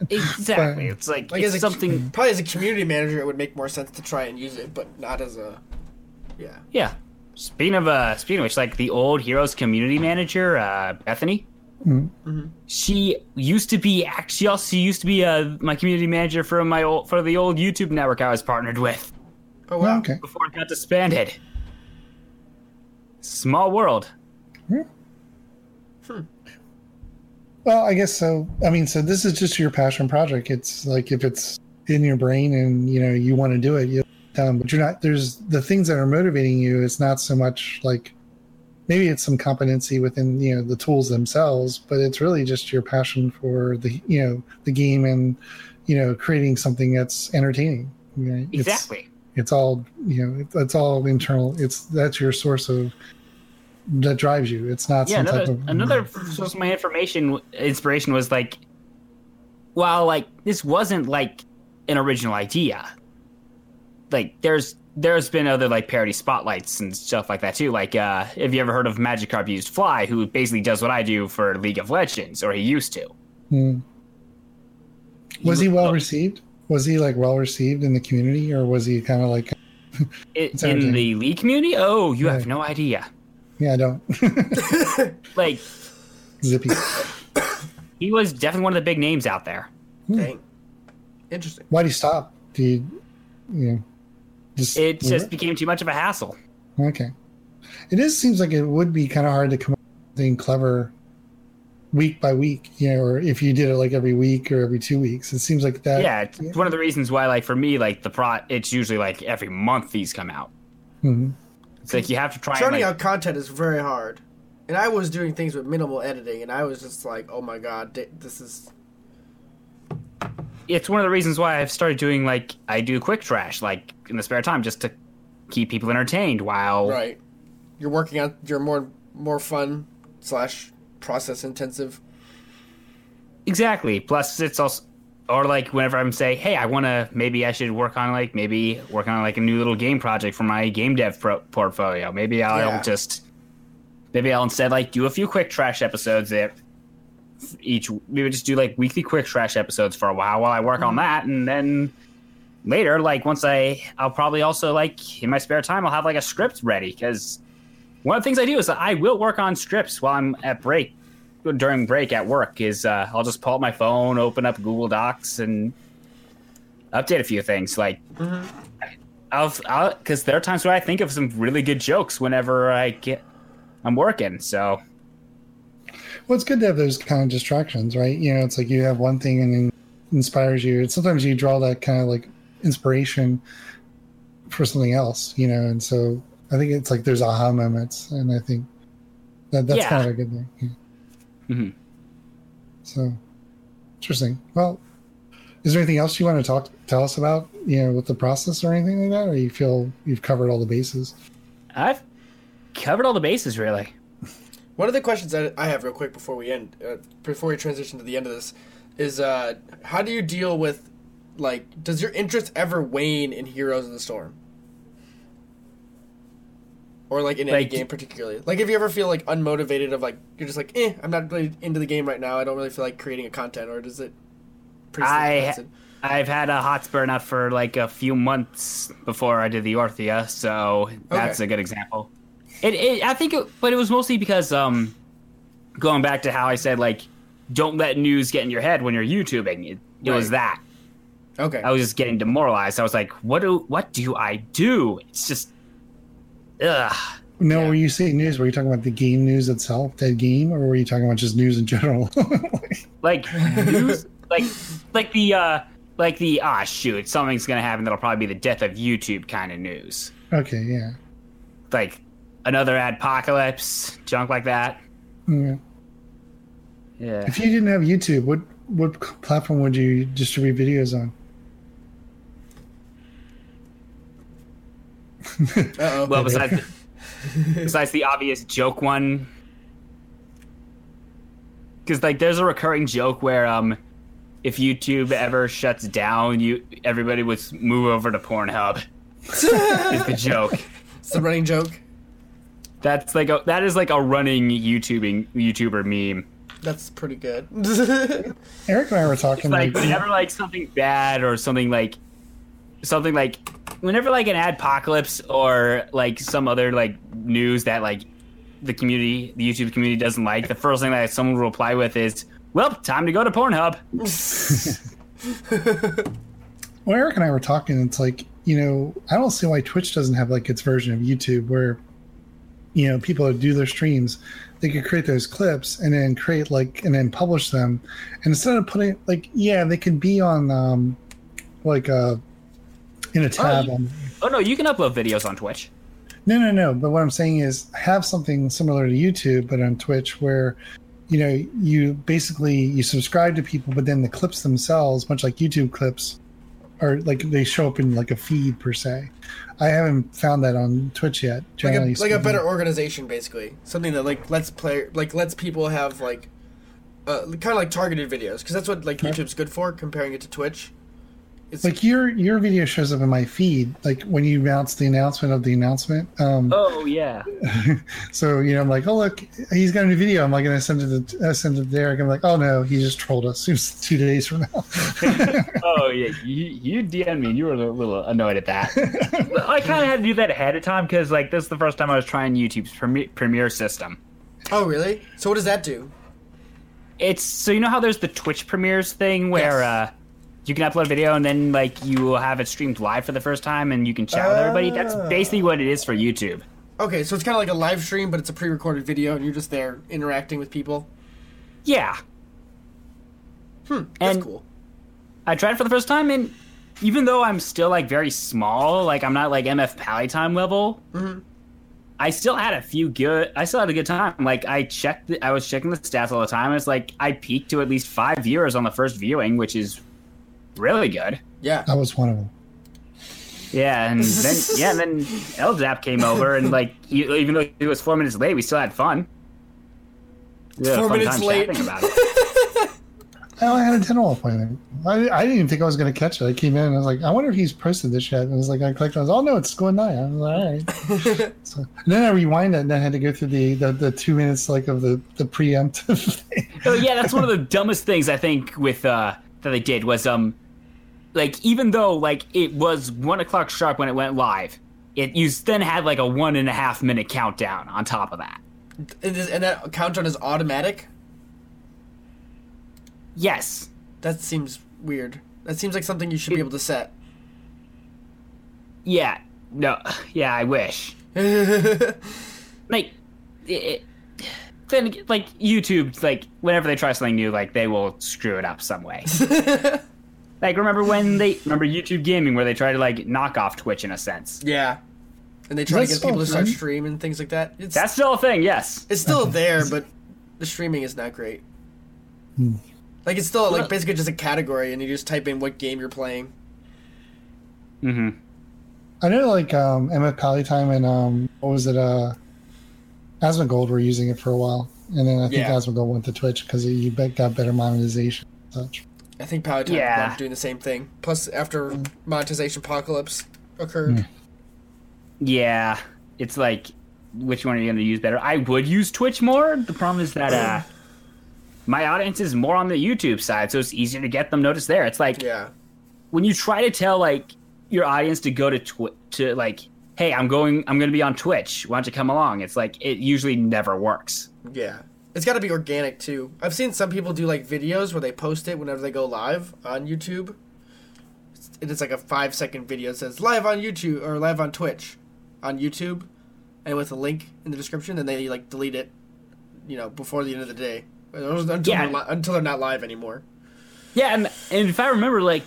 (laughs) exactly it's like, Like it's as a, something probably as a community manager, it would make more sense to try and use it, but not as a. Yeah. yeah speaking of uh speaking of which like the old heroes community manager uh bethany Mhm. she used to be act- she also used to be uh my community manager for my old for the old youtube network i was partnered with Oh wow. okay. before it got disbanded small world Hmm. Well, I guess so. I mean, so this is just your passion project. It's like if it's in your brain and you know you want to do it, you done. But you're not. There's the things that are motivating you. It's not so much like maybe it's some competency within you know the tools themselves, but it's really just your passion for the you know the game and you know creating something that's entertaining. You know, it's- exactly It's, all you know. It's, it's all internal. It's that's your source of that drives you. It's not yeah some another type of another source of my information inspiration was like while like this wasn't like an original idea like there's there's been other like parody spotlights and stuff like that too. Like, uh, have you ever heard of Magikarp used Fly, who basically does what I do for League of Legends, or he used to? Hmm. Was he well received? Was he like well received in the community, or was he kind of like, It, It's (laughs) in the League community? Oh, you have no idea. yeah, I don't, (laughs) (laughs) Like, zippy. he was definitely one of the big names out there. Dang. Interesting. Why'd he stop? Do you, you know, just It just became too much of a hassle. okay. It is seems like it would be kind of hard to come up with something clever week by week, you know, or if you did it like every week or every two weeks. It seems like that. yeah, it's one of the reasons why, like, for me, like, the pro, it's usually like every month these come out. Mhm. It's like you have to try and, Churning like, out content is very hard. And I was doing things with minimal editing, and I was just like, oh my god, this is. It's one of the reasons why I've started doing like I do quick trash like in the spare time just to keep people entertained while Right. You're working on your more more fun slash process intensive. exactly. Plus it's also or like whenever I'm say, hey, I want to maybe I should work on like maybe work on like a new little game project for my game dev pro- portfolio. Maybe I'll Yeah. just maybe I'll instead like do a few quick trash episodes that each we would just do like weekly quick trash episodes for a while while I work on that and then later like once I I'll probably also like in my spare time I'll have like a script ready cuz one of the things I do is I will work on scripts while I'm at break during break at work is uh, I'll just pull up my phone, open up Google Docs, and update a few things. Like I'll, I'll, because there are times where I think of some really good jokes whenever I get I'm working. So Well, it's good to have those kind of distractions, right? You know, it's like you have one thing and then inspires you. And sometimes you draw that kind of like inspiration for something else, you know. And so I think it's like there's aha moments, and I think that that's Yeah. kind of a good thing. Yeah. Mhm. So interesting. Well, is there anything else you want to talk tell us about? You know, with the process or anything like that, or you feel you've covered all the bases? I've covered all the bases really. One of the questions that I have real quick before we end, uh, before we transition to the end of this, is uh, how do you deal with, like, does your interest ever wane in Heroes of the Storm? Or like in any game particularly, like if you ever feel like unmotivated of like you're just like eh I'm not really into the game right now I don't really feel like creating a content or does it? I I've had a hot spur enough for like a few months before I did the Orphea, so that's Okay. a good example. It, it I think, it, but it was mostly because um, going back to how I said like, don't let news get in your head when you're YouTubing. It, it was that okay I was just getting demoralized. I was like, what do what do I do? It's just, ugh. No, Yeah. were you saying news? Were you talking about the game news itself, that game, or were you talking about just news in general? (laughs) like news like like the uh like the ah shoot something's gonna happen that'll probably be the death of youtube kind of news okay, yeah. like another apocalypse, junk like that yeah. yeah If you didn't have YouTube, what what platform would you distribute videos on? (laughs) Uh-oh. well besides (laughs) the, besides the obvious joke one because like there's a recurring joke where um if youtube ever shuts down you everybody would move over to pornhub (laughs) is the joke it's the running joke That's like a that is like a running YouTubing YouTuber meme. that's pretty good (laughs) Eric and I were talking Like like, whenever like something bad or something like something like whenever like an adpocalypse or like some other like news that like the community the YouTube community doesn't like, the first thing that someone will reply with is, Well, time to go to Pornhub. (laughs) well, Eric and I were talking. It's like you know, I don't see why Twitch doesn't have like its version of YouTube where you know people that do their streams, they could create those clips and then create like and then publish them, and instead of putting like yeah, they could be on um like uh in a tab you- on Oh no, you can upload videos on Twitch. No, no, no. But what I'm saying is have something similar to YouTube, but on Twitch, where you know you basically you subscribe to people, but then the clips themselves, much like YouTube clips, are like they show up in like a feed per se. I haven't found that on Twitch yet. like a like a better organization basically something that like lets play like lets people have like uh, kind of like targeted videos because that's what like YouTube's good for comparing it to Twitch It's like your your video shows up in my feed like when you announce the announcement of the announcement um Oh yeah. (laughs) so you know i'm like oh look he's got a new video i'm like gonna send it to uh, send it to derek i'm like oh no he just trolled us (laughs) it was two days from now (laughs) Oh yeah. You you DM me. and You were a little annoyed at that. I kind of had to do that ahead of time because like this is the first time I was trying YouTube's Premiere, Premiere system. oh really? So what does that do? It's so you know how there's the Twitch premieres thing where Yes. uh you can upload a video and then like you will have it streamed live for the first time and you can chat with everybody. That's Oh. basically what it is for YouTube. Okay, so it's kind of like a live stream, but it's a pre-recorded video, and you're just there interacting with people. Yeah. Hmm, that's And- cool. I tried it for the first time and even though I'm still like very small, like I'm not like MF Pally time level, Mhm. I still had a few good. I still had a good time. Like I checked, the, I was checking the stats all the time. It's like I peaked to at least five viewers on the first viewing, which is really good. Yeah. that was one of them Yeah, and (laughs) then yeah, and then LZAP came over, and like he, even though he was four minutes late, we still had fun. We had Four fun minutes time late. chatting about it. (laughs) I had a dental appointment. I, I didn't even think I was going to catch it. I came in and I was like, I wonder if he's posted this yet. And I was like, I clicked on. I was, oh, no, it's going nine. I was like, all right. (laughs) so, and then I rewind it and then I had to go through the, the, the two minutes like of the, the preemptive thing. Oh yeah, that's one of the dumbest things I think with uh that they did was um like even though like it was one o'clock sharp when it went live, it you then had like a one and a half minute countdown on top of that. And, is, and that countdown is automatic. Yes. That seems weird. That seems like something you should be able to set. Yeah. No. (sighs) Yeah, I wish. (laughs) like it, then like YouTube like whenever they try something new like they will screw it up some way. (laughs) like remember when (laughs) they remember YouTube gaming where they tried to like knock off Twitch in a sense. yeah. And they try to get people to still start thing? streaming and things like that. It's That's still a thing, yes. it's still there, but the streaming is not great. Hmm. Like it's still like Well- basically just a category, and you just type in what game you're playing. Mm-hmm. I know like um, MF time and um, what was it? Uh, Asmongold were using it for a while. And then I think Yeah. Asmongold went to Twitch because you bet- got better monetization and such. I think Pally Time Yeah. yeah. doing the same thing. Plus, after monetization apocalypse occurred, Yeah, it's like which one are you going to use better? I would use Twitch more. The problem is that uh, (clears throat) my audience is more on the YouTube side, so it's easier to get them noticed there. It's like yeah, when you try to tell like your audience to go to Twi- to like, hey, I'm going, I'm going to be on Twitch. Why don't you come along? It's like it usually never works. yeah. It's got to be organic too. I've seen some people do like videos where they post it whenever they go live on YouTube. It's, it's like a five second video that says live on YouTube or live on Twitch, on YouTube, and with a link in the description. and they like delete it, you know, before the end of the day, until Yeah. they're li- until they're not live anymore. Yeah, and, and if I remember, like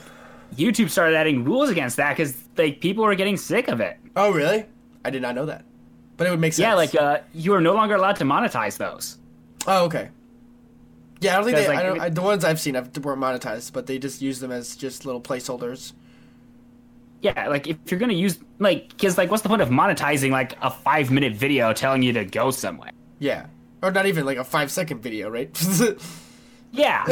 YouTube started adding rules against that because like people were getting sick of it. Oh really? I did not know that, but it would make sense. Yeah, like uh, you are no longer allowed to monetize those. Oh, okay. Yeah, I don't think they. Like, I don't, if I, the ones I've seen have, weren't monetized, but they just use them as just little placeholders. Yeah, like if you're gonna use like, because like, what's the point of monetizing like a five minute video telling you to go somewhere? Yeah, or not even like a five second video, right? (laughs) Yeah,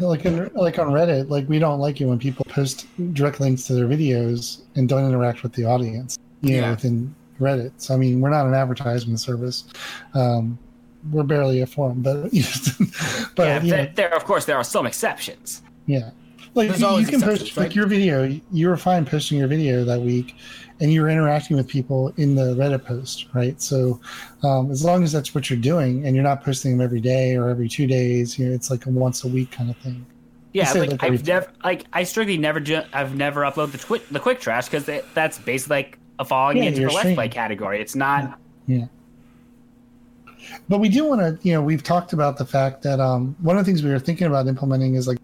like in, like on Reddit, like we don't like it when people post direct links to their videos and don't interact with the audience. You know, Yeah. within Reddit. So I mean, we're not an advertisement service. Um, we're barely a forum, but (laughs) but yeah. you There, there, of course, there are some exceptions. yeah. Like There's you, you can post right? like your video. You were fine posting your video that week, and you were interacting with people in the Reddit post, right? So um, as long as that's what you're doing, and you're not posting them every day or every two days, you know, it's like a once a week kind of thing. Yeah, like, like, I've never, like I strictly never, ju- I've never uploaded the quick, the quick trash because that's basically like a falling Yeah, into the left let's play category. It's not. Yeah. But we do want to, you know, we've talked about the fact that um, one of the things we were thinking about implementing is like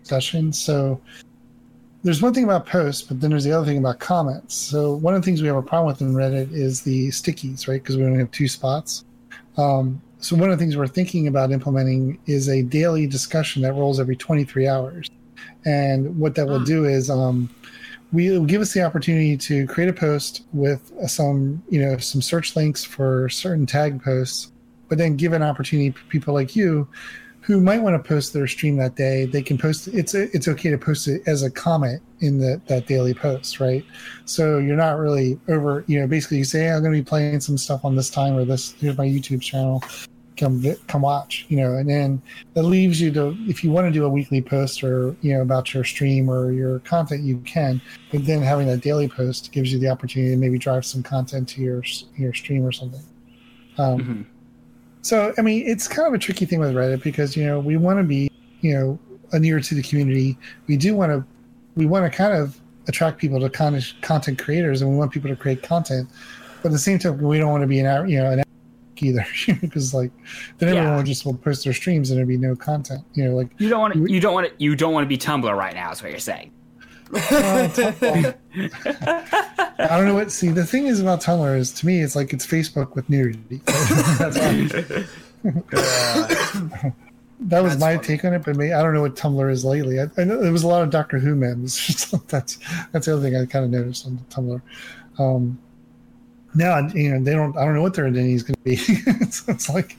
discussion. So there's one thing about posts, but then there's the other thing about comments. So one of the things we have a problem with in Reddit is the stickies, right? Because we only have two spots. Um, so one of the things we're thinking about implementing is a daily discussion that rolls every 23 hours. And what that will do is um, will give us the opportunity to create a post with some, you know, some search links for certain tag posts, but then give an opportunity for people like you who might want to post their stream that day, they can post it's it's okay to post it as a comment in the, that daily post, right? So you're not really over, you know, basically you say, hey, I'm going to be playing some stuff on this time or this, here's my YouTube channel, come come watch, you know, and then that leaves you to, if you want to do a weekly post or, you know, about your stream or your content, you can, but then having a daily post gives you the opportunity to maybe drive some content to your, your stream or something. Um, Mhm. so, I mean, it's kind of a tricky thing with Reddit because you know we want to be, you know, a near to the community. We do want to, we want to kind of attract people to con- content creators, and we want people to create content. But at the same time, we don't want to be an, you know, an out- either (laughs) because like then Yeah. everyone just will post their streams and there'd be no content. You know, like You don't want to. You don't want to. You don't want to be Tumblr right now. Is what you're saying. uh, (laughs) I don't know what. See, the thing is about Tumblr is to me, it's like it's Facebook with nudity. (laughs) That's all. that was That's my funny. take on it, but me, I don't know what Tumblr is lately. I, I know there was a lot of Doctor Who memes. that's that's the other thing I kind of noticed on Tumblr. Um, now you know they don't. I don't know what their identity is going to be. (laughs) so it's like,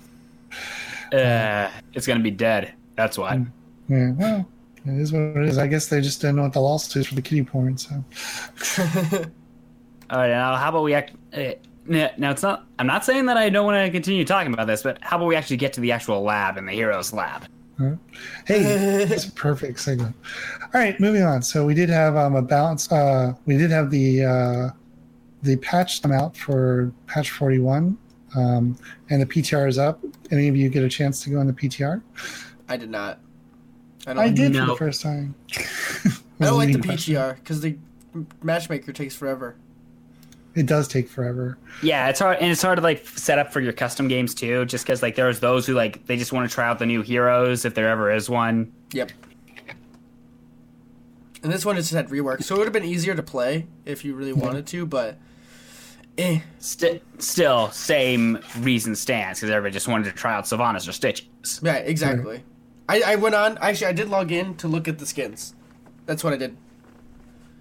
Uh, it's gonna be dead. That's why. yeah, well, it is what it is. I guess they just didn't know what the lawsuit is for the kitty porn. So (laughs) All right. Now, how about we act? Uh, now, it's not. I'm not saying that I don't want to continue talking about this, but how about we actually get to the actual lab in the heroes lab? Hey, (laughs) it's a perfect segment. All right, moving on. So we did have um, a balance. Uh, we did have the uh, the patch come out for patch forty one, um, and the PTR is up. Any of you get a chance to go on the PTR? I did not. I don't. I did for the first time. (laughs) I don't like the question. PTR because the matchmaker takes forever. It does take forever. Yeah, it's hard, and it's hard to like set up for your custom games too. Just because like there's those who like they just want to try out the new heroes if there ever is one. Yep. And this one just had rework, so it would have been easier to play if you really wanted to, but eh. St- still, same reason stands because everybody just wanted to try out Sylvanas or Stitches. Yeah, exactly. I, I went on. Actually, I did log in to look at the skins. That's what I did.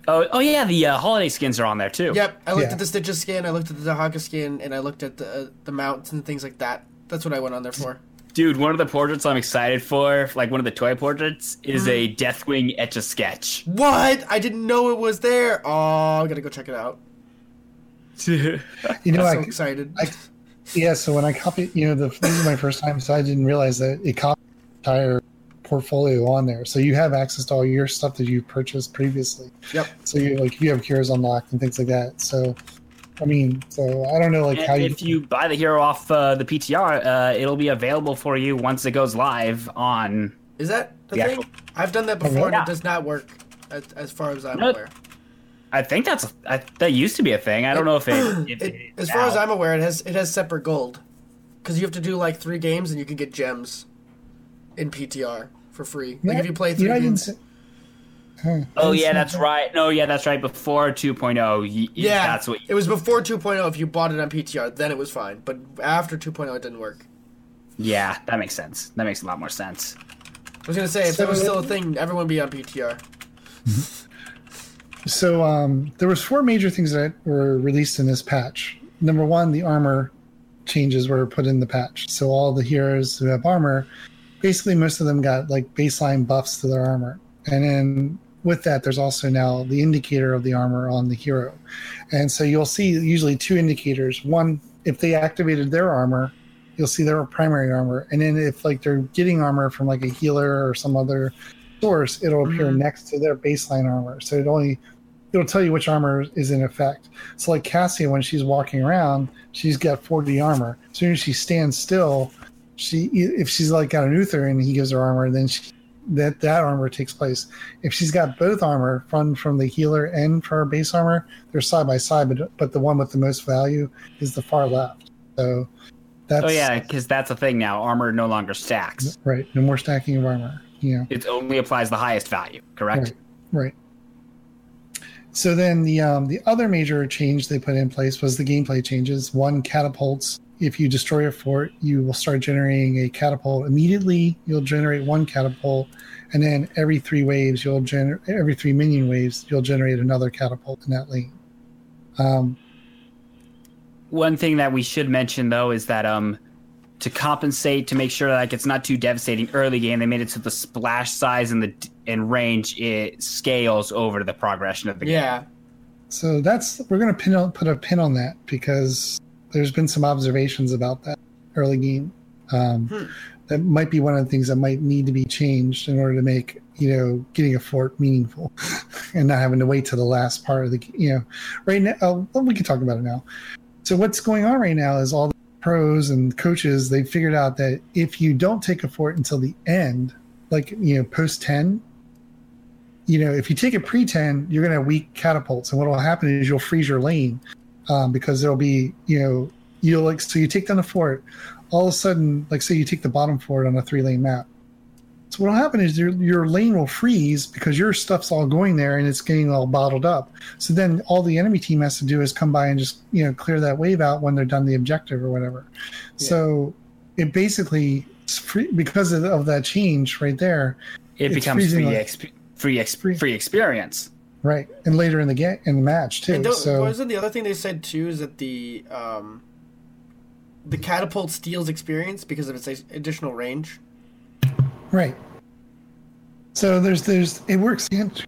Oh, oh yeah, the uh, holiday skins are on there too. Yep, I looked Yeah. at the Stitches skin, I looked at the Dehaka skin, and I looked at the uh, the mounts and things like that. That's what I went on there for. Dude, one of the portraits I'm excited for, like one of the toy portraits, is a Deathwing etch a sketch. What? I didn't know it was there. Oh, I gotta go check it out. (laughs) You know, I'm so I, excited. I- yeah. So when I copied, you know, the, this is my first time, so I didn't realize that it copied the entire portfolio on there. So you have access to all your stuff that you've purchased previously. yep. So you like if you have cures unlocked and things like that. So, I mean, so I don't know like how And you. if you buy the hero off uh, the PTR, uh, it'll be available for you once it goes live on. Is that the The thing? actual- I've done that before, and Yeah. it does not work, as, as far as I'm No, aware. I think that's I, that used to be a thing. I don't know if it. (clears throat) If It- it as far as. I'm aware, it has it has separate gold, because you have to do like three games and you can get gems in PTR for free. Like if you play three know, games. Huh. Oh yeah, that's right. No, yeah, that's right. Before 2.0, y- Yeah, that's what. it was before 2.0. If you bought it on PTR, then it was fine. But after 2.0, it didn't work. Yeah, that makes sense. That makes a lot more sense. I was gonna say if So- that was still a thing, everyone would be on PTR. So um, there was four major things that were released in this patch. Number one, the armor changes were put in the patch. So all the heroes who have armor, basically most of them got like baseline buffs to their armor. And then with that, there's also now the indicator of the armor on the hero. And so you'll see usually two indicators. One, if they activated their armor, you'll see their primary armor. And then if like they're getting armor from like a healer or some other source, it'll appear Mhm. next to their baseline armor. So it only it'll tell you which armor is in effect. So like Cassie, when she's walking around, she's got 40 armor. As soon as she stands still, she if she's like got an Uther and he gives her armor, then she, that that armor takes place. If she's got both armor from from the healer and for her base armor, they're side by side, but but the one with the most value is the far left. So that's Oh yeah, because that's a thing now. Armor no longer stacks. right. No more stacking of armor. Know. It only applies the highest value. Correct. Right. Right. So then the um, the other major change they put in place was the gameplay changes. One catapults. If you destroy a fort, you will start generating a catapult immediately. You'll generate one catapult, and then every three waves, you'll generate every three minion waves, you'll generate another catapult in that lane. Um, One thing that we should mention though is that um, to compensate to make sure like it's not too devastating early game. They made it so the splash size and the and range it scales over to the progression of the game. Yeah. So that's we're gonna pin on, put a pin on that because there's been some observations about that early game. Um, Hmm. That might be one of the things that might need to be changed in order to make you know getting a fort meaningful, (laughs) and not having to wait to the last part of the you know right now. Uh, well, we can talk about it now. So what's going on right now is all the pros and coaches they figured out that if you don't take a fort until the end, like you know post ten, you know, if you take it pre 10, you're going to have weak catapults. And what will happen is you'll freeze your lane um, because there'll be, you know, you'll like, so you take down the fort, all of a sudden, like, say you take the bottom fort on a three lane map. So what will happen is your, your lane will freeze because your stuff's all going there and it's getting all bottled up. So then all the enemy team has to do is come by and just, you know, clear that wave out when they're done the objective or whatever. So it basically, free, because of, of that change right there, It becomes free, like- exp- free, ex- free experience. right? And later in the game, in the match too. And don't, so wasn't the other thing they said too is that the um, the catapult steals experience because of its additional range. Right. So there's there's it works against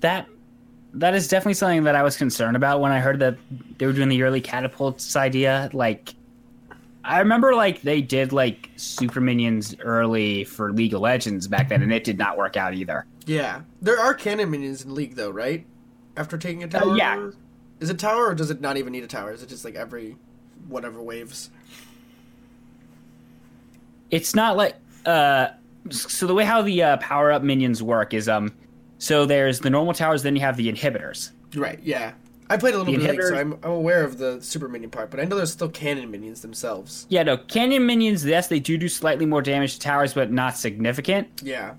That that is definitely something that I was concerned about when I heard that they were doing the early catapults idea. Like, I remember like they did like super minions early for League of Legends back then, and it did not work out either. Yeah, there are cannon minions in League though, right? After taking a tower. Uh, yeah. Is it tower or does it not even need a tower? Is it just like every whatever waves? It's not like uh, so the way how the uh, power up minions work is um, so there's the normal towers, then you have the inhibitors. Right. Yeah. I played a little The bit of League, so I'm, I'm aware of the super minion part, but I know there's still cannon minions themselves. Yeah, no, cannon minions. Yes, they do do slightly more damage to towers, but not significant. Yeah.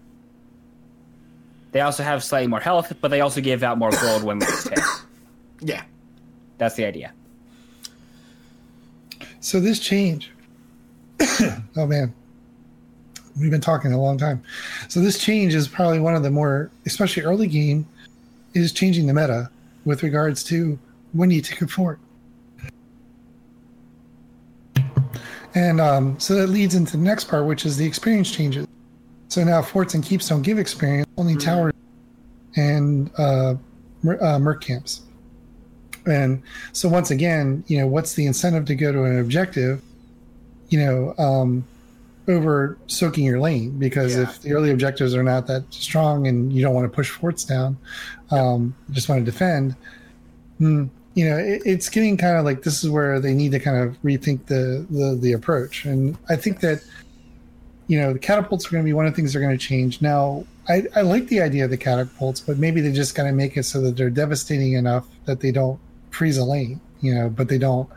They also have slightly more health, but they also give out more gold when last (coughs) hit. Yeah. That's the idea. so this change. (coughs) oh man, we've been talking a long time. So this change is probably one of the more, especially early game, is changing the meta with regards to when you take a fort. And um, so that leads into the next part, which is the experience changes. So now forts and keeps don't give experience, only towers and uh, uh, merc camps. And so once again, you know, what's the incentive to go to an objective, you know, um, over soaking your lane? Because Yeah. if the early objectives are not that strong and you don't want to push forts down, um, just want to defend, mm, you know, it, it's getting kind of like this is where they need to kind of rethink the the, the approach. And I think that, you know, the catapults are going to be one of the things they're going to change. Now, I, I like the idea of the catapults, but maybe they just got to make it so that they're devastating enough that they don't freeze a lane, you know, but they don't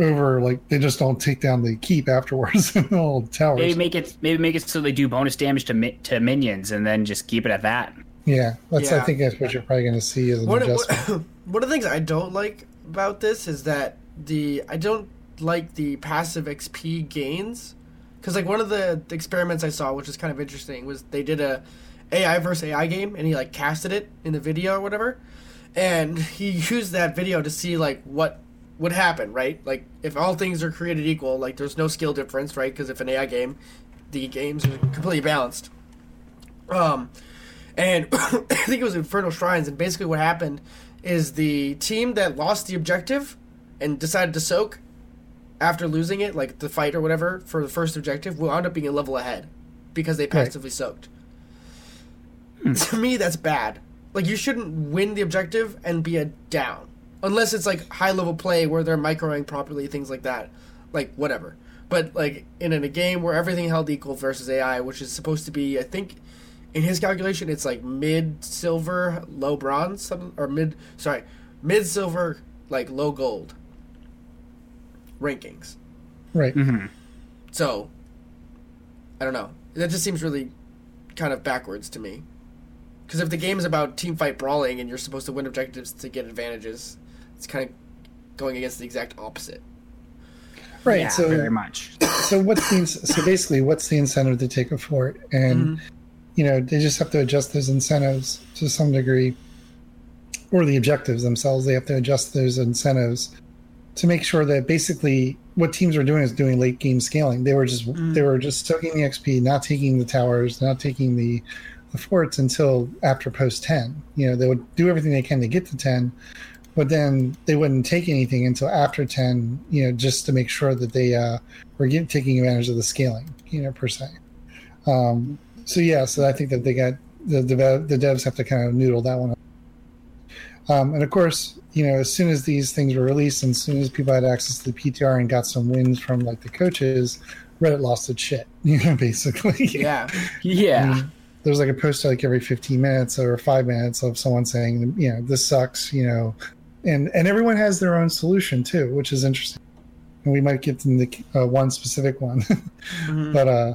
over like they just don't take down the keep afterwards (laughs) in all the towers. Maybe make it maybe make it so they do bonus damage to mi- to minions, and then just keep it at that. Yeah, that's I think that's what you're probably going to see as an One, adjustment. one, (laughs) one of the things I don't like about this is that the I don't like the passive XP gains because like one of the experiments I saw, which is kind of interesting, was they did a AI versus AI game and he like casted it in the video or whatever, and he (laughs) used that video to see like what would happen, right? Like if all things are created equal, like there's no skill difference, right? Because if an AI game, the games are completely balanced. Um, and (coughs) I think it was Infernal Shrines, and basically what happened is the team that lost the objective and decided to soak after losing it, like the fight or whatever, for the first objective, will end up being a level ahead because they Right. passively soaked. to me, that's bad. Like you shouldn't win the objective and be a down, unless it's like high level play where they're microing properly, things like that, like whatever. But like in a game where everything held equal versus AI, which is supposed to be, I think, in his calculation, it's like mid silver, low bronze, something, or mid sorry, mid silver, like low gold rankings. right. Mm-hmm. So, I don't know. That just seems really kind of backwards to me. Because if the game is about team fight brawling and you're supposed to win objectives to get advantages, it's kind of going against the exact opposite. Right. Yeah, so very much. so what's the so basically what's the incentive to take a fort and you know they just have to adjust those incentives to some degree or the objectives themselves they have to adjust those incentives to make sure that basically what teams were doing is doing late game scaling. They were just Mm. they were just soaking the XP, not taking the towers, not taking the the forts until after post ten. You know, they would do everything they can to get to ten, but then they wouldn't take anything until after ten. You know, just to make sure that they uh, were getting, taking advantage of the scaling. You know, per se. Um, so yeah, so I think that they got the the, the devs have to kind of noodle that one. up. Um, and of course, you know, as soon as these things were released, and as soon as people had access to the PTR and got some wins from like the coaches, Reddit lost its shit. (laughs) You know, basically. Yeah. (laughs) Yeah. Mean, there's like a post like every 15 minutes or five minutes of someone saying, you know, this sucks, you know, and and everyone has their own solution too, which is interesting. And we might get into uh, one specific one, (laughs) Mhm. but uh,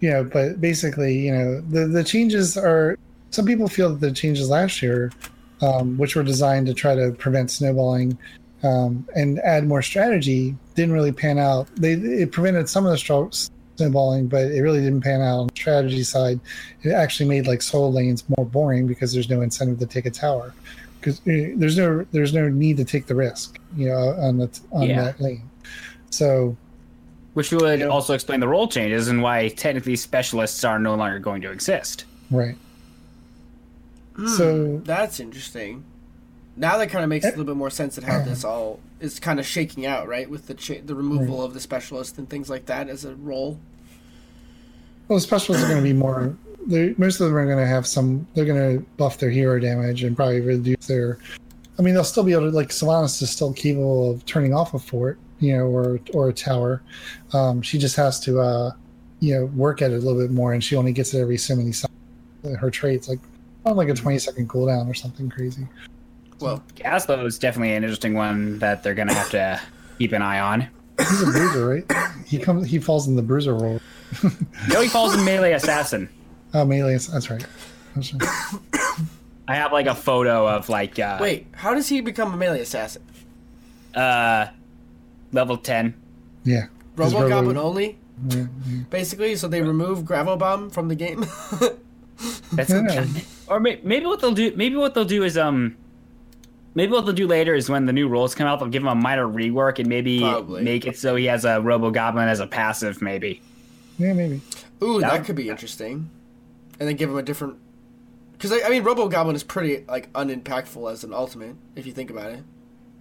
you know, but basically, you know, the the changes are. Some people feel that the changes last year, um, which were designed to try to prevent snowballing um, and add more strategy, didn't really pan out. They it prevented some of the strokes snowballing, but it really didn't pan out on the strategy side. It actually made like soul lanes more boring because there's no incentive to take a tower because there's no there's no need to take the risk, you know, on the on Yeah. that lane. So Which would Yeah. also explain the role changes and why technically specialists are no longer going to exist. right. Hmm, So- that's interesting. Now that kind of makes a little bit more sense at how (clears throat) this all is kind of shaking out, right? With the cha- the removal of the specialist and things like that as a role. Well, the specialists are going to be more. Most of them are going to have some. They're going to buff their hero damage and probably reduce their. I mean, they'll still be able to like Sylvanas is still capable of turning off a fort, you know, or or a tower. Um, she just has to, uh, you know, work at it a little bit more, and she only gets it every so many seconds. Her traits like on like a twenty second cooldown or something crazy. Well, Gazlowe is definitely an interesting one that they're going to have to keep an eye on. He's a bruiser, right? He comes. He falls in the bruiser role. No, he falls in melee assassin. (laughs) Oh, melee. That's right. That's right. I have like a photo of like uh, wait, how does he become a melee assassin? uh level 10. Yeah. His Robo Goblin only, yeah, basically. So they remove Gravel Bomb from the game. (laughs) That's Yeah. or may, maybe what they'll do maybe what they'll do is um maybe what they'll do later is when the new rules come out they'll give him a minor rework and maybe Probably. make it so he has a Robo Goblin as a passive maybe. yeah, maybe. Ooh, That that could be interesting. And then give him a different. Because I, I mean, Robo Goblin is pretty like unimpactful as an ultimate if you think about it.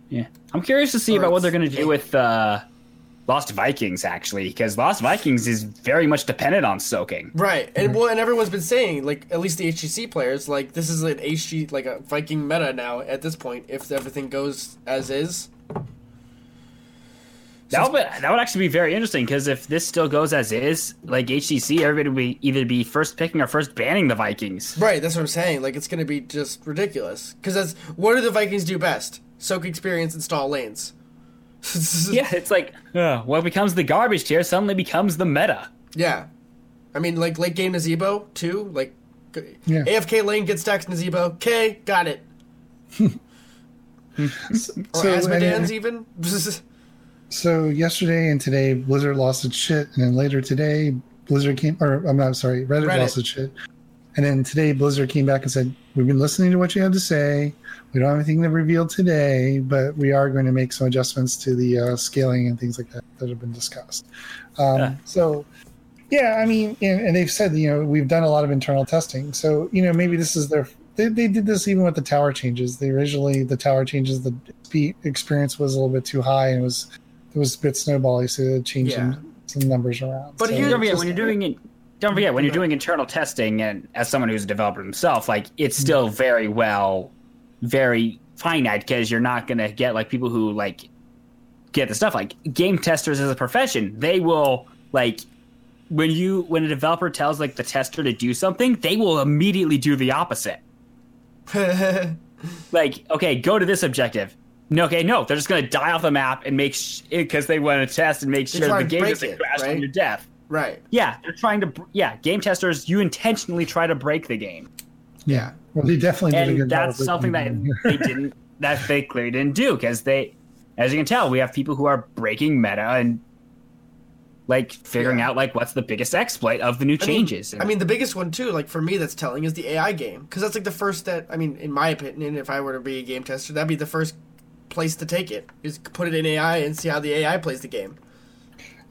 Yeah. I'm curious to see Or about what they're going to do with uh Lost Vikings actually because Lost Vikings is very much dependent on soaking. Right, and well, and everyone's been saying like at least the HGC players like this is an HG like a Viking meta now at this point if everything goes as is. That would, that would actually be very interesting because if this still goes as is, like HGC, everybody would be either be first picking or first banning the Vikings. Right, that's what I'm saying. Like it's gonna be just ridiculous. Because that's what do the Vikings do best? Soak experience, install lanes. (laughs) Yeah, it's like uh, what becomes the garbage tier suddenly becomes the meta. Yeah, I mean like late game Nazeebo too. Like Yeah. AFK lane gets stacks Nazeebo. K, got it. (laughs) or So, Azmodans and- even. (laughs) So yesterday and today, Blizzard lost its shit, and then later today, Blizzard came, or I'm not sorry, Reddit, Reddit. lost its shit, and then today, Blizzard came back and said, "We've been listening to what you had to say. We don't have anything to reveal today, but we are going to make some adjustments to the uh, scaling and things like that that have been discussed." Um, Yeah. So, yeah, I mean, and, and they've said, you know, we've done a lot of internal testing, so you know, maybe this is their. They, they did this even with the tower changes. They originally the tower changes, the speed experience was a little bit too high and it was it was a bit snowbally, so they changed Yeah. some, some numbers around. But So here- Don't forget just- when you're doing it. Don't forget when you're doing internal testing, and as someone who's a developer himself, like it's mm-hmm. still very well, very finite because you're not gonna get like people who like get the stuff like game testers as a profession. They will like when you when a developer tells like the tester to do something, they will immediately do the opposite. (laughs) like okay go to this objective no okay no they're just going to die off the map and make because eh, they want to test and make They sure try the game break doesn't it, crash right? on your death right. yeah they're trying to yeah game testers you intentionally try to break the game yeah, well, they definitely did a and good that's of something that they (laughs) didn't that they clearly didn't do because they as you can tell we have people who are breaking meta and like figuring Yeah. out like what's the biggest exploit of the new I mean- changes I mean, the biggest one too, like for me, that's telling is the AI game because that's like the first that I mean, in my opinion, if I were to be a game tester, that'd be the first place to take it is put it in AI and see how the AI plays the game.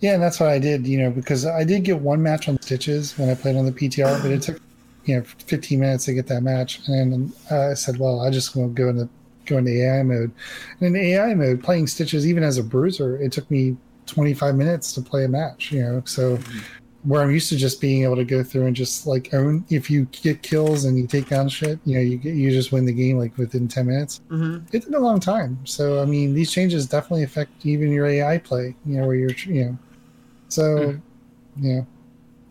Yeah, and that's what I did, you know, because I did get one match on Stitches when I played on the PTR, but it took, you know, 15 minutes to get that match. And I said, well, I just want to go into go into AI mode. And in AI mode, playing Stitches, even as a bruiser, it took me 25 minutes to play a match, you know, so where I'm used to just being able to go through and just like own, if you get kills and you take down shit, you know, you get, you just win the game like within 10 minutes. Mm-hmm. It took a long time. So, I mean, these changes definitely affect even your AI play, you know, where you're, you know, so, yeah.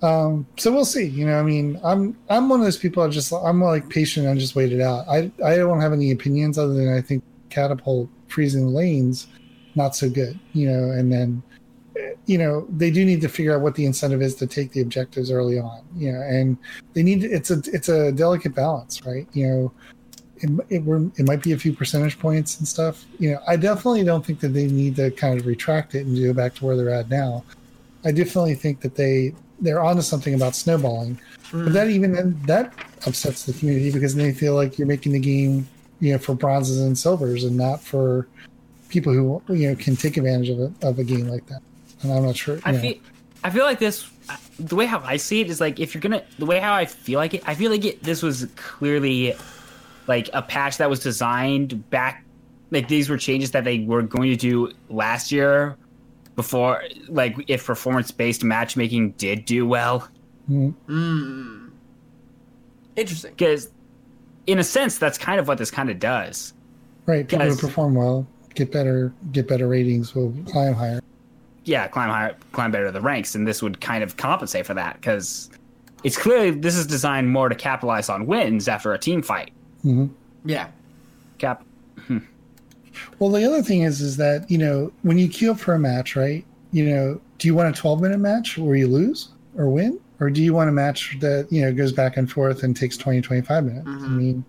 Um, so we'll see. You know, I mean, I'm I'm one of those people. I just I'm like patient and just wait it out. I I don't have any opinions other than I think catapult freezing lanes not so good. You know, and then you know they do need to figure out what the incentive is to take the objectives early on. You know, and they need it's a it's a delicate balance, right? You know. It, it, we're, it might be a few percentage points and stuff. You know, I definitely don't think that they need to kind of retract it and go back to where they're at now. I definitely think that they they're onto something about snowballing, but hmm. that even that upsets the community because they feel like you're making the game, you know, for bronzes and silvers and not for people who you know can take advantage of a, of a game like that. And I'm not sure. I you know. feel, I feel like this. The way how I see it is like if you're gonna, the way how I feel like it, I feel like it. This was clearly like a patch that was designed back. Like these were changes that they were going to do last year, before like if performance based matchmaking did do well. Mm. Interesting. Because, in a sense, that's kind of what this kind of does. right, people who perform well get better get better ratings will climb higher. Yeah, climb higher, climb better the ranks, and this would kind of compensate for that because it's clearly this is designed more to capitalize on wins after a team fight. hmm Yeah. Cap, Well, the other thing is, is that you know when you queue up for a match, right? You know, do you want a 12 minute match where you lose or win, or do you want a match that you know goes back and forth and takes 20, 25 minutes? I mean,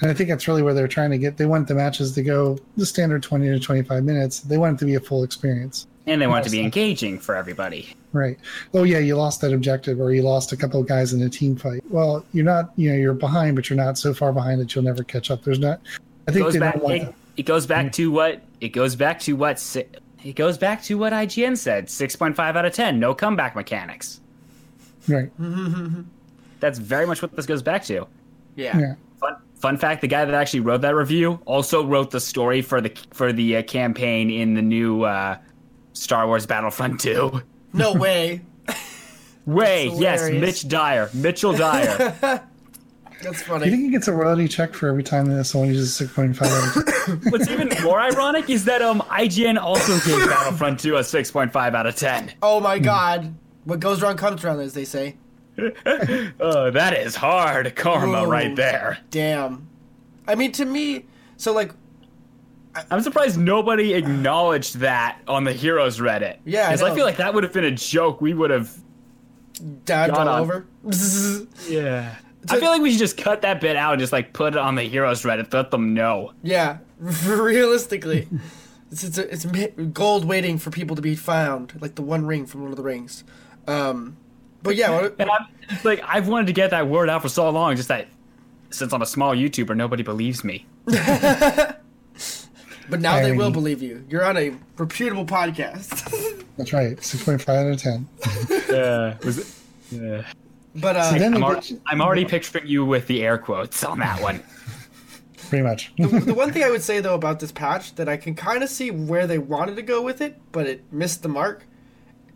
and I think that's really where they're trying to get. They want the matches to go the standard 20 to 25 minutes. They want it to be a full experience, and they want it to be engaging for everybody. right? Oh yeah, you lost that objective, or you lost a couple of guys in a team fight. Well, you're not, you know, you're behind, but you're not so far behind that you'll never catch up. There's not. I think It goes they back. don't want It, it goes back to what it goes back to what it goes back to what IGN said. Six point five out of ten. No comeback mechanics. right. (laughs) That's very much what this goes back to. Yeah. Yeah. Fun, fun fact: the guy that actually wrote that review also wrote the story for the for the uh, campaign in the new uh, Star Wars Battlefront Two. No way. (laughs) Way, yes. Mitch Dyer, Mitchell Dyer. (laughs) That's funny. you think he gets a royalty check for every time that someone uses 6.5 out (laughs) of 10? What's even more ironic is that um IGN also gave Battlefront 2 a six point five out of ten. Oh my god. What goes around comes around, as they say. Oh, that is hard karma Whoa. right there. Damn. I mean, to me, so like, I'm surprised nobody acknowledged that on the Heroes Reddit. Yeah, because I, know. feel like that would have been a joke. We would have. dived all on. over. (laughs) Yeah. I feel like we should just cut that bit out and just like put it on the Heroes Reddit. Let them know. yeah, (laughs) realistically, it's it's, it's gold waiting for people to be found, like the One Ring from Lord of the Rings. Um, but yeah, what- And I'm like I've wanted to get that word out for so long. Just that since I'm a small YouTuber, nobody believes me. (laughs) but now they will believe you. You're on a reputable podcast. (laughs) That's right, 6.5 out of 10. (laughs) Yeah. Was it? Yeah. but uh, then I'm, they al- you- I'm already picturing you with the air quotes on that one. (laughs) pretty much. the one thing I would say though about this patch that I can kind of see where they wanted to go with it, but it missed the mark,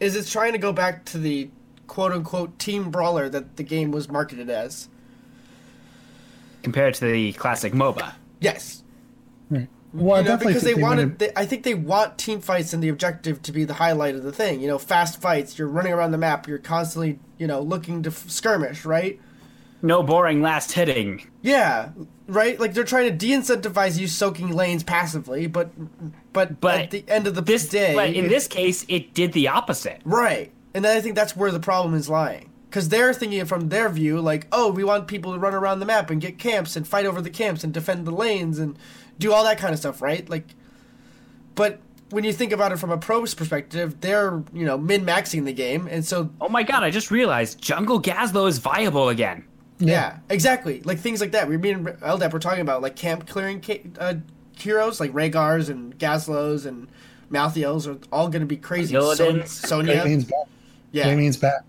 is it's trying to go back to the quote unquote team brawler that the game was marketed as. compared to the classic MOBA. Yes, right. Well, you know, because think they, wanted. wanted- They, I think they want team fights and the objective to be the highlight of the thing. You know, fast fights. You're running around the map. You're constantly, you know, looking to f- skirmish. Right? No boring last hitting. Yeah. Right. Like they're trying to de-incentivize you soaking lanes passively, but but, But at the end of the This day, but in it- this case, it did the opposite. Right. And then I think that's where the problem is lying. Because they're thinking from their view, like, oh, we want people to run around the map and get camps and fight over the camps and defend the lanes and do all that kind of stuff, right? Like, but when you think about it from a pro's perspective, they're, you know, min maxing the game. And so, Oh my god! I just realized Jungle Gazlowe is viable again. yeah, exactly. Like things like that. We, me and Eldab were talking about, like, camp clearing ca- uh, heroes like Rehgars and Gazlowes and Malthaels are all going to be crazy. Illidan's. Sonya, That means bad. yeah, That means bad.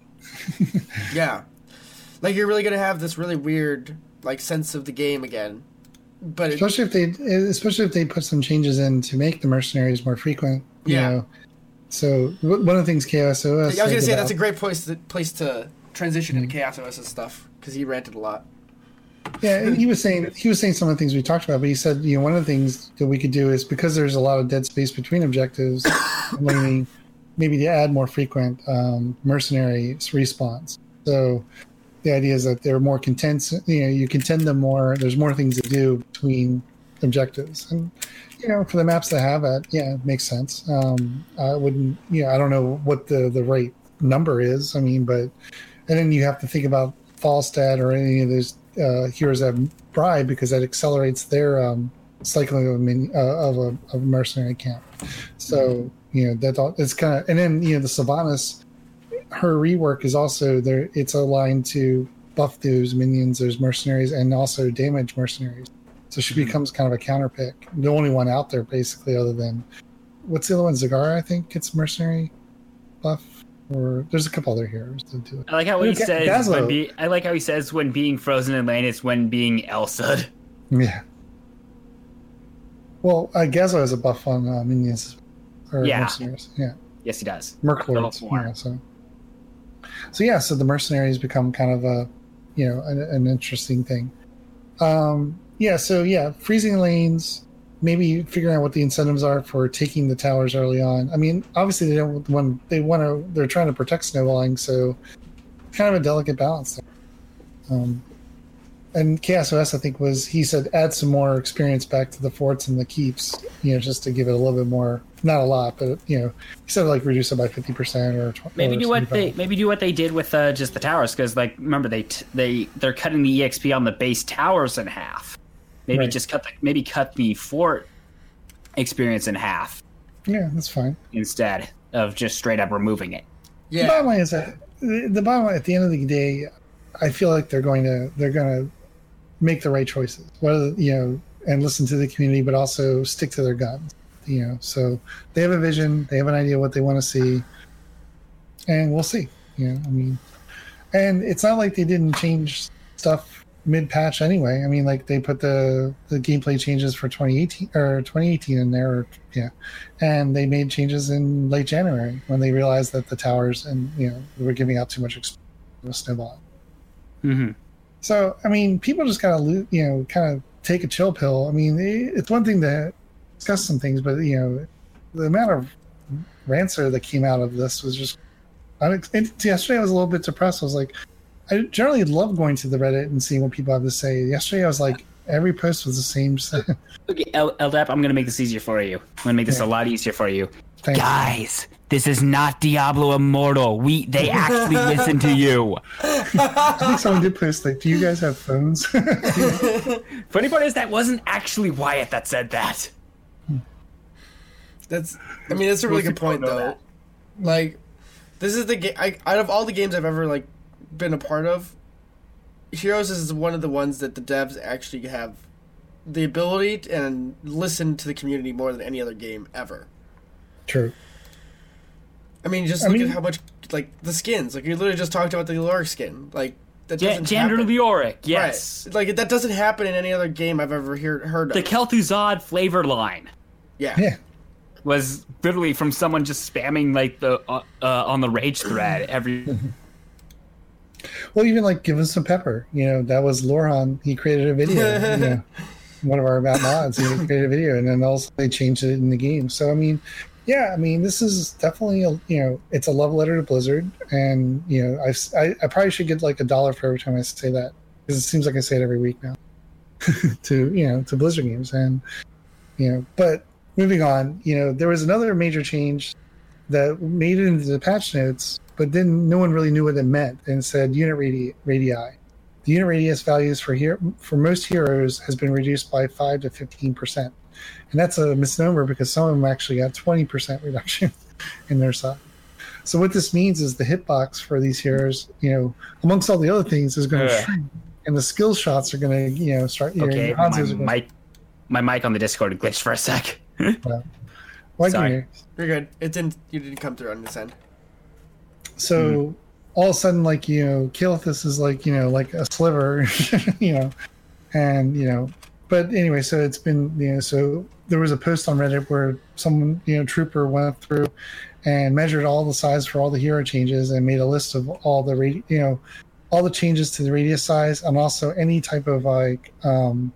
(laughs) yeah. Like you're really going to have this really weird like sense of the game again. But it, especially if they especially if they put some changes in to make the mercenaries more frequent you Yeah. know so w- one of the things KSOS I was going to say about- that's a great place to, place to transition Mm-hmm. into Chaos stuff because he ranted a lot. yeah and he was saying (laughs) he was saying some of the things we talked about but he said you know one of the things that we could do is because there's a lot of dead space between objectives (coughs) maybe maybe to add more frequent um, mercenary respawns so the idea is that they're more content you know you contend them more there's more things to do between objectives. And you know for the maps that have it yeah it makes sense. Um i wouldn't you know i don't know what the the right number is i mean but and then you have to think about falstad or any of those uh heroes that bribe because that accelerates their um cycling of a, min, uh, of a of a mercenary camp. So you know that all it's kind of and then you know the sylvanas her rework is also there it's aligned to buff those minions those mercenaries and also damage mercenaries so she becomes kind of a counter pick the only one out there basically other than what's the other one zagara i think gets mercenary buff or there's a couple other heroes that do it I like how he says Gazlowe. when be, I like how he says when being frozen in lane is when being Elsa. yeah well uh, Gazlowe has a buff on uh, minions or Yeah. mercenaries yeah Yes, he does. Merc Lords. Yeah, so, so yeah, so the mercenaries become kind of a, you know, an, an interesting thing. Um, yeah, so yeah, freezing lanes, maybe figuring out what the incentives are for taking the towers early on. I mean, obviously they don't want they want to they're trying to protect snowballing, so kind of a delicate balance. There. Um, and KSOS, I think, was he said add some more experience back to the forts and the keeps, you know, just to give it a little bit more, not a lot, but you know, he said like reduce it by fifty percent or 20, Maybe or do what they maybe do what they did with uh, just the towers because like remember they t- they they're cutting the exp on the base towers in half. Maybe Right. just cut the maybe cut the fort experience in half Yeah, that's fine. instead of just straight up removing it. Yeah. The bottom line is that the the bottom line at the end of the day, I feel like they're going to they're going to make the right choices. Whether you know and listen to the community, but also stick to their guns. You know, so they have a vision, they have an idea what they want to see, and we'll see. You know, I mean, and it's not like they didn't change stuff mid patch anyway. I mean, like they put the the gameplay changes for 2018 or 2018 in there, yeah, and they made changes in late January when they realized that the towers and you know were giving out too much exp- snowball. Mm-hmm. So I mean, people just gotta you know kind of take a chill pill. I mean, it's one thing to discuss some things, but you know, the amount of rancer that came out of this was just. and yesterday I was a little bit depressed. I was like, I generally love going to the Reddit and seeing what people have to say. Yesterday I was like, every post was the same. (laughs) Okay, L- Eldab, I'm gonna make this easier for you. I'm gonna make this Yeah. a lot easier for you. Thank you. Guys, this is not Diablo Immortal. We they actually (laughs) listen to you. I think someone did post like, "Do you guys have phones?" (laughs) Funny part is that wasn't actually Wyatt that said that. Hmm. that's. I mean, that's a really good point, people know though. Like, this is the game. Out of all the games I've ever like been a part of, Heroes is one of the ones that the devs actually have the ability to, and listen to the community more than any other game ever. True. I mean, just I look mean- at how much like the skins. Like you literally just talked about the Leoric skin. Like that Jan- doesn't Jandro happen. Leoric, yes. Right. Like that doesn't happen in any other game I've ever hear, heard of. The Kel'Thuzad flavor line yeah. Yeah. was literally from someone just spamming like the uh, uh, on the rage thread (laughs) every. Well, even like give us some pepper. You know, that was Loran. He created a video. you (laughs) know, one of our map mods. He created a video, and then also they changed it in the game. So I mean, yeah, I mean, this is definitely a you know, it's a love letter to Blizzard, and you know, I've, I I probably should get like a dollar for every time I say that because it seems like I say it every week now. (laughs) to you know, to Blizzard games, and you know, but moving on, you know, there was another major change that made it into the patch notes, but then no one really knew what it meant and said unit radii. radii. The unit radius values for here for most heroes has been reduced by five to fifteen percent, and that's a misnomer because some of them actually got twenty percent reduction (laughs) in their size. So what this means is the hitbox for these heroes, you know, amongst all the other things, is going to Yeah. shrink, and the skill shots are going to, you know, start. you Okay, your my gonna- mic my mic on the Discord glitched for a sec. (laughs) Why Sorry. you? You're good. It didn't. You didn't come through on this end. So hmm. all of a sudden, like you know, Kael'thas is like you know, like a sliver, (laughs) you know, and you know, but anyway, so it's been you know, so there was a post on Reddit where someone you know, trooper went through and measured all the size for all the hero changes and made a list of all the radi- you know, all the changes to the radius size and also any type of like um,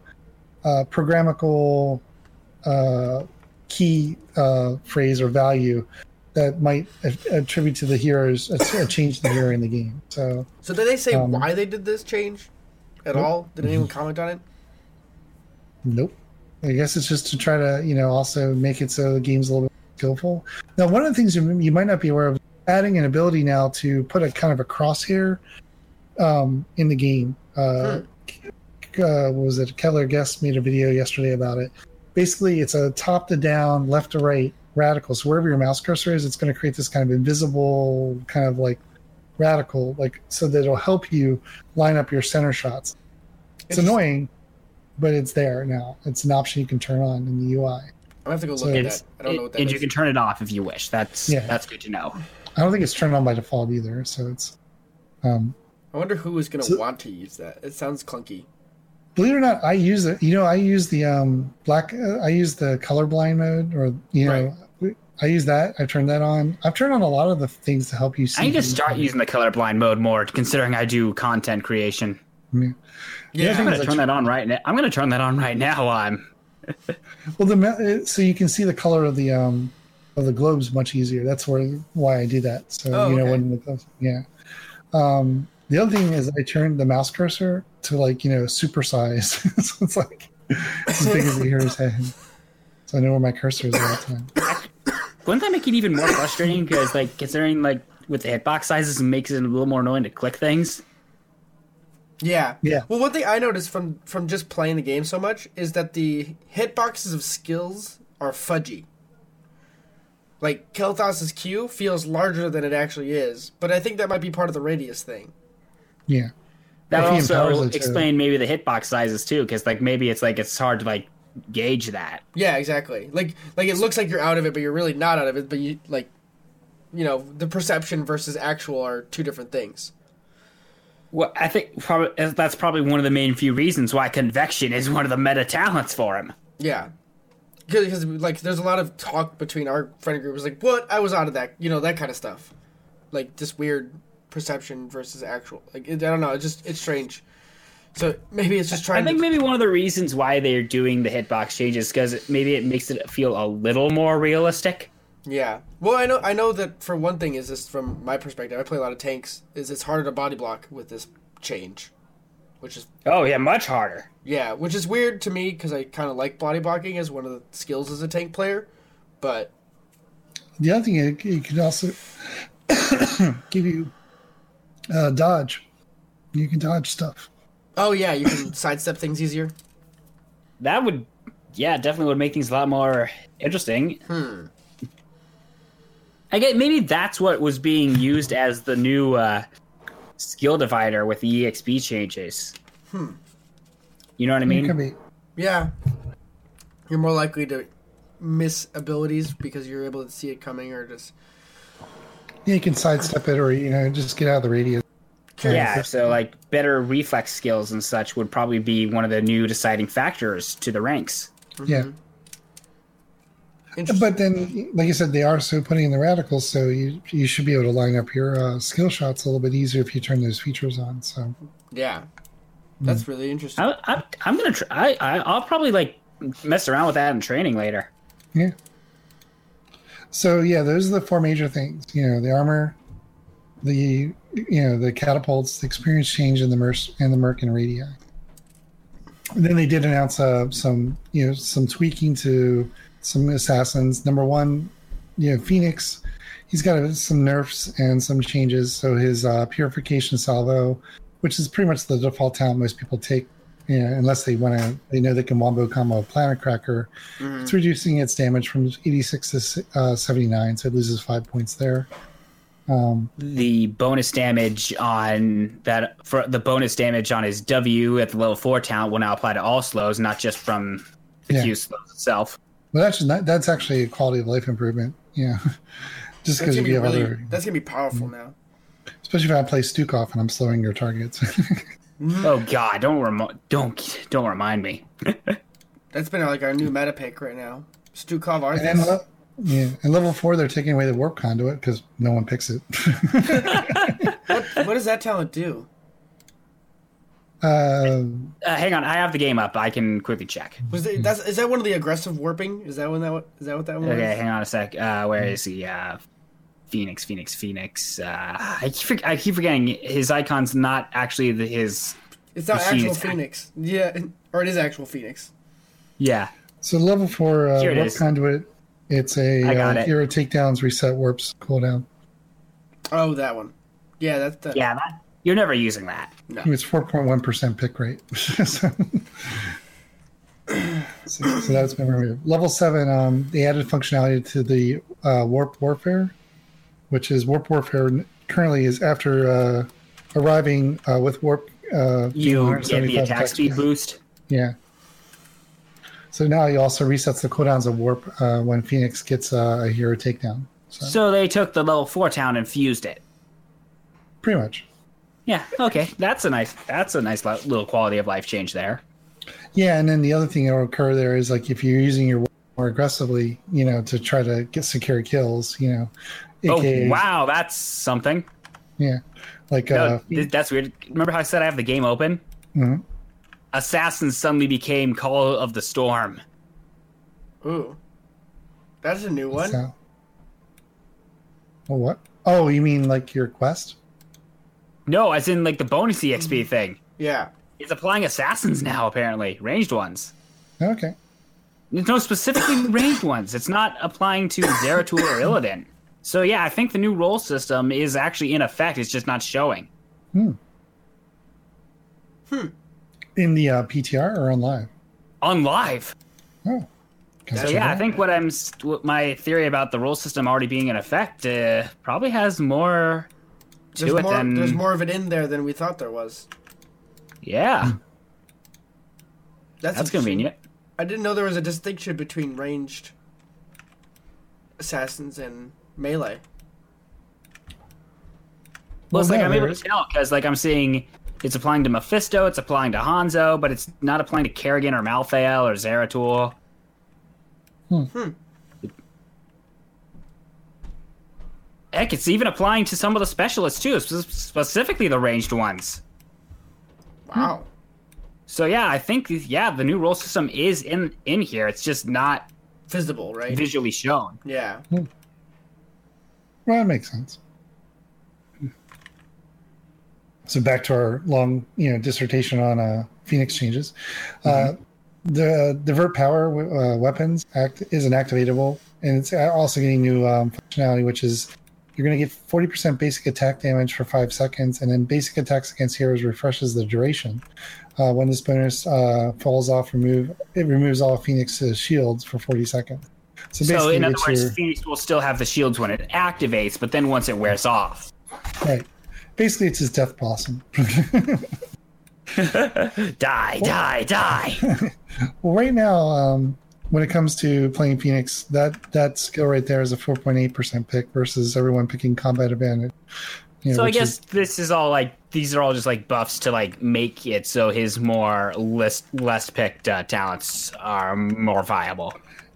uh, programmable uh, key uh, phrase or value that might attribute to the heroes a, a change to the hero in the game. So So did they say Um, why they did this change at Nope. all? Did anyone comment on it? nope. I guess it's just to try to you know also make it so the game's a little bit skillful. Now, one of the things you, you might not be aware of adding an ability now to put a kind of a crosshair um, in the game. Uh, uh, what was it? Keller Guest made a video yesterday about it. Basically, it's a top to down, left to right radical. So wherever your mouse cursor is, it's going to create this kind of invisible, kind of like radical, like so that it'll help you line up your center shots. It's Interesting. annoying, but it's there now. It's an option you can turn on in the UI. I have to go look So at It's, that. I don't know what that and is. you can turn it off if you wish. That's Yeah. that's good to know. I don't think it's turned on by default either. So it's, um, I wonder who is going to So- want to use that. It sounds clunky. believe it or not, I use it. You know, I use the um black. Uh, I use the colorblind mode, or you know, I use that. I turned that on. I've turned on a lot of the things to help you see. I need to start using the colorblind mode more, considering I do content creation. Yeah, thing I'm gonna that turn that on right now. I'm gonna turn that on right now. While I'm (laughs) Well, the so you can see the color of the um of the globes much easier. That's where why I do that. So Oh, you know okay. when the, yeah. Um, the other thing is I turned the mouse cursor to like you know super size, (laughs) so it's like as big as the hero's head. So I know where my cursor is all the time. wouldn't that make it even more frustrating? Because like considering like with the hitbox sizes, it makes it a little more annoying to click things. Yeah, Yeah. Well, one thing I noticed from from just playing the game so much is that the hitboxes of skills are fudgy. Like Kael'thas's Q feels larger than it actually is, but I think that might be part of the radius thing. Yeah. That If he also explain maybe the hitbox sizes too, because like maybe it's like it's hard to like gauge that. Yeah, exactly. Like like it looks like you're out of it, but you're really not out of it. But you like, you know, the perception versus actual are two different things. Well, I think probably that's probably one of the main few reasons why convection is one of the meta talents for him. Yeah, because like there's a lot of talk between our friend group. It was like, what? I was out of that. You know that kind of stuff. Like this weird perception versus actual. Like it, I don't know. It's just it's strange. So maybe it's just trying. I think to, maybe one of the reasons why they're doing the hitbox changes because maybe it makes it feel a little more realistic. Yeah. Well, I know. I know that for one thing is this from my perspective. I play a lot of tanks. Is it's harder to body block with this change, which is Oh yeah, much harder. yeah, which is weird to me because I kind of like body blocking as one of the skills as a tank player. But The other thing it, it could also (coughs) give you uh, dodge. You can dodge stuff. oh yeah, you can (coughs) sidestep things easier. That would, yeah, definitely would make things a lot more interesting. Hmm. I get maybe that's what was being used as the new uh, skill divider with the EXP changes. Hmm. You know what I it mean? could be. Yeah, you're more likely to miss abilities because you're able to see it coming or just Yeah, you can sidestep it, or you know, just get out of the radius. Yeah, so like better reflex skills and such would probably be one of the new deciding factors to the ranks. Yeah, interesting. But then, like I said, they are so putting in the radicals, so you you should be able to line up your uh, skill shots a little bit easier if you turn those features on. So yeah, that's really interesting. I, I, I'm gonna try. I, I, I'll probably like mess around with that in training later. yeah. So yeah, those are the four major things. You know, the armor, the you know the catapults, the experience change, and the merc and the merc and radii. And then they did announce uh, some you know some tweaking to some assassins. Number one, you know Fenix, he's got some nerfs and some changes. So his uh, purification salvo, which is pretty much the default talent most people take, you know, unless they want to, they know they can wombo combo a planet cracker. Mhm. It's reducing its damage from 86 to uh, 79, so it loses five points there. Um, The bonus damage on that for the bonus damage on his W at the level four talent will now apply to all slows, not just from the Yeah. Q slows itself. Well, that's not, that's actually a quality of life improvement. Yeah, (laughs) just because gonna you be have really. other, That's gonna be powerful mm. now. especially if I play Stukov and I'm slowing your targets. (laughs) Mm-hmm. Oh God! Don't remo- don't don't remind me. (laughs) That's been like our new meta pick right now. Stukov and le- yeah, and level four, they're taking away the warp conduit because no one picks it. What, what does that talent do? Uh, Uh, hang on, I have the game up. I can quickly check. Was it, that's is that one of the aggressive warping? Is that one that is that what that one Okay, was? hang on a sec. Uh, where is he? Uh, Fenix, Fenix, Fenix. Uh, I keep I keep forgetting his icon's not actually the, his. It's not Machine actual attack. Fenix. Yeah, or it is actual Fenix. Yeah, so level four uh, Here warp is. conduit. It's a I got uh, it. hero takedowns, reset warps, cooldown. Oh, that one. Yeah, that's the. yeah. That, you're never using that. No. It's four point one percent pick rate. (laughs) so, (clears throat) so, so that's. Level seven, um, they added functionality to the uh, warp warfare, which is warp warfare. Currently, is after uh, arriving uh, with warp. Uh, You get the attack speed boost. Yeah. So now he also resets the cooldowns of warp uh, when Fenix gets uh, a hero takedown. So, So they took the level four town and fused it. pretty much. Yeah. Okay. That's a nice. That's a nice little quality of life change there. Yeah, and then the other thing that will occur there is like if you're using your more aggressively, you know, to try to get secure kills, you know, AKA, Oh wow, that's something. yeah, like No, uh, th- that's weird. Remember how I said I have the game open? mhm. Assassins suddenly became Call of the Storm. Ooh, that's a new one. So, well, what? Oh, you mean like your quest? No, as in like the bonus EXP thing. Yeah. It's applying assassins now, apparently. Ranged ones. Okay. No, specifically (laughs) ranged ones. It's not applying to Zeratul or Illidan. So yeah, I think the new role system is actually in effect. It's just not showing. Hmm. Hmm. In the uh, PTR or on live? On live. Oh. So yeah, I think what I'm what my theory about the role system already being in effect uh, probably has more to There's it more. than There's more of it in there than we thought there was. yeah. That's, That's convenient. I didn't know there was a distinction between ranged assassins and melee. Well, it's like I'm able there to tell because like I'm seeing it's applying to Mephisto, it's applying to Hanzo, but it's not applying to Kerrigan or Malthael or Zeratul. Hmm. Heck, it's even applying to some of the specialists too, spe- specifically the ranged ones. Wow. So yeah, I think yeah, the new role system is in in here. It's just not Visible, right? visually shown. yeah. Well, that makes sense. So back to our long, you know, dissertation on uh, Fenix changes. Uh, the divert power uh, weapons act isn't activatable, and it's also getting new um, functionality, which is you're going to get 40% basic attack damage for five seconds, and then basic attacks against heroes refreshes the duration. Uh, when this bonus uh, falls off, remove it removes all Fenix's shields for 40 seconds. So So basically, in other words, your- Fenix will still have the shields when it activates, but then once it wears off. Right. Basically, it's his death blossom. (laughs) Die, die, die. (laughs) well, right now, um, when it comes to playing Fenix, that that skill right there is a 4.8% pick versus everyone picking combat advantage. You know, so I guess is- this is all like these are all just like buffs to like make it so his more less less picked uh, talents are more viable.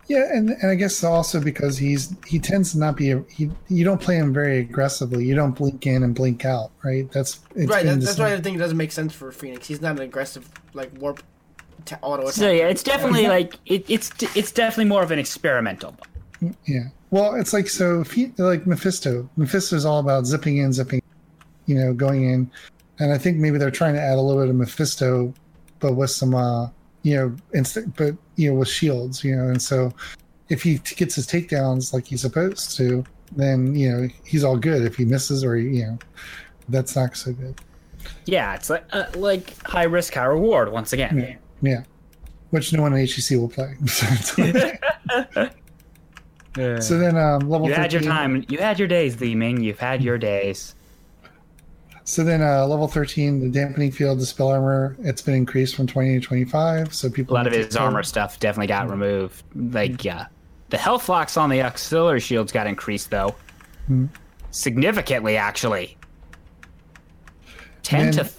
yeah, and, and I guess also because he's he tends to not be a, he you don't play him very aggressively. You don't blink in and blink out, right? That's it's right. That, that's why I think it doesn't make sense for Fenix. He's not an aggressive like warp ta- auto attack. So yeah, it's definitely like it, it's it's definitely more of an experimental. Yeah. Well, it's like so. If he, like Mephisto, Mephisto is all about zipping in, zipping, you know, going in, and I think maybe they're trying to add a little bit of Mephisto, but with some, uh, you know, instant, but you know, with shields, you know, and so if he t- gets his takedowns like he's supposed to, then you know he's all good. If he misses or you know, that's not so good. Yeah, it's like uh, like high risk, high reward once again. Yeah. Yeah. Which no one in HGC will play. (laughs) so then, um, level You had your time. You had your days, Li Ming. You've had your days. So then, uh, level thirteen, the dampening field, the spell armor, it's been increased from twenty to twenty-five. So people. A lot of his take armor care- stuff definitely got removed. Like, yeah. The health locks on the auxiliary shields got increased, though. Hmm. Significantly, actually. 10 And- to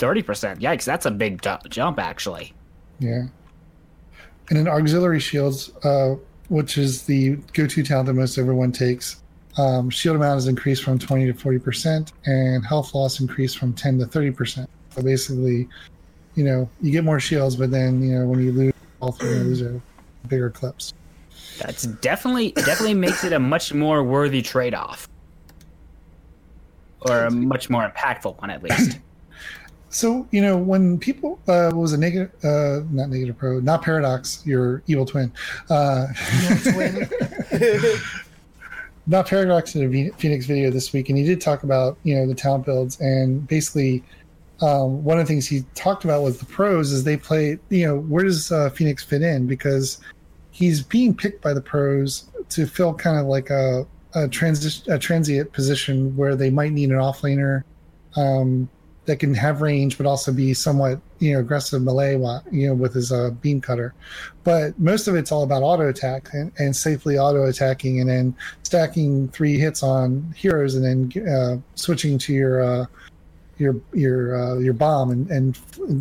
30%. Yikes, that's a big ju- jump, actually. Yeah. And then auxiliary shields, uh, which is the go-to talent that most everyone takes. Um, shield amount is increased from 20 to 40%, and health loss increased from 10 to 30%. So basically, you know, you get more shields, but then, you know, when you lose all three, those are bigger clips. That's definitely definitely makes it a much more worthy trade off. Or a much more impactful one, at least. So, you know, when people, uh, what was a negative, uh, not negative pro, not paradox, your evil twin, uh, (laughs) not Paradox in a Fenix video this week, and he did talk about you know the talent builds, and basically um, one of the things he talked about was the pros is they play. You know, where does uh, Fenix fit in? Because he's being picked by the pros to fill kind of like a a transition a transient position where they might need an offlaner um, that can have range, but also be somewhat you know aggressive melee, you know, with his uh, beam cutter. But most of it's all about auto attack and, and safely auto attacking, and then stacking three hits on heroes, and then uh, switching to your uh, your your uh, your bomb and, and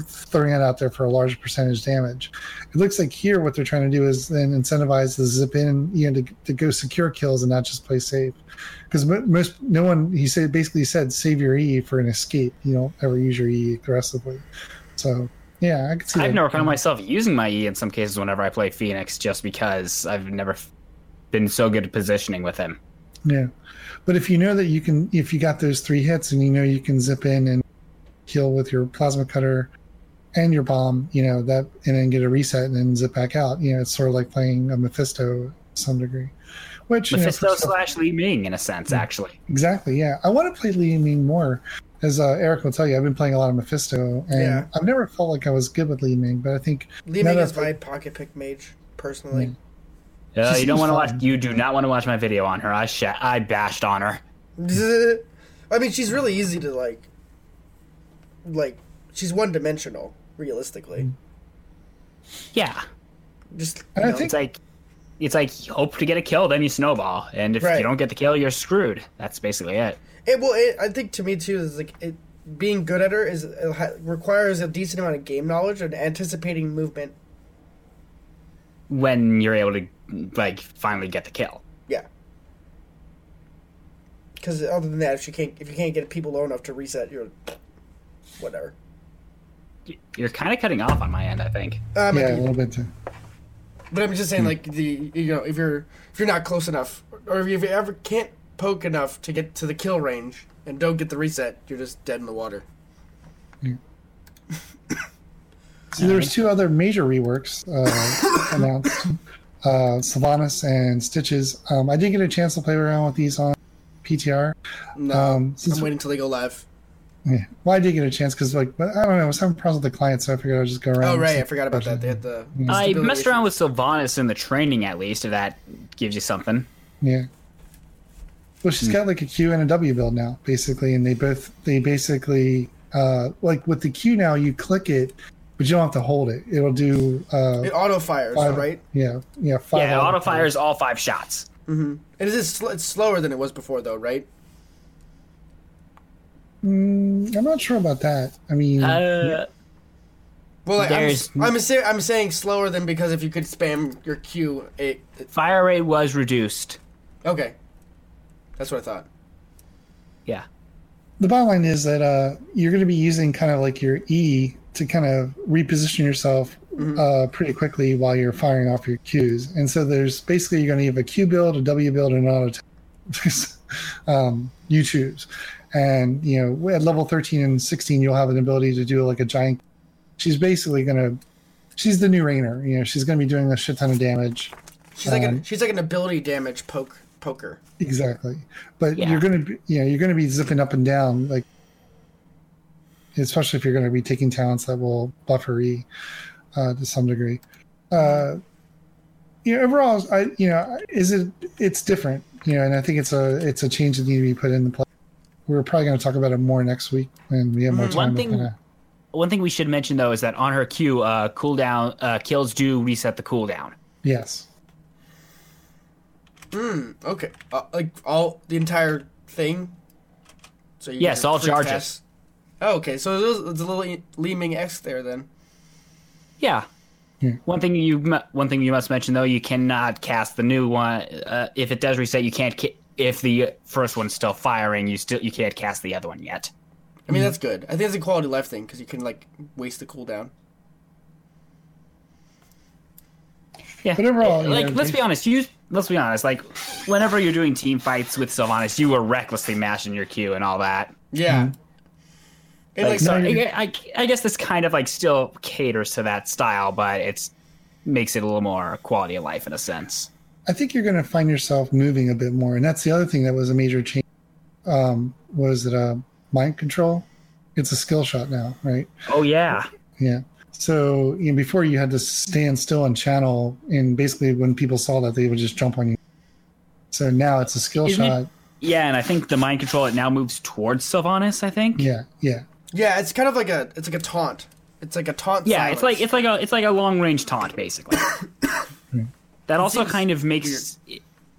throwing it out there for a large percentage damage. It looks like here what they're trying to do is then incentivize the zip in, you know, to, to go secure kills and not just play safe. Because most no one he said basically said save your E for an escape. You don't ever use your E aggressively. So yeah, I can see. I've that. never found myself using my E in some cases whenever I play Fenix, just because I've never been so good at positioning with him. Yeah, but if you know that you can, if you got those three hits and you know you can zip in and kill with your plasma cutter and your bomb, you know that, and then get a reset and then zip back out. You know, it's sort of like playing a Mephisto to some degree. Which you know, Mephisto slash Li Ming, in a sense, actually. exactly, yeah. I want to play Li Ming more. As uh, Eric will tell you, I've been playing a lot of Mephisto, and Yeah. I've never felt like I was good with Li Ming. But I think Li Ming is my pocket pick mage, personally. Uh, you don't want to watch. You do not want to watch my video on her. I sh- I bashed on her. (laughs) I mean, she's really easy to like. Like, she's one dimensional, realistically. Yeah, Just I you know, think- it's like it's like you hope to get a kill, then you snowball, and if Right. you don't get the kill, you're screwed. That's basically it. It well, it, I think to me too is like it being good at her is it ha- requires a decent amount of game knowledge and anticipating movement. When you're able to like finally get the kill. Yeah. Because other than that, if you can't if you can't get people low enough to reset, you're whatever. You're kind of cutting off on my end, I think. Um, yeah, a little bit. Too. But I'm just saying, like the you know, if you're if you're not close enough, or if you ever can't poke enough to get to the kill range and don't get the reset, you're just dead in the water. So (laughs) there's two other major reworks uh, (laughs) announced: uh, Sylvanas and Stitches. Um, I did get a chance to play around with these on PTR. No, Um, since- I'm waiting till they go live. Yeah. Well, I did get a chance because, like, but I don't know, I was having problems with the client, so I figured I'd just go around. Oh right, I forgot about that. They had the. I stability messed around with Sylvanas in the training, at least, if that gives you something. Yeah. Well, she's got like a Q and a W build now, basically, and they both they basically uh like with the Q now, you click it, but you don't have to hold it. It'll do uh It auto fires, five, right? Yeah, yeah, five Yeah, it auto auto fires all five shots. Mm-hmm. And it is sl- it's slower than it was before, though, right? Mm, I'm not sure about that. I mean, Uh, Well, like, I'm, I'm, say, I'm saying slower than because if you could spam your Q, it, it fire rate was reduced. okay. That's what I thought. Yeah. the bottom line is that uh, you're going to be using kind of like your E to kind of reposition yourself uh, pretty quickly while you're firing off your Qs. And so there's basically you're going to have a Q build, a W build, and an auto. attack. (laughs) um, you choose. And you know, at level 13 and 16, you'll have an ability to do like a giant. She's basically going to. She's the new Raynor. You know, she's going to be doing a shit ton of damage. She's like Um, an, she's like an ability damage poke poker. Exactly. But Yeah. you're going to be, you know, you're going to be zipping up and down, like, especially if you're going to be taking talents that will buffer E uh, to some degree. Uh, you know, overall, I, you know, is it, it's different, you know, and I think it's a, it's a change that needs to be put into play. we're probably going to talk about it more next week when we have more Mm, time. one thing- kinda- One thing we should mention though is that on her Q, uh, cooldown uh, kills do reset the cooldown. yes. Hmm. Okay, uh, like all the entire thing. So you Yes, all charges. cast- Oh, okay, so there's, there's a little Li Ming X there then. Yeah. Yeah. One thing you one thing you must mention though, you cannot cast the new one. Uh, if it does reset, you can't. Ca- if the first one's still firing, you still you can't cast the other one yet. I mean, that's good. I think it's a quality life thing because you can like waste the cooldown. Yeah. But overall, you like know, let's be honest. You let's be honest. Like whenever you're doing team fights with Sylvanas, you were recklessly mashing your Q and all that. Yeah. And Like, like, so I, I, I guess this kind of like still caters to that style, but it's makes it a little more quality of life in a sense. I think you're going to find yourself moving a bit more, and that's the other thing that was a major change. Um, was it uh, mind control? It's a skill shot now, right? Oh yeah. Yeah. So you know, before you had to stand still and channel, and basically when people saw that, they would just jump on you. So now it's a skill Isn't it- shot. Yeah, and I think the mind control it now moves towards Sylvanas. I think. Yeah, yeah, yeah, it's kind of like a it's like a taunt. It's like a taunt. Yeah, silence. it's like it's like a it's like a long range taunt basically. (coughs) that also kind of makes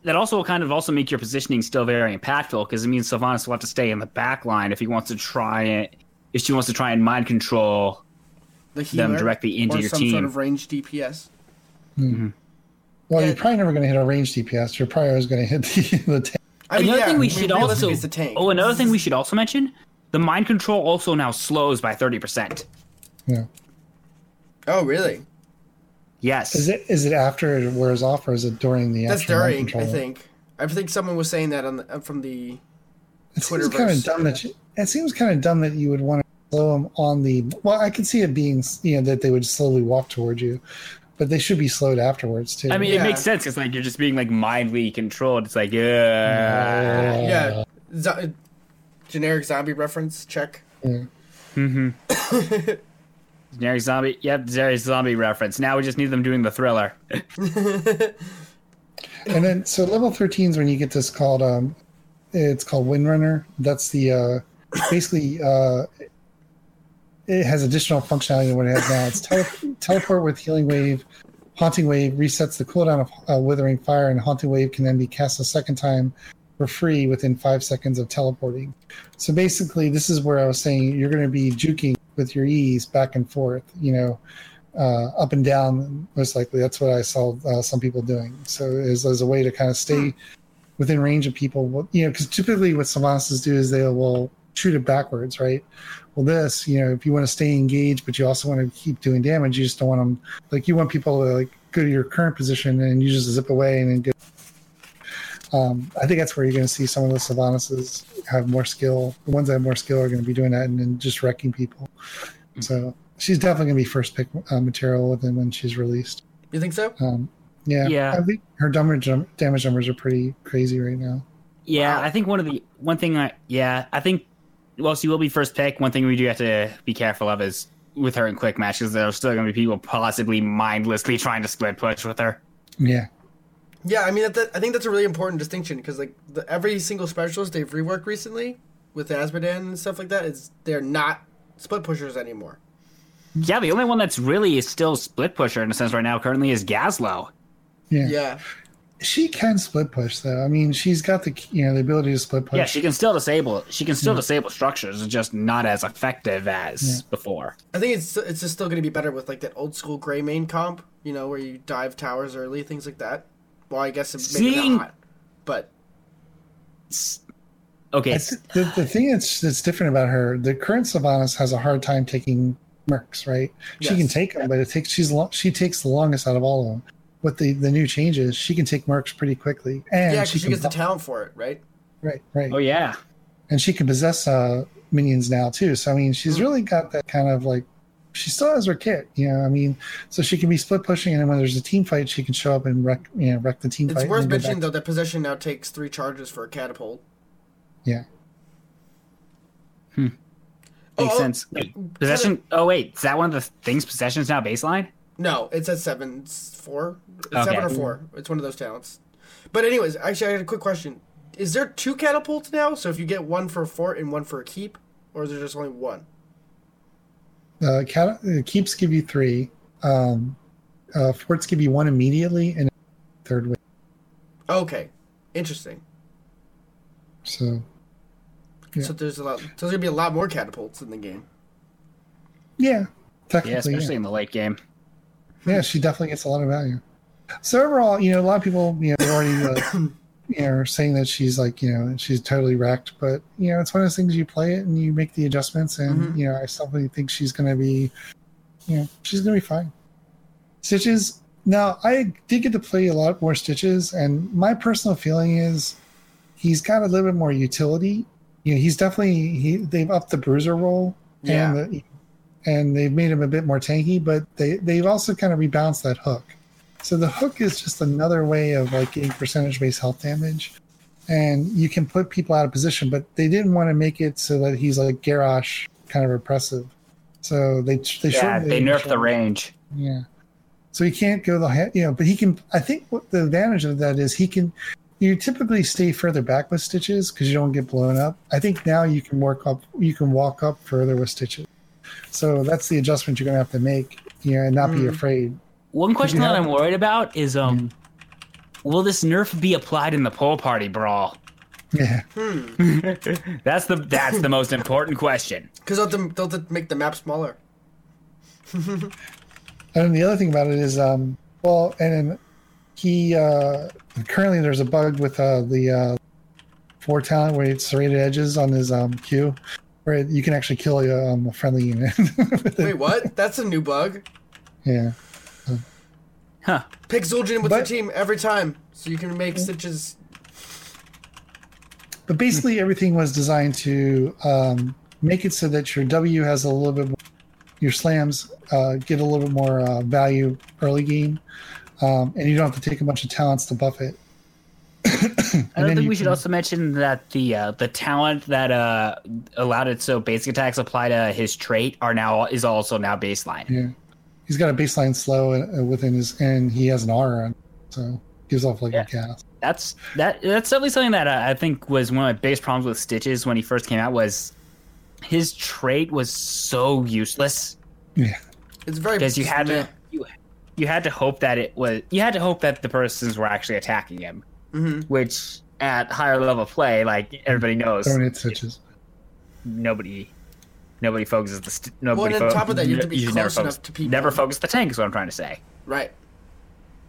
that also kind of also make your positioning still very impactful because it means Sylvanas will have to stay in the back line if he wants to try it if she wants to try and mind control. the them directly into or your some team. sort of range DPS. Mm-hmm. Well, Yeah. you're probably never going to hit a range DPS. You're probably always going to hit the, (laughs) the tank. I mean, another yeah, thing we I mean, should also the tank. oh another thing we should also mention the mind control also now slows by thirty percent. Yeah. Oh, really? Yes. Is it is it after it wears off, or is it during the? That's actual mind during. I think. I think someone was saying that on the, from the. It seems kind of dumb that you, it seems kind of dumb that you would want to slow them on the. Well, I can see it being you know that they would slowly walk towards you, but they should be slowed afterwards too. I mean, Yeah. it makes sense. because like you're just being like mindly controlled. It's like, uh, Yeah. Zo- generic zombie reference check. (coughs) generic zombie. Yep, generic zombie reference. Now we just need them doing the thriller. (laughs) and then so level 13 is when you get this called um it's called windrunner that's the uh basically uh it has additional functionality than what it has now it's tele- (laughs) teleport with healing wave haunting wave resets the cooldown of uh, withering fire and haunting wave can then be cast a second time for free within five seconds of teleporting. So basically this is where i was saying you're going to be juking with your e's back and forth you know uh, up and down most likely. That's what i saw uh, some people doing. So as, as a way to kind of stay within range of people you know because typically what Sylvanas do is they will shoot it backwards right? Well this you know if you want to stay engaged but you also want to keep doing damage you just don't want them like you want people to like go to your current position and you just zip away and then get um, I think that's where you're going to see some of the Sylvanas have more skill. The ones that have more skill are going to be doing that and then just wrecking people. So she's definitely going to be first pick uh, material within when she's released. You think so? Um, yeah, Yeah. I think her damage damage numbers are pretty crazy right now. Yeah, Wow. I think one of the one thing I yeah I think well she will be first pick. One thing we do have to be careful of is with her in quick matches. There are still going to be people possibly mindlessly trying to split push with her. Yeah, Yeah, I mean, that, that- I think that's a really important distinction because like the, every single specialist they've reworked recently with Azmodan and stuff like that is they're not split pushers anymore. Yeah, the only one that's really still split pusher in a sense right now currently is Gazlowe. yeah, Yeah, She can split push though. I mean, she's got the you know the ability to split push. Yeah, she can still disable. She can still disable structures. It's just not as effective as before. I think it's it's just still going to be better with like that old school Greymane comp, you know, where you dive towers early, things like that. Well, I guess maybe Seeing- not, but Okay, the, the thing that's that's different about her, the current Sylvanas has a hard time taking mercs, right? She can take them, but it takes she's lo- she takes the longest out of all of them. With the the new changes, she can take mercs pretty quickly, and yeah, she because she gets the talent for it, right? right, right, oh yeah, and she can possess uh, minions now too. So I mean, she's Hmm. really got that kind of like she still has her kit, you know. I mean, so she can be split pushing, and then when there's a team fight, she can show up and wreck, you know, wreck the team It's fight. worth and then go mentioning though that possession now takes three charges for a catapult. Yeah, Hmm. makes Oh, sense. Wait, possession. Oh wait, is that one of the things? Possession is now baseline. No, it's at seven. It's four. It's Okay. seven or four. It's one of those talents. But anyways, actually, I had a quick question. is there two catapults now? So if you get one for a fort and one for a keep, or is there just only one? Uh, cat, uh, keeps give you three. Um, uh, forts give you one immediately and third wave. Okay, interesting. So Yeah. So there's a lot. So there's gonna be a lot more catapults in the game. yeah, technically, Yeah, especially yeah. in the late game. yeah, she definitely gets a lot of value. So overall, you know, a lot of people, you know, they're already, uh, (coughs) you know, saying that she's like, you know, she's totally wrecked. But you know, it's one of those things you play it and you make the adjustments, and Mhm. you know, I definitely think she's going to be, you know, she's going to be fine. Stitches. Now, I did get to play a lot more Stitches, and my personal feeling is he's got a little bit more utility. You know, he's definitely he. They've upped the bruiser role, Yeah. and the, and they've made him a bit more tanky, but they they've also kind of rebalanced that hook. So the hook is just another way of like getting percentage based health damage, and you can put people out of position. But they didn't want to make it so that he's like Garrosh kind of repressive. So they they Yeah, they the nerfed the range. yeah. So he can't go the he- you know, but he can. I think what the advantage of that is he can. You typically stay further back with stitches because you don't get blown up. I think now you can work up. You can walk up further with stitches. So that's the adjustment you're going to have to make. You know, and not be Mm. afraid. One question that I'm worried about is um, will this nerf be applied in the pole party brawl? Yeah. (laughs) That's the that's the most important question. Because they'll, have to- they'll make the map smaller. (laughs) And the other thing about it is, um, well, and then he uh, currently there's a bug with uh, the uh, four talent where it's serrated edges on his um, Q, where you can actually kill a, um, a friendly unit. (laughs) Wait, what? That's a new bug. Yeah. Huh. Pick Zul'jin with your team every time, so you can make stitches. But basically, everything was designed to um, make it so that your W has a little bit more, your slams uh, get a little bit more uh, value early game, um, and you don't have to take a bunch of talents to buff it. (coughs) I don't think you we should can- also mention that the uh, the talent that uh, allowed it so basic attacks apply to his trait are now is also now baseline. Yeah, he's got a baseline slow uh, within his, and he has an aura, so gives off like Yeah. a cast. That's that that's definitely something that uh, I think was one of my biggest problems with Stitches when he first came out was his trait was so useless Yeah, It's very because you had to you, you had to hope that it was you had to hope that the persons were actually attacking him, Mhm. which at higher level play, like everybody knows, don't hit stitches. nobody nobody focuses the st- nobody. and on fo- top of that, you have to be should close never enough focus, to people. Never focus the tank is what I'm trying to say. Right.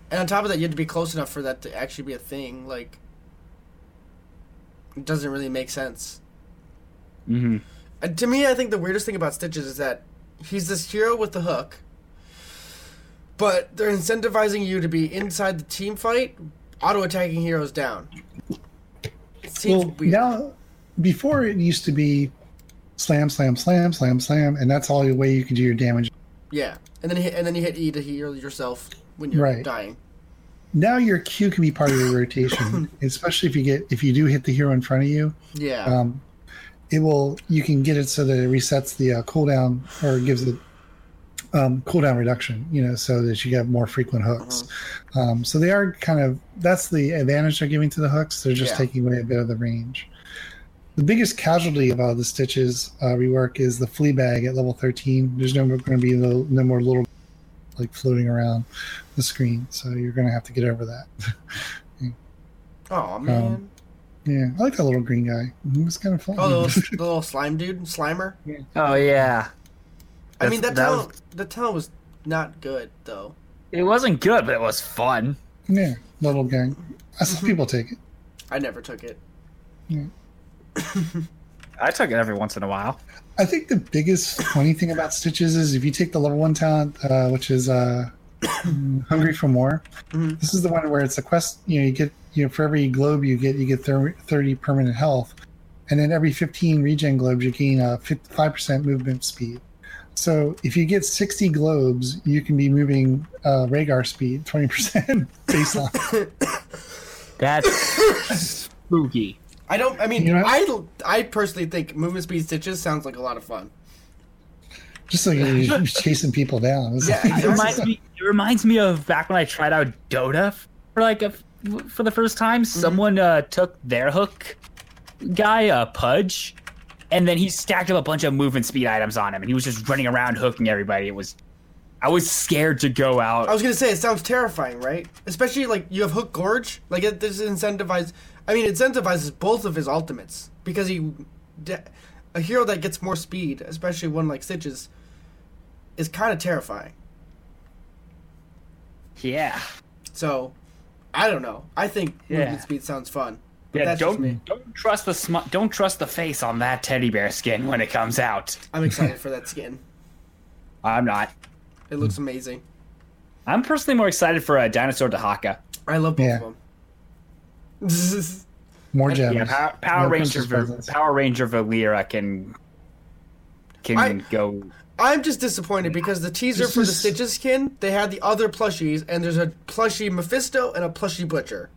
And on top of that, you have to be close enough for that to actually be a thing. Like, it doesn't really make sense. hmm And to me, I think the weirdest thing about Stitches is that he's this hero with the hook, but they're incentivizing you to be inside the team fight, auto attacking heroes down. It seems Well, weird. now before it used to be slam, slam, slam, slam, slam, and that's all the way you can do your damage. yeah, and then hit, and then you hit E to heal yourself when you're Right. dying. Now your Q can be part of your rotation, (coughs) especially if you get if you do hit the hero in front of you. Yeah. um, it will you can get it so that it resets the uh, cooldown or gives it um, cooldown reduction you know so that you get more frequent hooks um, so they are kind of that's the advantage they're giving to the hooks they're just Yeah. taking away a bit of the range the biggest casualty of all the stitches uh, rework is the flea bag at level 13 there's no going to be no, no more little like floating around the screen so you're going to have to get over that. (laughs) Oh man. yeah i like that little green guy. He was kind of fun. Oh, the little, (laughs) the little slime dude, Slimer. Oh yeah, I mean, that, That's- that talent, was- the talent was not good though. it wasn't good, but it was fun. yeah little gang. I saw people take it. I never took it. (coughs) I took it every once in a while. I think the biggest funny thing about Stitches is if you take the level one talent, uh, which is uh, (coughs) Hungry for More. Mhm. This is the one where it's a quest. You know, you get you know for every globe you get, you get thirty permanent health, and then every fifteen regen globes you gain a five percent movement speed. So if you get sixty globes, you can be moving uh, Rehgar speed twenty percent (laughs) baseline. (laughs) That's spooky. I don't. I mean, You know- I I personally think movement speed stitches sounds like a lot of fun. Just so you're (laughs) chasing people down. It's Yeah, like- (laughs) It reminds me. It reminds me of back when I tried out Dota for like a for the first time. Someone uh, took their hook guy, uh, Pudge, and then he stacked up a bunch of movement speed items on him, and he was just running around hooking everybody. It was, I was scared to go out. I was gonna say it sounds terrifying, right? Especially like you have Hook Gorge. Like it, this incentivizes. I mean, it incentivizes both of his ultimates because he, de- a hero that gets more speed, especially one like Stitches, is kind of terrifying. yeah, So, I don't know. I think Yeah. movement speed sounds fun. But yeah. that's just me. Don't don't trust the sm- don't trust the face on that teddy bear skin when it comes out. I'm excited (laughs) for that skin. I'm not. It looks amazing. I'm personally more excited for a uh, dinosaur Dehaka. I love both Yeah. of them. More gems. Yeah, Power, Power No Ranger, Princess Ver- Power Ranger Valeera can can I- go. I'm just disappointed because the teaser This for the is- Stitches skin, they had the other plushies, and there's a plushie Mephisto and a plushie Butcher.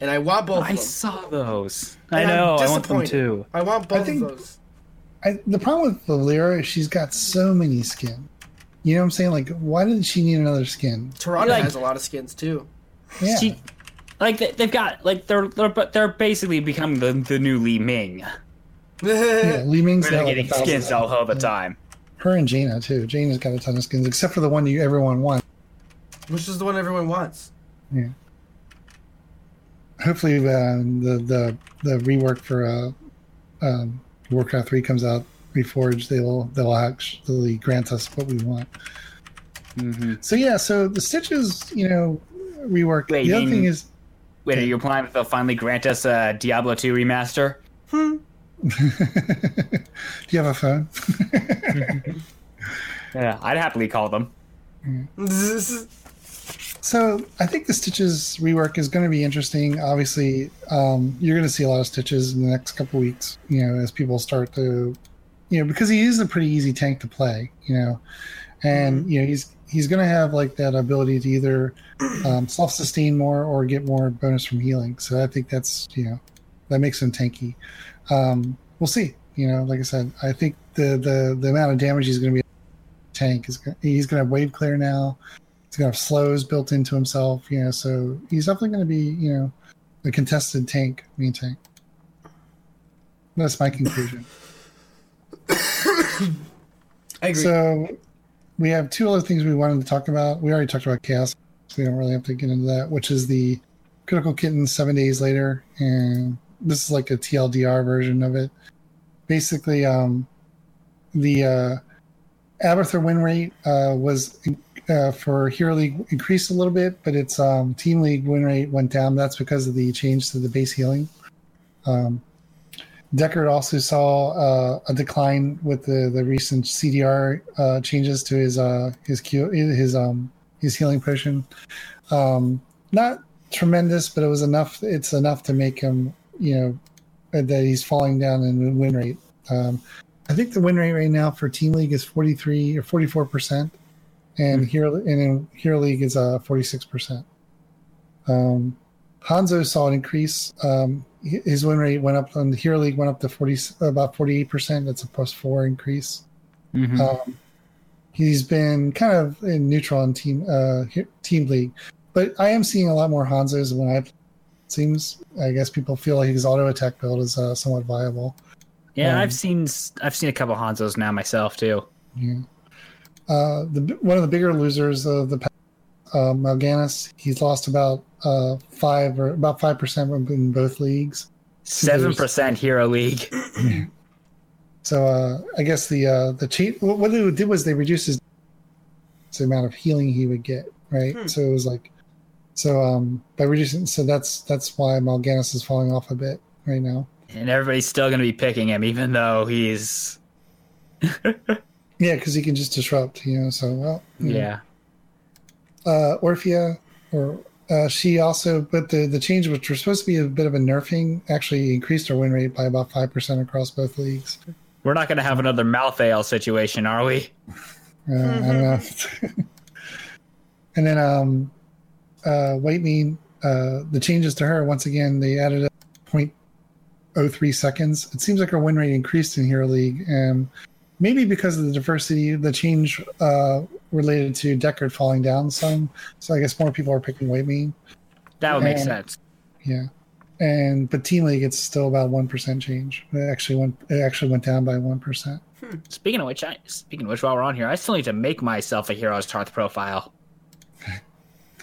And I want both I of them. saw those. I And I'm know. I want them disappointed. too. I want both think- of those. I, the problem with Valeera is she's got so many skin. You know what I'm saying? Like, why did she need another skin? Toronto Like- has a lot of skins too. Yeah. She, like they, they've got like they're they're they're basically becoming the the new Li Ming. (laughs) yeah, Li Ming's They're got like a getting skins all the time. Her and Jaina too. Jaina's got a ton of skins, except for the one you everyone wants. Which is the one everyone wants. Yeah. Hopefully, uh, the the the rework for uh, um, Warcraft three comes out reforged. They'll they'll actually grant us what we want. Mm-hmm. So yeah, so the stitches, you know, rework. Wait, the other mean- thing is, Wait, are you implying that they'll finally grant us a Diablo 2 remaster? Hmm. (laughs) do you have a phone? (laughs) Yeah, I'd happily call them. (laughs) So I think the Stitches rework is going to be interesting. Obviously, um, you're going to see a lot of Stitches in the next couple weeks. You know, as people start to, you know, because he is a pretty easy tank to play. You know, and you know he's he's going to have like that ability to either um, self sustain more or get more bonus from healing. So I think that's you know that makes him tanky. Um, we'll see. You know, like I said, I think the the the amount of damage he's going to be tank is gonna, he's going to have wave clear now. He's going to have slows built into himself. You know, so he's definitely going to be you know a contested tank, main tank. That's my conclusion. (coughs) I agree. So we have two other things we wanted to talk about. We already talked about chaos. So we don't really have to get into that, which is the critical kitten seven days later. And this is like a TLDR version of it. Basically, um, the uh, Abathur win rate uh, was uh, for Hero League increased a little bit, but its um, Team League win rate went down. That's because of the change to the base healing. Um, Deckard also saw uh, a decline with the, the recent CDR uh, changes to his uh, his Q, his um his healing potion. Um, not tremendous, but it was enough. It's enough to make him you know that he's falling down in win rate. Um, I think the win rate right now for Team League is forty three or forty four percent, and here and in Hero League is uh forty six percent. Um, Hanzo saw an increase. Um, his win rate went up on the Hero League went up to forty about forty eight percent. That's a plus four increase. Mm-hmm. Um, he's been kind of in neutral on team uh, team league, but I am seeing a lot more Hanzos when I. It seems I guess people feel like his auto attack build is uh, somewhat viable. yeah, um, I've seen I've seen a couple Hanzos now myself too. Yeah. Uh, the one of the bigger losers of the uh, Mal'Ganis, he's lost about uh, five or about five percent in both leagues. Seven percent Hero League. (clears throat) So uh, I guess the uh, the cheat what what they did was they reduced his the amount of healing he would get, right? Hmm. So it was like so um by reducing so that's that's why Mal'Ganis is falling off a bit right now. and everybody's still going to be picking him, even though he's (laughs) (laughs) Yeah, because he can just disrupt, you know. So well, you know. Yeah. uh, Orphea, or uh, she also, but the the change, which was supposed to be a bit of a nerfing, actually increased her win rate by about five percent across both leagues. We're not going to have another Malthael situation, are we? Uh, I don't know. (laughs) and then um, uh, Whitemane, uh, the changes to her once again, they added a 0.03 seconds. It seems like her win rate increased in Hero League, and maybe because of the diversity, the change uh, related to Deckard falling down some. So I guess more people are picking Whitemane. That would make sense. Yeah, and but Team League it's still about one percent change. It actually went it actually went down by one percent. Speaking of which, I, speaking of which, while we're on here, I still need to make myself a Heroes Hearth profile.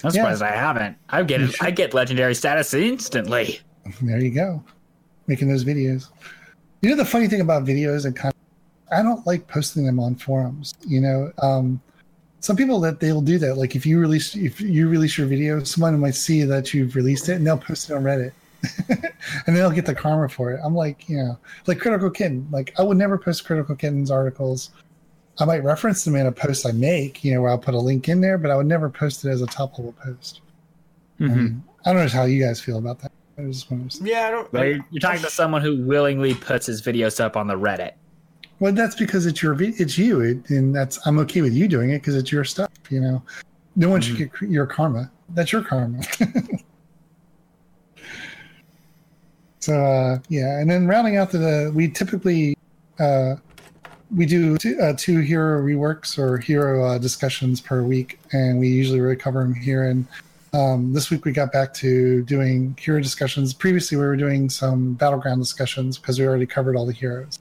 I'm surprised I haven't. I get You. I get legendary status instantly. There you go, making those videos. You know the funny thing about videos and content, I don't like posting them on forums. You know, um, some people that they'll do that. Like if you release if you release your video, someone might see that you've released it and they'll post it on Reddit. (laughs) and they'll get the karma for it. I'm like, you know, like Critical Kitten. Like I would never post Critical Kitten's articles. I might reference them in a post I make, you know, where I'll put a link in there, but I would never post it as a top level post. Um, I don't know how you guys feel about that. I just want to Yeah, I don't. But you're, you're talking to someone who willingly puts his videos up on the Reddit. Well, that's because it's your it's you, it, and that's I'm okay with you doing it because it's your stuff. You know, no one should get your karma. That's your karma. (laughs) so uh, yeah, and then rounding out the we typically uh, we do two, uh, two hero reworks or hero uh, discussions per week, and we usually cover them here. And um, this week we got back to doing hero discussions. Previously, we were doing some battleground discussions because we already covered all the heroes.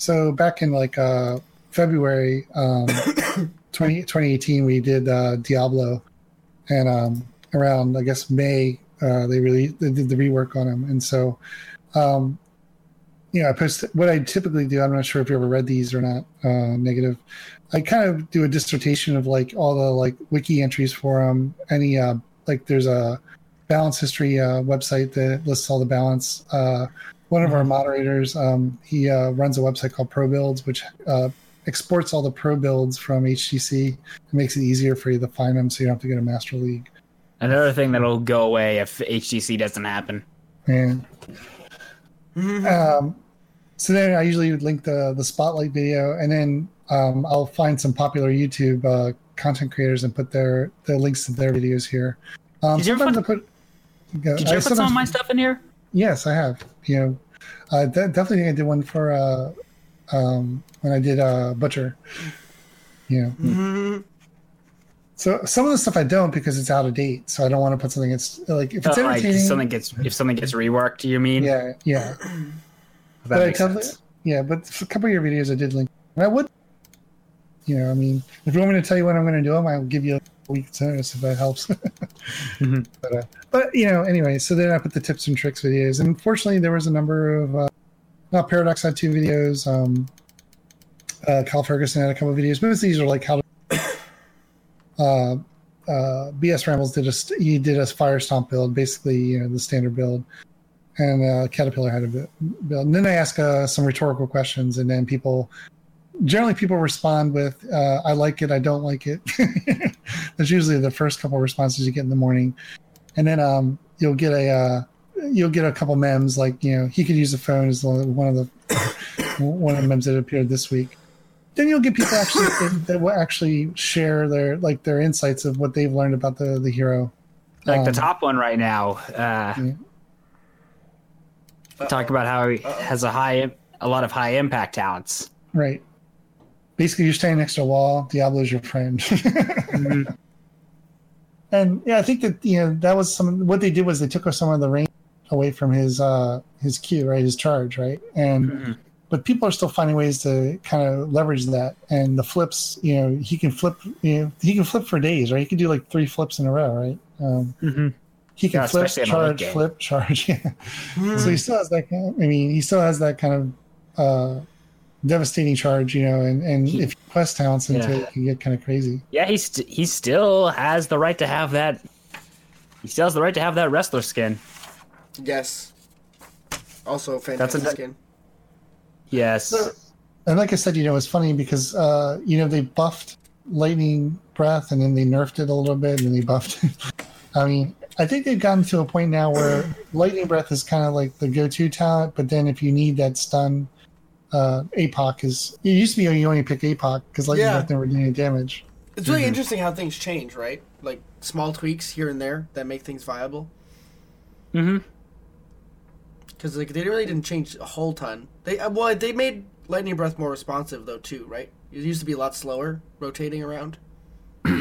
So back in like uh, February um, (coughs) 20, 2018, we did uh, Diablo, and um, around I guess May uh, they really they did the rework on him, and so um, you know I post what I typically do. I'm not sure if you ever read these or not. Uh, negative. I kind of do a dissertation of like all the like wiki entries for them. Any uh, like there's a balance history uh, website that lists all the balance. Uh, one of our moderators, um, he uh, runs a website called Pro Builds, which uh, exports all the pro builds from HGC. It makes it easier for you to find them, so you don't have to go to Master League. Another thing that'll go away if HGC doesn't happen. And um, so then I usually would link the the spotlight video, and then um, I'll find some popular YouTube uh, content creators and put their the links to their videos here. Um, Did you ever sometimes I put. Did I you put some of my stuff in here? Yes, I have. You know, uh, de- definitely think I did one for uh, um, when I did uh, Butcher. You know, Mhm. so some of the stuff I don't because it's out of date. So I don't want to put something that's like if it's Oh, like entertaining. something gets if something gets reworked, you mean? yeah, yeah. that but I makes tell sense. yeah, but a couple of your videos I did link. And I would, you know, I mean, if you want me to tell you when I'm going to do them, I'll give you a week's notice if that helps. (laughs) Mhm. But, uh, but you know, anyway, so then I put the tips and tricks videos, and fortunately, there was a number of. Uh, now, Paradox had two videos. Um, uh, Cal Ferguson had a couple of videos. Most of these are like how. To, (coughs) uh, uh, BS Rambles did a he did a fire stomp build, basically you know the standard build, and uh, Caterpillar had a build. And then I ask uh, some rhetorical questions, and then people generally people respond with uh, "I like it," "I don't like it." (laughs) That's usually the first couple of responses you get in the morning, and then um, you'll get a uh, you'll get a couple memes like you know he could use the phone is one of the one of the memes that appeared this week. Then you'll get people actually (laughs) that, that will actually share their like their insights of what they've learned about the the hero. Like the Um, top one right now. Uh, Yeah. Talk about how he has a high, a lot of high impact talents. Right. Basically, you're standing next to a wall. Diablo's your friend. (laughs) and yeah, I think that you know that was some. What they did was they took some of the range away from his uh his cue right, his charge, right, and Mhm. but people are still finding ways to kind of leverage that. And the flips, you know, he can flip. You know, he can flip for days, right? He can do like three flips in a row, right? Um, Mhm. he can Yeah, flip, especially in a late charge, flip, (laughs) charge. Yeah. Mhm. So he still has that. Kind of, I mean, he still has that kind of uh, devastating charge, you know. And and He- if you quest talents into Yeah. it, it can get kind of crazy. Yeah, he st- he still has the right to have that. He still has the right to have that wrestler skin. Yes. Also, That's fantastic a- skin. Yes. And like I said, you know, it's funny because uh, you know they buffed lightning breath and then they nerfed it a little bit and then they buffed it. (laughs) I mean, I think they've gotten to a point now where lightning breath is kind of like the go-to talent, but then if you need that stun, uh, APOC is. It used to be you only pick APOC because lightning Yeah. breath never did any damage. It's really Mhm. interesting how things change, right? Like small tweaks here and there that make things viable. Mm hmm Because like they really didn't change a whole ton. They uh, well they made lightning breath more responsive though too, right? It used to be a lot slower rotating around. (clears throat)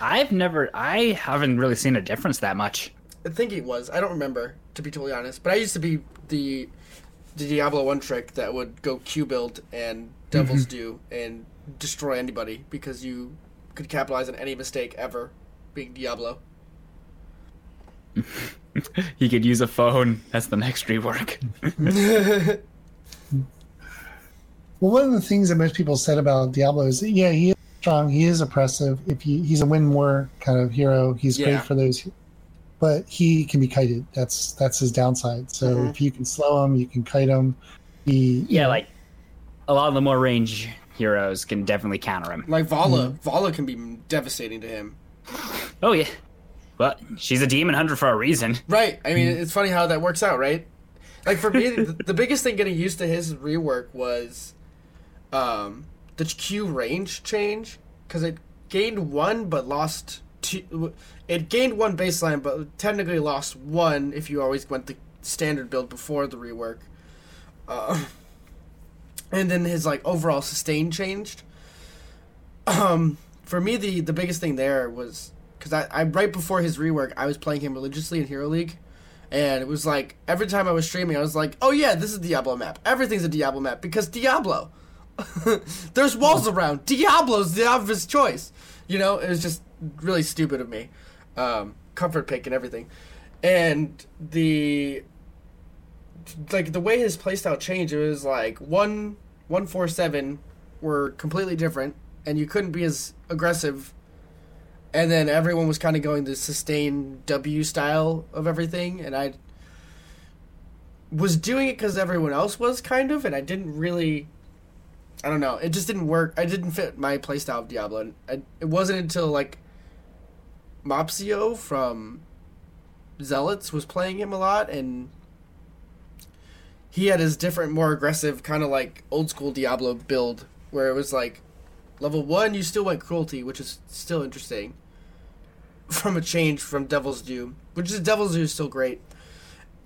I've never, I haven't really seen a difference that much. I think it was. I don't remember to be totally honest. But I used to be the the Diablo one trick that would go Q build and Devil's mhm. Do and destroy anybody because you could capitalize on any mistake ever, being Diablo. (laughs) He could use a phone. That's the next rework. (laughs) Well, one of the things that most people said about Diablo is, that, yeah, he is strong, he is oppressive. If he, he's a win more kind of hero, he's Yeah. great for those. But he can be kited. That's that's his downside. So Mhm. if you can slow him, you can kite him. He, yeah, like a lot of the more range heroes can definitely counter him. Like Valla, Valla can be devastating to him. Oh yeah, but she's a demon hunter for a reason. Right. I mean, it's funny how that works out, right? Like for me, the, the biggest thing getting used to his rework was um, the Q range change because it gained one but lost two. It gained one baseline, but technically lost one if you always went the standard build before the rework. Uh, (laughs) and then his like overall sustain changed. Um, for me, the the biggest thing there was because I, I right before his rework, I was playing him religiously in Hero League, and it was like every time I was streaming, I was like, "Oh yeah, this is Diablo map. Everything's a Diablo map because Diablo. (laughs) There's walls around. Diablo's the obvious choice. You know, it was just really stupid of me. Um, comfort pick and everything, and the like the way his playstyle changed, it was like one one four seven were completely different, and you couldn't be as aggressive. And then everyone was kind of going the sustain W style of everything, and I was doing it because everyone else was kind of, and I didn't really. I don't know. It just didn't work. I didn't fit my playstyle of Diablo. And I, it wasn't until like Mopsio from Zealots was playing him a lot, and he had his different, more aggressive, kind of like old school Diablo build, where it was like level one, you still went cruelty, which is still interesting. From a change from Devil's Due, which is Devil's Due is still great,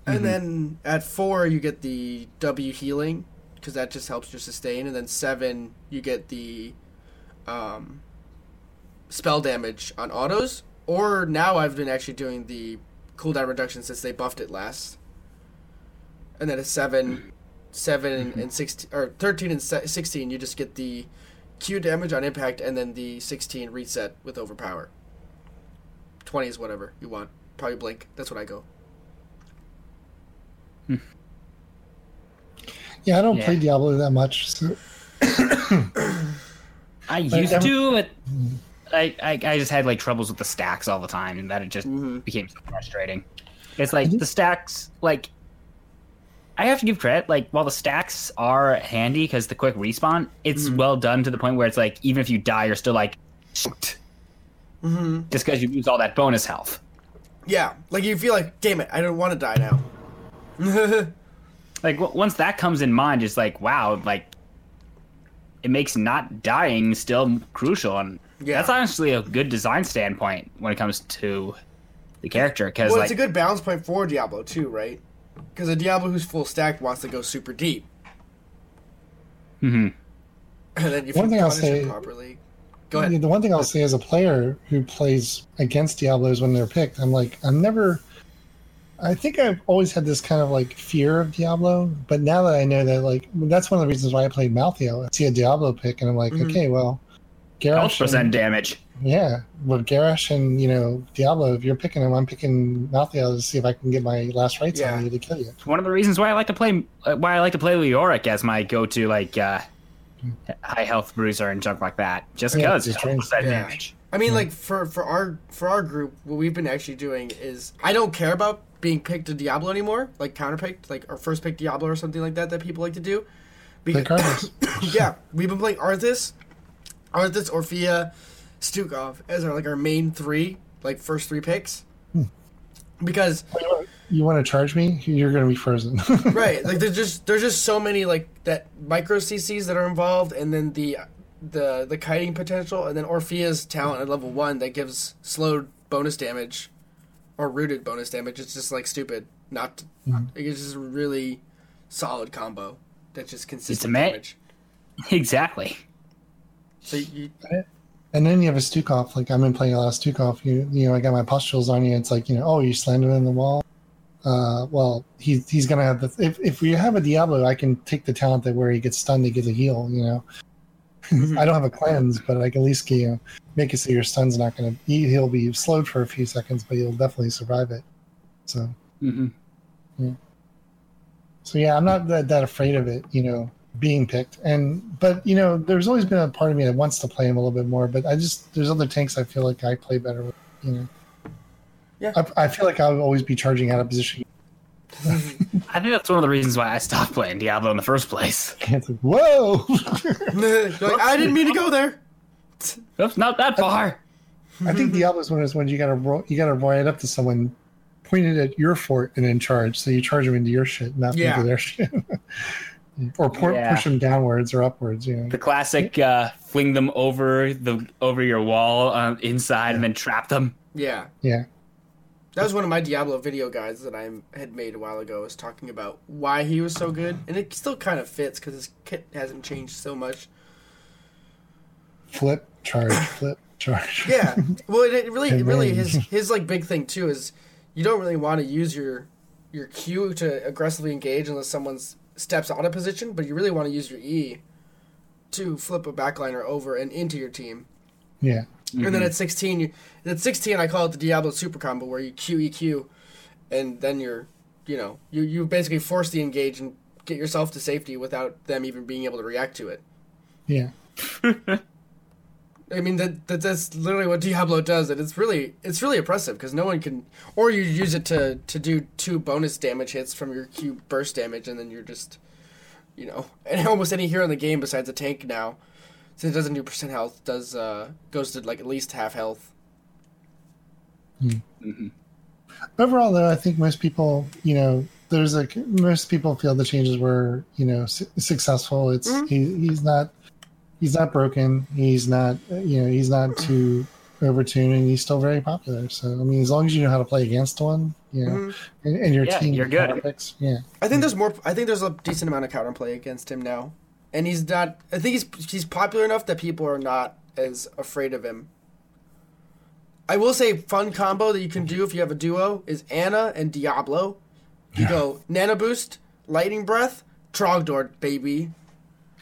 and then at four you get the W healing because that just helps your sustain, and then seven you get the um, spell damage on autos. Or now I've been actually doing the cooldown reduction since they buffed it last and then a seven, seven and mm-hmm. sixteen or thirteen and sixteen, you just get the Q damage on impact, and then the sixteen reset with overpower. Twenty is whatever you want. Probably blink. That's what I go. yeah, I don't Yeah. play Diablo that much. So (coughs) I used I'm- to, but mm. I, I I just had like troubles with the stacks all the time, and that it just Mhm. became so frustrating. It's like the stacks, like I have to give credit. Like while the stacks are handy because the quick respawn, it's well done to the point where it's like even if you die, you're still like Mm-hmm. just because you lose all that bonus health. Yeah, like you feel like, damn it, I don't want to die now. (laughs) Like w- once that comes in mind, it's like wow, like it makes not dying still crucial, and Yeah. that's honestly a good design standpoint when it comes to the character because well, like it's a good balance point for Diablo too, right? Because a Diablo who's full stacked wants to go super deep, Mm-hmm. (laughs) and then if One you thing I'll say- properly, go ahead. the one thing I'll say as a player who plays against Diablos when they're picked, I'm like, I'm never. I think I've always had this kind of like fear of Diablo, but now that I know that, like, that's one of the reasons why I played Malthael. I see a Diablo pick, and I'm like, Mhm. okay, well, Health Garrosh percent and, damage. yeah, with Garrosh and you know Diablo, if you're picking him, I'm picking Malthael to see if I can get my last rites Yeah. on you to kill you. One of the reasons why I like to play uh, why I like to play Leoric as my go-to like uh, high health bruiser and junk like that, just because just it's trains- percent Yeah. damage. I mean, like for for our for our group, what we've been actually doing is I don't care about being picked to Diablo anymore, like counterpicked, like or first pick Diablo or something like that that people like to do. Play Cardinals. (coughs) yeah, we've been playing Arthas, Arthas, Orphea, Stukov as our like our main three, like first three picks. Hmm. Because you want to charge me? You're going to be frozen. (laughs) right, like there's just there's just so many like that micro CCs that are involved, and then the the the kiting potential, and then Orphea's talent at level one that gives slowed bonus damage or rooted bonus damage. It's just like stupid. Not hmm. it's just a really solid combo that's just consistent ma- damage. (laughs) Exactly. So you, And then you have a Stukov. Like I've been playing a lot of Stukov. You you know I got my pustules on you. It's like you know oh you slammed him in the wall. Uh, well he's he's gonna have the if if we have a Diablo I can take the talent that where he gets stunned he gets a heal. You know. (laughs) I don't have a cleanse, but I can at least you know, make it so your stun's not gonna he, he'll be slowed for a few seconds, but he'll definitely survive it. So hmm so yeah, I'm not that, that afraid of it, you know, being picked. And but you know, there's always been a part of me that wants to play him a little bit more. But I just there's other tanks I feel like I play better with. You know. Yeah. I, I feel like I would always be charging out of position. (laughs) I think that's one of the reasons why I stopped playing Diablo in the first place. (laughs) It's like, whoa! (laughs) Like, I didn't mean to go there. Oops, not that far. I think Diablo's one of those ones you gotta ro- you gotta ride up to someone, pointed at your fort and in charge, so you charge them into your shit, not Yeah. into their shit. Or por- Yeah. push them downwards or upwards. You know. The classic uh, fling them over the over your wall uh, inside and then trap them. Yeah. Yeah. That was one of my Diablo video guides that I had made a while ago. Was talking about why he was so good, and it still kind of fits because his kit hasn't changed so much. Flip, charge, flip, charge. Yeah, (laughs) well, it, it really, it really his his like big thing too is you don't really want to use your your Q to aggressively engage unless someone's steps out of position, but you really want to use your E to flip a backliner over and into your team. Yeah. And then mm-hmm. at 16, you, at 16, I call it the Diablo super combo where you Q E Q, and then you're, you know, you you basically force the engage and get yourself to safety without them even being able to react to it. Yeah. (laughs) I mean that, that that's literally what Diablo does, and it's really it's really impressive because no one can, or you use it to to do two bonus damage hits from your Q burst damage, and then you're just, you know, (laughs) and almost any hero in the game besides a tank now, since it doesn't do percent health, does uh goes to like at least half health. Hmm. Mm-hmm. Overall, though, I think most people, you know, there's like most people feel the changes were, you know, su- successful. It's mm-hmm. he, he's not he's not broken. He's not you know he's not too overtuned, and he's still very popular. So I mean, as long as you know how to play against one, you know, mm-hmm. and, and your Yeah, team you're good. picks, yeah, I think there's more. I think there's a decent amount of counterplay against him now, and he's not. I think he's he's popular enough that people are not as afraid of him. I will say, fun combo that you can do if you have a duo is Ana and Diablo. You go Nano Boost, Lightning Breath, Trogdor, baby. (laughs)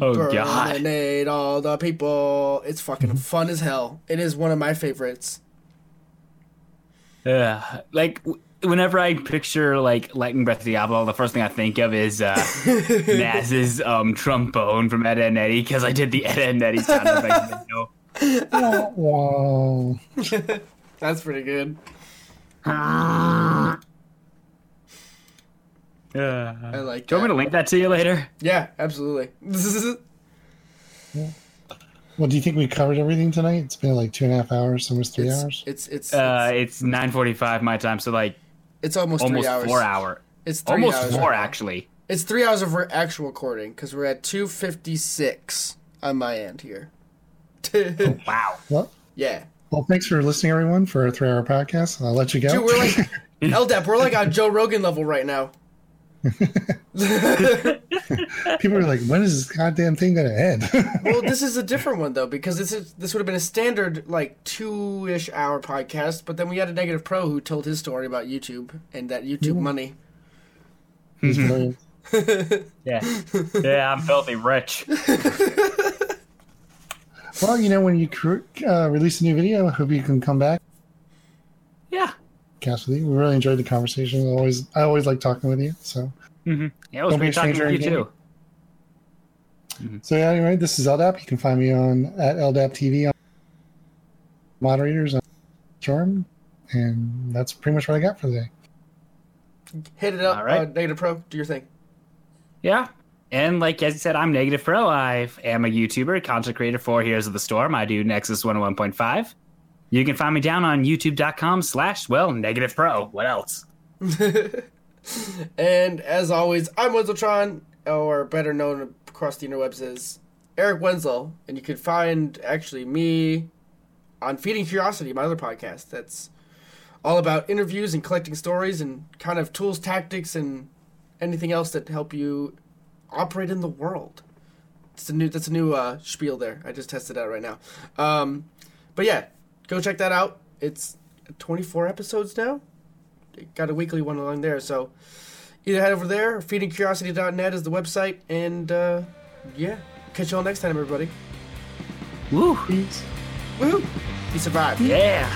Oh god. Burninate all the people. It's fucking (laughs) fun as hell. It is one of my favorites. Yeah, like w- whenever I picture like Lightning Breath Diablo, the first thing I think of is uh, (laughs) Naz's um, trombone from Ed and Eddie because I did the Ed and Eddie sound effect. Whoa. (laughs) That's pretty good. Yeah. I like. Do you want me to link that to you later? Yeah, absolutely. (laughs) Well, do you think we covered everything tonight? It's been like two and a half hours, almost three it's, hours. It's it's Uh, it's 9:45 my time, so like it's almost, almost three hours. four hour. It's three Almost hours four right actually. It's three hours of re- actual recording because we're at two fifty six on my end here. (laughs) Wow. Well, yeah, well, thanks for listening, everyone, for a three-hour podcast. I'll let you go. dude, we're like (laughs) LDAP. We're like on Joe Rogan level right now. (laughs) People are like, "When is this goddamn thing gonna end?" (laughs) Well, this is a different one though because this is this would have been a standard like two ish hour podcast, but then we had a negative pro who told his story about YouTube and that YouTube money. He's brilliant. (laughs) Yeah. Yeah, I'm filthy rich. Well, you know, when you cr- uh, release a new video, I hope you can come back, Yeah. Cast with you. We really enjoyed the conversation. I always, I always like talking with you. So, Yeah, it was Don't great talking stranger with you in too. so yeah, anyway, this is LDAP. You can find me on at LDAP TV on moderators on Storm, and that's pretty much what I got for the day. Hit it up, All right. uh, negative pro. Do your thing. Yeah. And like as you said, I'm Negative Pro. I am a YouTuber, content creator for Heroes of the Storm. I do Nexus 101.5. You can find me down on youtube.com slash, well, Negative Pro. What else? (laughs) And as always, I'm Wenzeltron, or better known across the interwebs as Eric Wenzel. And you can find actually me on Feeding Curiosity, my other podcast. That's all about interviews and collecting stories and kind of tools, tactics, and anything else that help you operate in the world. It's a new that's a new uh, spiel there. I just tested out right now. Um, but yeah, go check that out. It's 24 episodes now. Got a weekly one along there, so either head over there feedingcuriosity.net is the website, and uh, yeah, catch you all next time, everybody. Woo! Peace. Woohoo! He survived. Yeah.